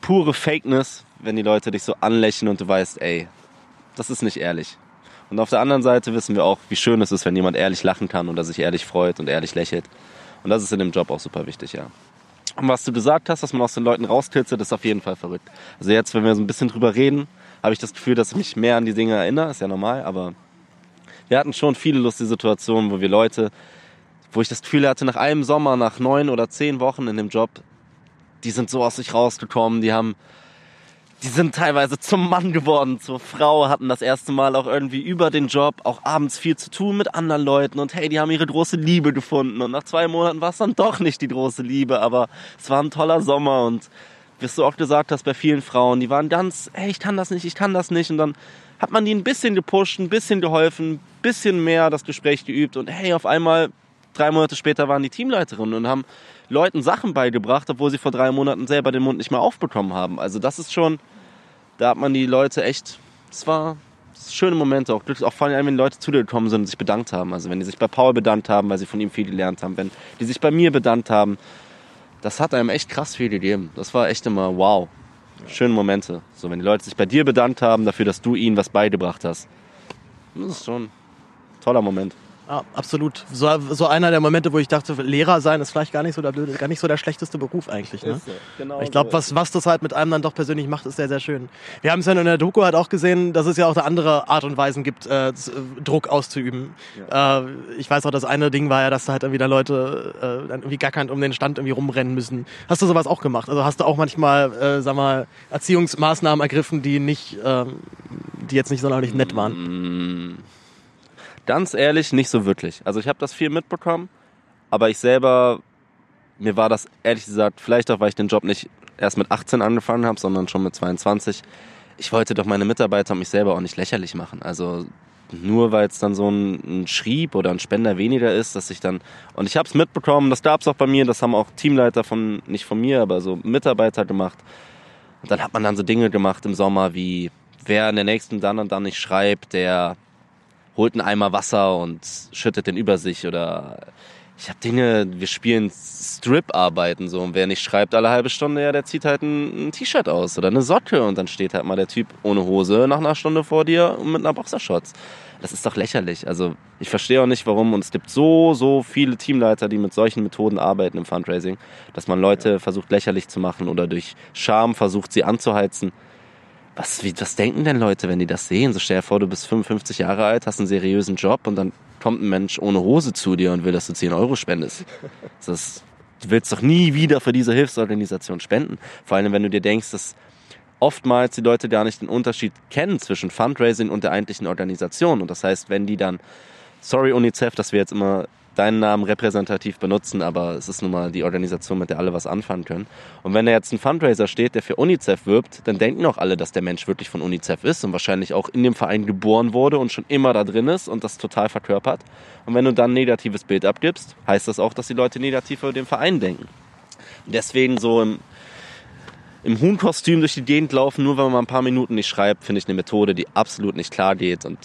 [SPEAKER 6] pure Fakeness, wenn die Leute dich so anlächeln und du weißt, ey, das ist nicht ehrlich. Und auf der anderen Seite wissen wir auch, wie schön es ist, wenn jemand ehrlich lachen kann oder sich ehrlich freut und ehrlich lächelt. Und das ist in dem Job auch super wichtig, ja. Und was du gesagt hast, dass man aus den Leuten rauskitzelt, ist auf jeden Fall verrückt. Also jetzt, wenn wir so ein bisschen drüber reden, habe ich das Gefühl, dass ich mich mehr an die Dinge erinnere. Ist ja normal, aber wir hatten schon viele lustige Situationen, wo wir Leute, wo ich das Gefühl hatte, nach einem Sommer, nach neun oder zehn Wochen in dem Job, die sind so aus sich rausgekommen, die haben, die sind teilweise zum Mann geworden, zur Frau, hatten das erste Mal auch irgendwie über den Job auch abends viel zu tun mit anderen Leuten und hey, die haben ihre große Liebe gefunden und nach zwei Monaten war es dann doch nicht die große Liebe, aber es war ein toller Sommer und wie du auch gesagt hast, bei vielen Frauen, die waren ganz, hey, ich kann das nicht, ich kann das nicht und dann hat man die ein bisschen gepusht, ein bisschen geholfen, ein bisschen mehr das Gespräch geübt und hey, auf einmal drei Monate später waren die Teamleiterinnen und haben Leuten Sachen beigebracht, obwohl sie vor drei Monaten selber den Mund nicht mehr aufbekommen haben. Also das ist schon, da hat man die Leute echt, es war schöne Momente, auch glücklich, auch vor allem, wenn Leute zu dir gekommen sind und sich bedankt haben. Also wenn die sich bei Paul bedankt haben, weil sie von ihm viel gelernt haben, wenn die sich bei mir bedankt haben, das hat einem echt krass viel gegeben. Das war echt immer wow. Schöne Momente. So, wenn die Leute sich bei dir bedankt haben dafür, dass du ihnen was beigebracht hast. Das ist schon ein toller Moment.
[SPEAKER 4] Ja, absolut. So, so einer der Momente, wo ich dachte, Lehrer sein ist vielleicht gar nicht so der, blöde- gar nicht so der schlechteste Beruf eigentlich. Ne?
[SPEAKER 6] Genau
[SPEAKER 4] Ich glaube, was, was das halt mit einem dann doch persönlich macht, ist sehr, sehr schön. Wir haben es ja in der Doku halt auch gesehen, dass es ja auch eine andere Art und Weisen gibt, äh, äh, Druck auszuüben. Äh, ich weiß auch, das eine Ding war ja, dass da halt irgendwie da Leute äh, dann irgendwie gackernd um den Stand irgendwie rumrennen müssen. Hast du sowas auch gemacht? Also hast du auch manchmal, äh, sag mal, Erziehungsmaßnahmen ergriffen, die nicht, ähm, die jetzt nicht sonderlich nett waren?
[SPEAKER 6] Ganz ehrlich, nicht so wirklich. Also ich habe das viel mitbekommen, aber ich selber, mir war das ehrlich gesagt, vielleicht auch, weil ich den Job nicht erst mit 18 angefangen habe, sondern schon mit 22. Ich wollte doch meine Mitarbeiter und mich selber auch nicht lächerlich machen. Also nur weil es dann so ein, ein Schrieb oder ein Spender weniger ist, dass ich dann und ich habe es mitbekommen, das gab es auch bei mir, das haben auch Teamleiter von nicht von mir, aber so Mitarbeiter gemacht. Und dann hat man dann so Dinge gemacht im Sommer wie wer in der nächsten dann und dann nicht schreibt, der holt einen Eimer Wasser und schüttet den über sich oder ich habe Dinge, wir spielen Strip-Arbeiten so und wer nicht schreibt alle halbe Stunde, ja, der zieht halt ein, ein T-Shirt aus oder eine Socke und dann steht halt mal der Typ ohne Hose nach einer Stunde vor dir und mit einer Boxershorts. Das ist doch lächerlich. Also ich verstehe auch nicht, warum und es gibt so, so viele Teamleiter, die mit solchen Methoden arbeiten im Fundraising, dass man Leute versucht lächerlich zu machen oder durch Scham versucht, sie anzuheizen. Was, wie, was denken denn Leute, wenn die das sehen? So stell dir vor, du bist 55 Jahre alt, hast einen seriösen Job und dann kommt ein Mensch ohne Hose zu dir und will, dass du 10 Euro spendest. Das, du willst doch nie wieder für diese Hilfsorganisation spenden. Vor allem, wenn du dir denkst, dass oftmals die Leute gar nicht den Unterschied kennen zwischen Fundraising und der eigentlichen Organisation. Und das heißt, wenn die dann, sorry UNICEF, dass wir jetzt immer deinen Namen repräsentativ benutzen, aber es ist nun mal die Organisation, mit der alle was anfangen können. Und wenn da jetzt ein Fundraiser steht, der für UNICEF wirbt, dann denken auch alle, dass der Mensch wirklich von UNICEF ist und wahrscheinlich auch in dem Verein geboren wurde und schon immer da drin ist und das total verkörpert. Und wenn du dann ein negatives Bild abgibst, heißt das auch, dass die Leute negativ über den Verein denken. Und deswegen so im, im Huhnkostüm durch die Gegend laufen, nur weil man ein paar Minuten nicht schreibt, finde ich eine Methode, die absolut nicht klar geht und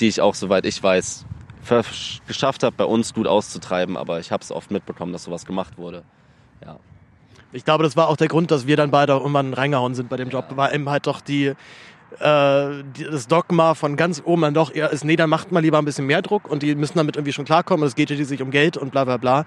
[SPEAKER 6] die ich auch, soweit ich weiß, geschafft habe, bei uns gut auszutreiben, aber ich habe es oft mitbekommen, dass sowas gemacht wurde. Ja.
[SPEAKER 4] Ich glaube, das war auch der Grund, dass wir dann beide auch irgendwann reingehauen sind bei dem Job. War eben halt doch die, äh, die, das Dogma von ganz oben dann doch eher ist, nee, dann macht mal lieber ein bisschen mehr Druck und die müssen damit irgendwie schon klarkommen. Es geht ja schließlich um Geld und bla bla bla.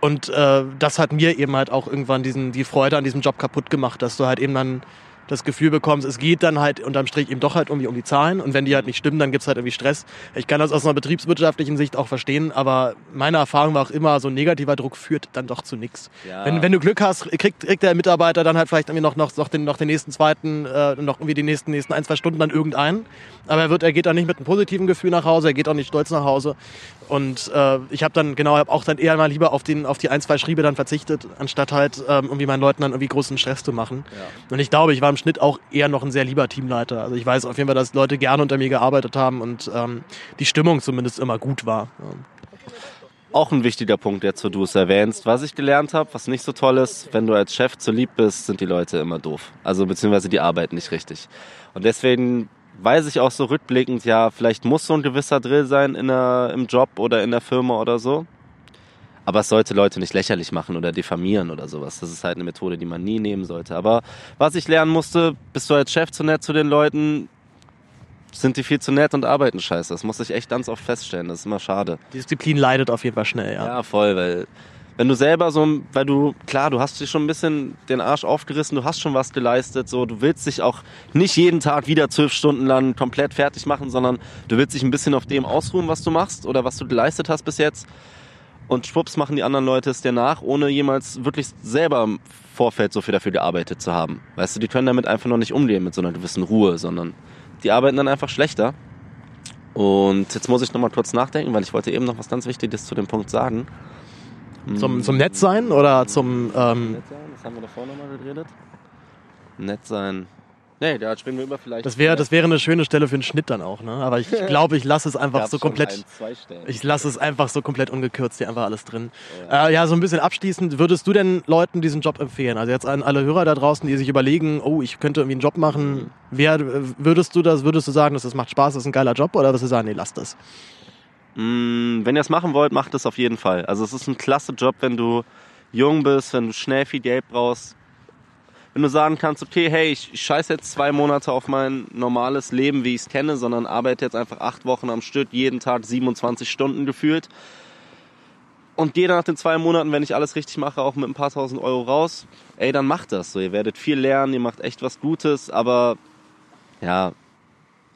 [SPEAKER 4] Und äh, das hat mir eben halt auch irgendwann diesen, die Freude an diesem Job kaputt gemacht, dass du halt eben dann das Gefühl bekommst, es geht dann halt unterm Strich eben doch halt irgendwie um die Zahlen und wenn die halt nicht stimmen, dann gibt's halt irgendwie Stress. Ich kann das aus einer betriebswirtschaftlichen Sicht auch verstehen, aber meine Erfahrung war auch immer, so ein negativer Druck führt dann doch zu nichts.
[SPEAKER 6] Ja.
[SPEAKER 4] Wenn, wenn du Glück hast, kriegt, kriegt der Mitarbeiter dann halt vielleicht irgendwie noch, noch, noch, den, noch den nächsten zweiten, äh, noch irgendwie die nächsten, nächsten ein, zwei Stunden dann irgendeinen. Aber er, wird, er geht dann nicht mit einem positiven Gefühl nach Hause, er geht auch nicht stolz nach Hause. Und äh, ich habe dann, genau, hab auch dann eher mal lieber auf, den, auf die ein, zwei Schriebe dann verzichtet, anstatt halt ähm, irgendwie meinen Leuten dann irgendwie großen Stress zu machen. Und ich glaube, ich war im Schnitt auch eher noch ein sehr lieber Teamleiter. Also ich weiß auf jeden Fall, dass Leute gerne unter mir gearbeitet haben und ähm, die Stimmung zumindest immer gut war.
[SPEAKER 6] Auch ein wichtiger Punkt, jetzt wo du es erwähnst. Was ich gelernt habe, was nicht so toll ist, wenn du als Chef zu lieb bist, sind die Leute immer doof. Also beziehungsweise die arbeiten nicht richtig. Und deswegen weiß ich auch so rückblickend, ja, vielleicht muss so ein gewisser Drill sein in der, im Job oder in der Firma oder so. Aber es sollte Leute nicht lächerlich machen oder diffamieren oder sowas. Das ist halt eine Methode, die man nie nehmen sollte. Aber was ich lernen musste, bist du als Chef zu nett zu den Leuten, sind die viel zu nett und arbeiten scheiße. Das muss ich echt ganz oft feststellen. Das ist immer schade.
[SPEAKER 4] Die Disziplin leidet auf jeden Fall schnell, ja.
[SPEAKER 6] Ja, voll, weil wenn du selber so, weil du, klar, du hast dir schon ein bisschen den Arsch aufgerissen, du hast schon was geleistet, so, du willst dich auch nicht jeden Tag wieder zwölf Stunden lang komplett fertig machen, sondern du willst dich ein bisschen auf dem ausruhen, was du machst oder was du geleistet hast bis jetzt. Und schwupps machen die anderen Leute es dir nach, ohne jemals wirklich selber im Vorfeld so viel dafür gearbeitet zu haben. Weißt du, die können damit einfach noch nicht umgehen mit so einer gewissen Ruhe, sondern die arbeiten dann einfach schlechter. Und jetzt muss ich noch mal kurz nachdenken, weil ich wollte eben noch was ganz Wichtiges zu dem Punkt sagen.
[SPEAKER 4] Zum, zum Nett sein oder zum. Ähm,
[SPEAKER 6] Nett sein, das haben wir davor nochmal geredet. Nett sein. Nee, da springen wir über vielleicht.
[SPEAKER 4] das wäre das wäre eine schöne Stelle für einen Schnitt dann auch, ne? Aber ich glaube, ich lasse es einfach so komplett.
[SPEAKER 6] ein.
[SPEAKER 4] Ich lasse es einfach so komplett ungekürzt, hier einfach alles drin. Ja. Äh, ja, so ein bisschen abschließend, würdest du denn Leuten diesen Job empfehlen? Also jetzt an alle Hörer da draußen, die sich überlegen, oh, ich könnte irgendwie einen Job machen. Wer, würdest du das, würdest du sagen, dass das macht Spaß, das ist ein geiler Job oder würdest du sagen, nee, lass das?
[SPEAKER 6] Mm, wenn ihr es machen wollt, macht es auf jeden Fall. Also es ist ein klasse Job, wenn du jung bist, wenn du schnell viel Geld brauchst. Wenn du sagen kannst, okay, hey, ich ich scheiß jetzt zwei Monate auf mein normales Leben, wie ich es kenne, sondern arbeite jetzt einfach acht Wochen am Stück, jeden Tag 27 Stunden gefühlt. Und gehe dann nach den zwei Monaten, wenn ich alles richtig mache, auch mit ein paar tausend Euro raus. Ey, dann macht das so. Ihr werdet viel lernen, ihr macht echt was Gutes, aber ja,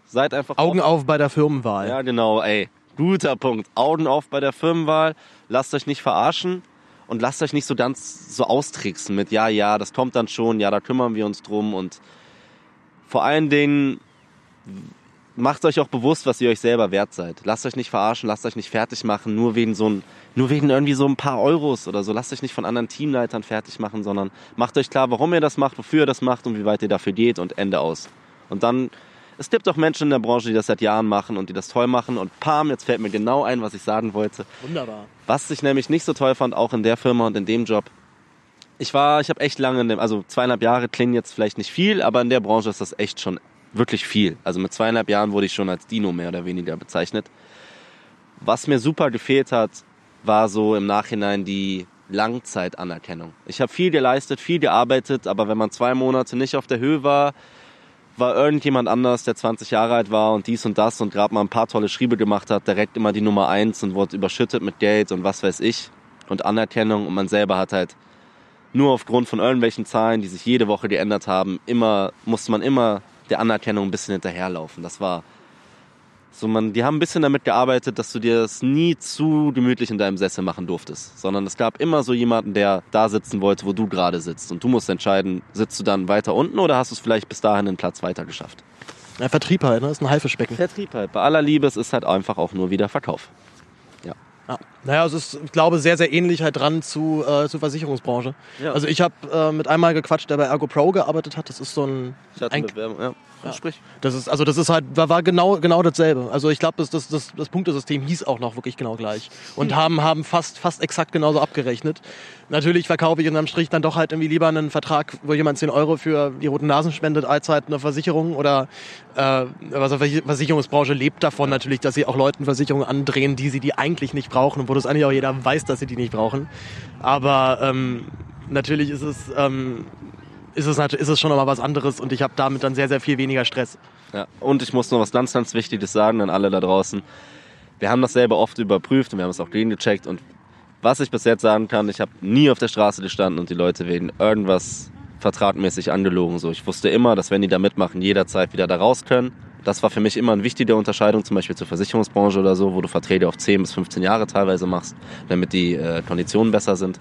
[SPEAKER 6] seid einfach
[SPEAKER 4] Augen auf bei der Firmenwahl.
[SPEAKER 6] ja, genau, ey. Guter Punkt. Augen auf bei der Firmenwahl. Lasst euch nicht verarschen und lasst euch nicht so ganz so austricksen mit, ja, ja, das kommt dann schon, ja, da kümmern wir uns drum und vor allen Dingen macht euch auch bewusst, was ihr euch selber wert seid. Lasst euch nicht verarschen, lasst euch nicht fertig machen, nur wegen so ein, nur wegen irgendwie so ein paar Euros oder so. Lasst euch nicht von anderen Teamleitern fertig machen, sondern macht euch klar, warum ihr das macht, wofür ihr das macht und wie weit ihr dafür geht und Ende aus. Und dann, es gibt auch Menschen in der Branche, die das seit Jahren machen und die das toll machen und Pam, jetzt fällt mir genau ein, was ich sagen wollte.
[SPEAKER 4] Wunderbar.
[SPEAKER 6] Was ich nämlich nicht so toll fand, auch in der Firma und in dem Job. Ich war, ich habe echt lange in dem, also zweieinhalb Jahre klingen jetzt vielleicht nicht viel, aber in der Branche ist das echt schon wirklich viel. Also mit zweieinhalb Jahren wurde ich schon als Dino mehr oder weniger bezeichnet. Was mir super gefehlt hat, war so im Nachhinein die Langzeitanerkennung. Ich habe viel geleistet, viel gearbeitet, aber wenn man zwei Monate nicht auf der Höhe war, war irgendjemand anders, der 20 Jahre alt war und dies und das und gerade mal ein paar tolle Schriebe gemacht hat, direkt immer die Nummer eins und wurde überschüttet mit Geld und was weiß ich und Anerkennung und man selber hat halt nur aufgrund von irgendwelchen Zahlen, die sich jede Woche geändert haben, immer musste man immer der Anerkennung ein bisschen hinterherlaufen. Das war so man, die haben ein bisschen damit gearbeitet, dass du dir das nie zu gemütlich in deinem Sessel machen durftest, sondern es gab immer so jemanden, der da sitzen wollte, wo du gerade sitzt und du musst entscheiden, sitzt du dann weiter unten oder hast du es vielleicht bis dahin einen Platz weiter geschafft.
[SPEAKER 4] Ja, Vertrieb halt, ne? Das ist ein Haifischbecken.
[SPEAKER 6] Vertrieb halt. Bei aller Liebe, es ist halt einfach auch nur wieder Verkauf. Ja.
[SPEAKER 4] Ja. Naja, es ist, ich glaube, sehr, sehr ähnlich halt dran zu, äh, zur Versicherungsbranche.
[SPEAKER 6] Ja.
[SPEAKER 4] Also ich habe äh, mit einmal gequatscht, der bei Ergo Pro gearbeitet hat. Das ist so ein...
[SPEAKER 6] Ich hatte
[SPEAKER 4] ein
[SPEAKER 6] Bewerbung, ja.
[SPEAKER 4] Ja.
[SPEAKER 6] Sprich.
[SPEAKER 4] das ist, also das ist halt, war, war genau, genau dasselbe. Also ich glaube, das, das, das, das Punktesystem hieß auch noch wirklich genau gleich. Und haben, haben fast, fast exakt genauso abgerechnet. Natürlich verkaufe ich unterm Strich dann doch halt irgendwie lieber einen Vertrag, wo jemand 10 Euro für die roten Nasen spendet, als halt eine Versicherung oder äh, also die Versicherungsbranche lebt davon natürlich, dass sie auch Leuten Versicherungen andrehen, die sie die eigentlich nicht brauchen wo das eigentlich auch jeder weiß, dass sie die nicht brauchen. Aber ähm, natürlich ist es, ähm, ist es, ist es schon nochmal was anderes und ich habe damit dann sehr, sehr viel weniger Stress.
[SPEAKER 6] Ja. Und ich muss noch was ganz, ganz Wichtiges sagen an alle da draußen. Wir haben das selber oft überprüft und wir haben es auch gegengecheckt. Und was ich bis jetzt sagen kann, ich habe nie auf der Straße gestanden und die Leute wegen irgendwas vertragmäßig angelogen. So, ich wusste immer, dass wenn die da mitmachen, jederzeit wieder da raus können. Das war für mich immer eine wichtige Unterscheidung, zum Beispiel zur Versicherungsbranche oder so, wo du Verträge auf 10 bis 15 Jahre teilweise machst, damit die äh, Konditionen besser sind.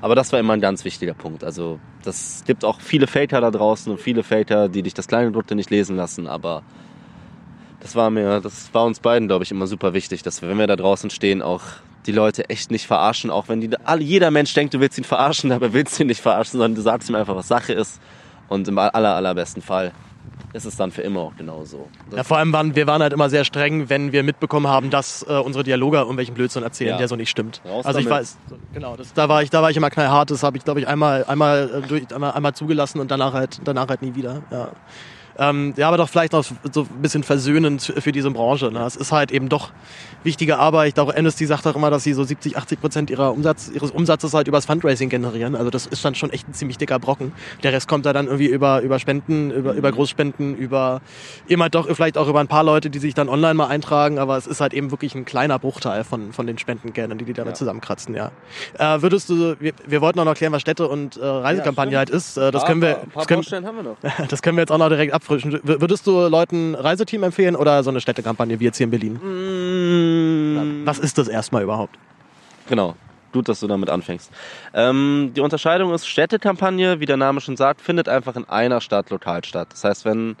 [SPEAKER 6] Aber das war immer ein ganz wichtiger Punkt. Also das gibt auch viele Faker da draußen und viele Faker, die dich das Kleingedruckte nicht lesen lassen, aber das war mir, das war uns beiden, glaube ich, immer super wichtig, dass wir, wenn wir da draußen stehen, auch die Leute echt nicht verarschen, auch wenn die, jeder Mensch denkt, du willst ihn verarschen, aber willst ihn nicht verarschen, sondern du sagst ihm einfach, was Sache ist. Und im aller, allerbesten Fall ist es dann für immer auch genauso.
[SPEAKER 4] Ja, vor allem waren wir waren halt immer sehr streng, wenn wir mitbekommen haben, dass äh, unsere Dialoger irgendwelchen Blödsinn erzählen, ja. der so nicht stimmt.
[SPEAKER 6] Raus
[SPEAKER 4] also ich
[SPEAKER 6] damit.
[SPEAKER 4] weiß, genau, das, da war ich, da war ich immer knallhart. Das habe ich, glaube ich, einmal, einmal, äh, durch, einmal, einmal zugelassen und danach halt, danach halt nie wieder. Ja. Ähm, ja, aber doch vielleicht auch so ein bisschen versöhnend für diese Branche. Ne? Es ist halt eben doch wichtige Arbeit. Auch Amnesty sagt auch immer, dass sie so 70, 80 Prozent ihrer Umsatz, ihres Umsatzes halt übers Fundraising generieren. Also das ist dann schon echt ein ziemlich dicker Brocken. Der Rest kommt da dann irgendwie über, über Spenden, über, über Großspenden, über halt doch vielleicht auch über ein paar Leute, die sich dann online mal eintragen. Aber es ist halt eben wirklich ein kleiner Bruchteil von, von den Spendengeldern, die die damit ja. zusammenkratzen. Ja. Äh, würdest du, wir, wir wollten auch noch erklären, was Städte- und äh, Reisekampagne ja, halt ist. Äh, das können wir, das können,
[SPEAKER 6] haben wir noch.
[SPEAKER 4] das können wir jetzt auch noch direkt abfrischen. Würdest du Leuten Reiseteam empfehlen oder so eine Städtekampagne wie jetzt hier in Berlin?
[SPEAKER 6] Mm.
[SPEAKER 4] Was ist das erstmal überhaupt?
[SPEAKER 6] Genau. Gut, dass du damit anfängst. Ähm, die Unterscheidung ist Städtekampagne, wie der Name schon sagt, findet einfach in einer Stadt lokal statt. Das heißt, wenn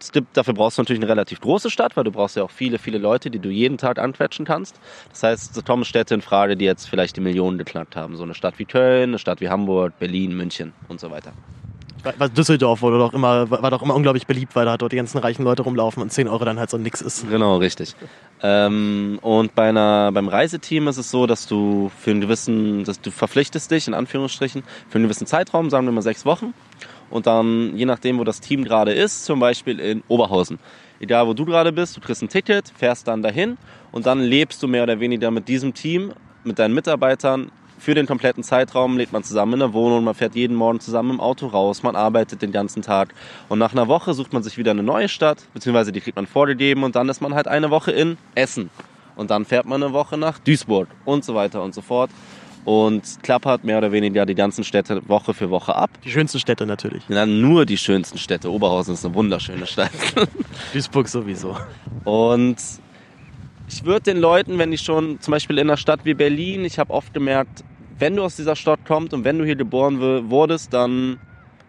[SPEAKER 6] es gibt, dafür brauchst du natürlich eine relativ große Stadt, weil du brauchst ja auch viele, viele Leute, die du jeden Tag anquetschen kannst. Das heißt, so kommen Städte in Frage, die jetzt vielleicht die Millionen geknackt haben. So eine Stadt wie Köln, eine Stadt wie Hamburg, Berlin, München und so weiter.
[SPEAKER 4] Düsseldorf wurde doch immer, war doch immer unglaublich beliebt, weil da dort die ganzen reichen Leute rumlaufen und 10 Euro dann halt so nix ist.
[SPEAKER 6] Genau, richtig. Ähm, und bei einer, beim Reiseteam ist es so, dass du für einen gewissen, dass du verpflichtest dich, in Anführungsstrichen, für einen gewissen Zeitraum, sagen wir mal sechs Wochen. Und dann, je nachdem, wo das Team gerade ist, zum Beispiel in Oberhausen. Egal, wo du gerade bist, du kriegst ein Ticket, fährst dann dahin und dann lebst du mehr oder weniger mit diesem Team, mit deinen Mitarbeitern für den kompletten Zeitraum lebt man zusammen in der Wohnung, man fährt jeden Morgen zusammen im Auto raus, man arbeitet den ganzen Tag und nach einer Woche sucht man sich wieder eine neue Stadt, beziehungsweise die kriegt man vorgegeben und dann ist man halt eine Woche in Essen und dann fährt man eine Woche nach Duisburg und so weiter und so fort und klappert mehr oder weniger die ganzen Städte Woche für Woche ab.
[SPEAKER 4] Die schönsten Städte natürlich.
[SPEAKER 6] Ja, nur die schönsten Städte. Oberhausen ist eine wunderschöne Stadt.
[SPEAKER 4] Duisburg sowieso.
[SPEAKER 6] Und ich würde den Leuten, wenn die schon zum Beispiel in einer Stadt wie Berlin, ich habe oft gemerkt, wenn du aus dieser Stadt kommst und wenn du hier geboren wurdest, dann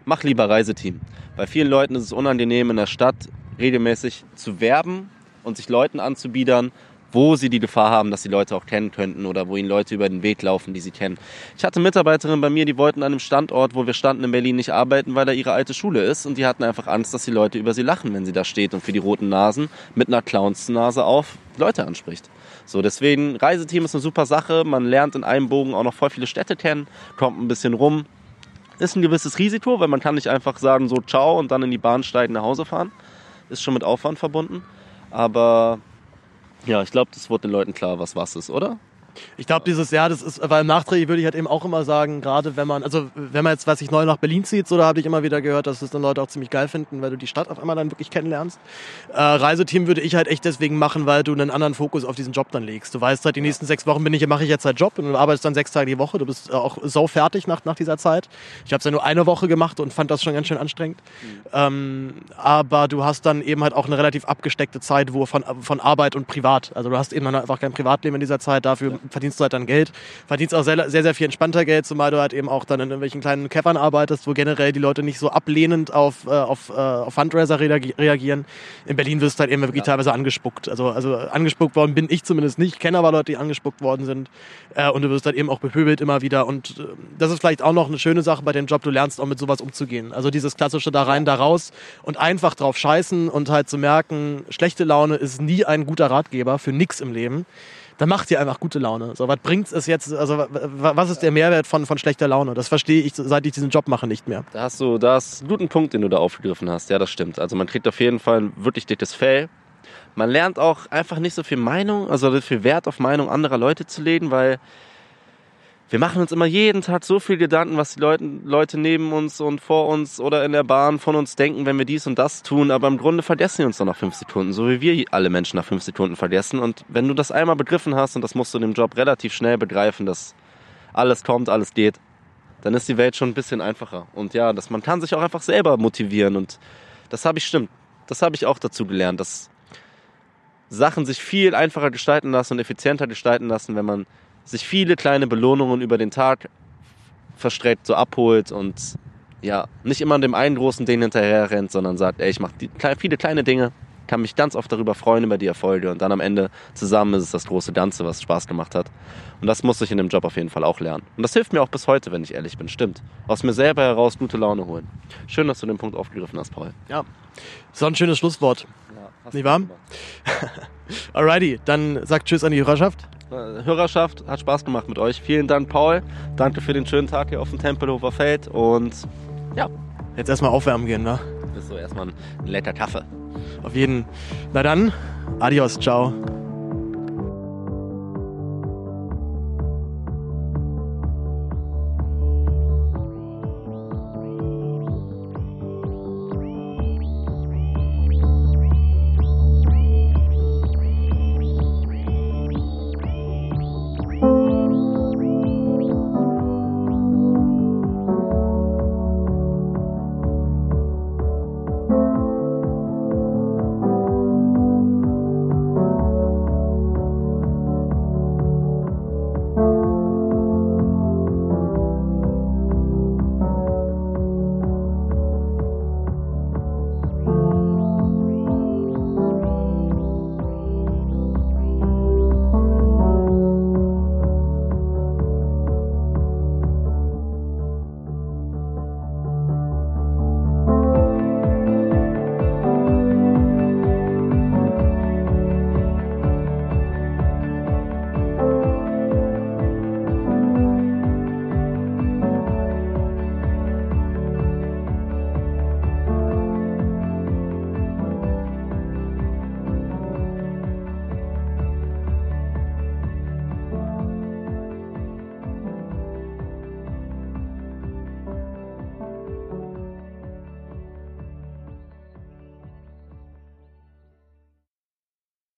[SPEAKER 6] mach lieber Reiseteam. Bei vielen Leuten ist es unangenehm, in der Stadt regelmäßig zu werben und sich Leuten anzubiedern, wo sie die Gefahr haben, dass sie Leute auch kennen könnten oder wo ihnen Leute über den Weg laufen, die sie kennen. Ich hatte Mitarbeiterinnen bei mir, die wollten an einem Standort, wo wir standen in Berlin, nicht arbeiten, weil da ihre alte Schule ist und die hatten einfach Angst, dass die Leute über sie lachen, wenn sie da steht und für die roten Nasen mit einer Clownsnase auf Leute anspricht. So, deswegen, Reiseteam ist eine super Sache. Man lernt in einem Bogen auch noch voll viele Städte kennen, kommt ein bisschen rum. Ist ein gewisses Risiko, weil man kann nicht einfach sagen, so ciao und dann in die Bahn steigen, nach Hause fahren. Ist schon mit Aufwand verbunden. Aber ja, ich glaube, das wurde den Leuten klar, was was ist, oder?
[SPEAKER 4] Ich glaube, dieses Jahr, das ist, weil im Nachtrag würde ich halt eben auch immer sagen, gerade wenn man, also wenn man jetzt, was ich neu nach Berlin zieht, so da habe ich immer wieder gehört, dass es dann Leute auch ziemlich geil finden, weil du die Stadt auf einmal dann wirklich kennenlernst. Äh, Reiseteam würde ich halt echt deswegen machen, weil du einen anderen Fokus auf diesen Job dann legst. Du weißt halt, die nächsten sechs Wochen bin ich, mache ich jetzt halt Job und du arbeitest dann sechs Tage die Woche. Du bist auch so fertig nach, nach dieser Zeit. Ich habe es ja nur eine Woche gemacht und fand das schon ganz schön anstrengend. Mhm. Ähm, aber du hast dann eben halt auch eine relativ abgesteckte Zeit, wo von, von Arbeit und Privat. Also du hast eben einfach kein Privatleben in dieser Zeit, dafür ja verdienst du halt dann Geld, verdienst auch sehr, sehr, sehr viel entspannter Geld, zumal du halt eben auch dann in irgendwelchen kleinen Käffern arbeitest, wo generell die Leute nicht so ablehnend auf, äh, auf, äh, auf Fundraiser reagieren. In Berlin wirst du halt eben wirklich ja. teilweise angespuckt. Also, also angespuckt worden bin ich zumindest nicht, kenne aber Leute, die angespuckt worden sind. Äh, und du wirst halt eben auch bepöbelt immer wieder. Und äh, das ist vielleicht auch noch eine schöne Sache bei dem Job, du lernst auch mit sowas umzugehen. Also dieses klassische da rein, da raus und einfach drauf scheißen und halt zu merken, schlechte Laune ist nie ein guter Ratgeber für nix im Leben dann macht ihr einfach gute Laune. So, was bringt es jetzt, also was ist der Mehrwert von, von schlechter Laune? Das verstehe ich, seit ich diesen Job mache, nicht mehr.
[SPEAKER 6] Da hast du, da hast einen guten Punkt, den du da aufgegriffen hast. Ja, das stimmt. Also man kriegt auf jeden Fall ein wirklich dickes Fell. Man lernt auch einfach nicht so viel Meinung, also viel Wert auf Meinung anderer Leute zu legen, weil wir machen uns immer jeden Tag so viel Gedanken, was die Leute, Leute neben uns und vor uns oder in der Bahn von uns denken, wenn wir dies und das tun. Aber im Grunde vergessen sie uns dann nach fünf Sekunden, so wie wir alle Menschen nach fünf Sekunden vergessen. Und wenn du das einmal begriffen hast, und das musst du in dem Job relativ schnell begreifen, dass alles kommt, alles geht, dann ist die Welt schon ein bisschen einfacher. Und ja, dass man kann sich auch einfach selber motivieren und das habe ich stimmt. Das habe ich auch dazu gelernt, dass Sachen sich viel einfacher gestalten lassen und effizienter gestalten lassen, wenn man sich viele kleine Belohnungen über den Tag verstreckt, so abholt und ja, nicht immer dem einen großen Ding hinterher rennt, sondern sagt, ey, ich mache viele kleine Dinge, kann mich ganz oft darüber freuen über die Erfolge und dann am Ende zusammen ist es das große Ganze, was Spaß gemacht hat. Und das muss ich in dem Job auf jeden Fall auch lernen. Und das hilft mir auch bis heute, wenn ich ehrlich bin. Stimmt. Aus mir selber heraus gute Laune holen. Schön, dass du den Punkt aufgegriffen hast, Paul.
[SPEAKER 4] Ja, so ein schönes Schlusswort.
[SPEAKER 6] Ja,
[SPEAKER 4] Nicht wahr? Alrighty, dann sagt Tschüss an die Hörerschaft.
[SPEAKER 6] Äh, Hörerschaft, hat Spaß gemacht mit euch. Vielen Dank, Paul. Danke für den schönen Tag hier auf dem Tempelhofer Feld. Und ja,
[SPEAKER 4] Jetzt erstmal aufwärmen gehen, ne?
[SPEAKER 6] bis so erstmal ein lecker Kaffee.
[SPEAKER 4] Auf jeden. Na dann, adios, ciao.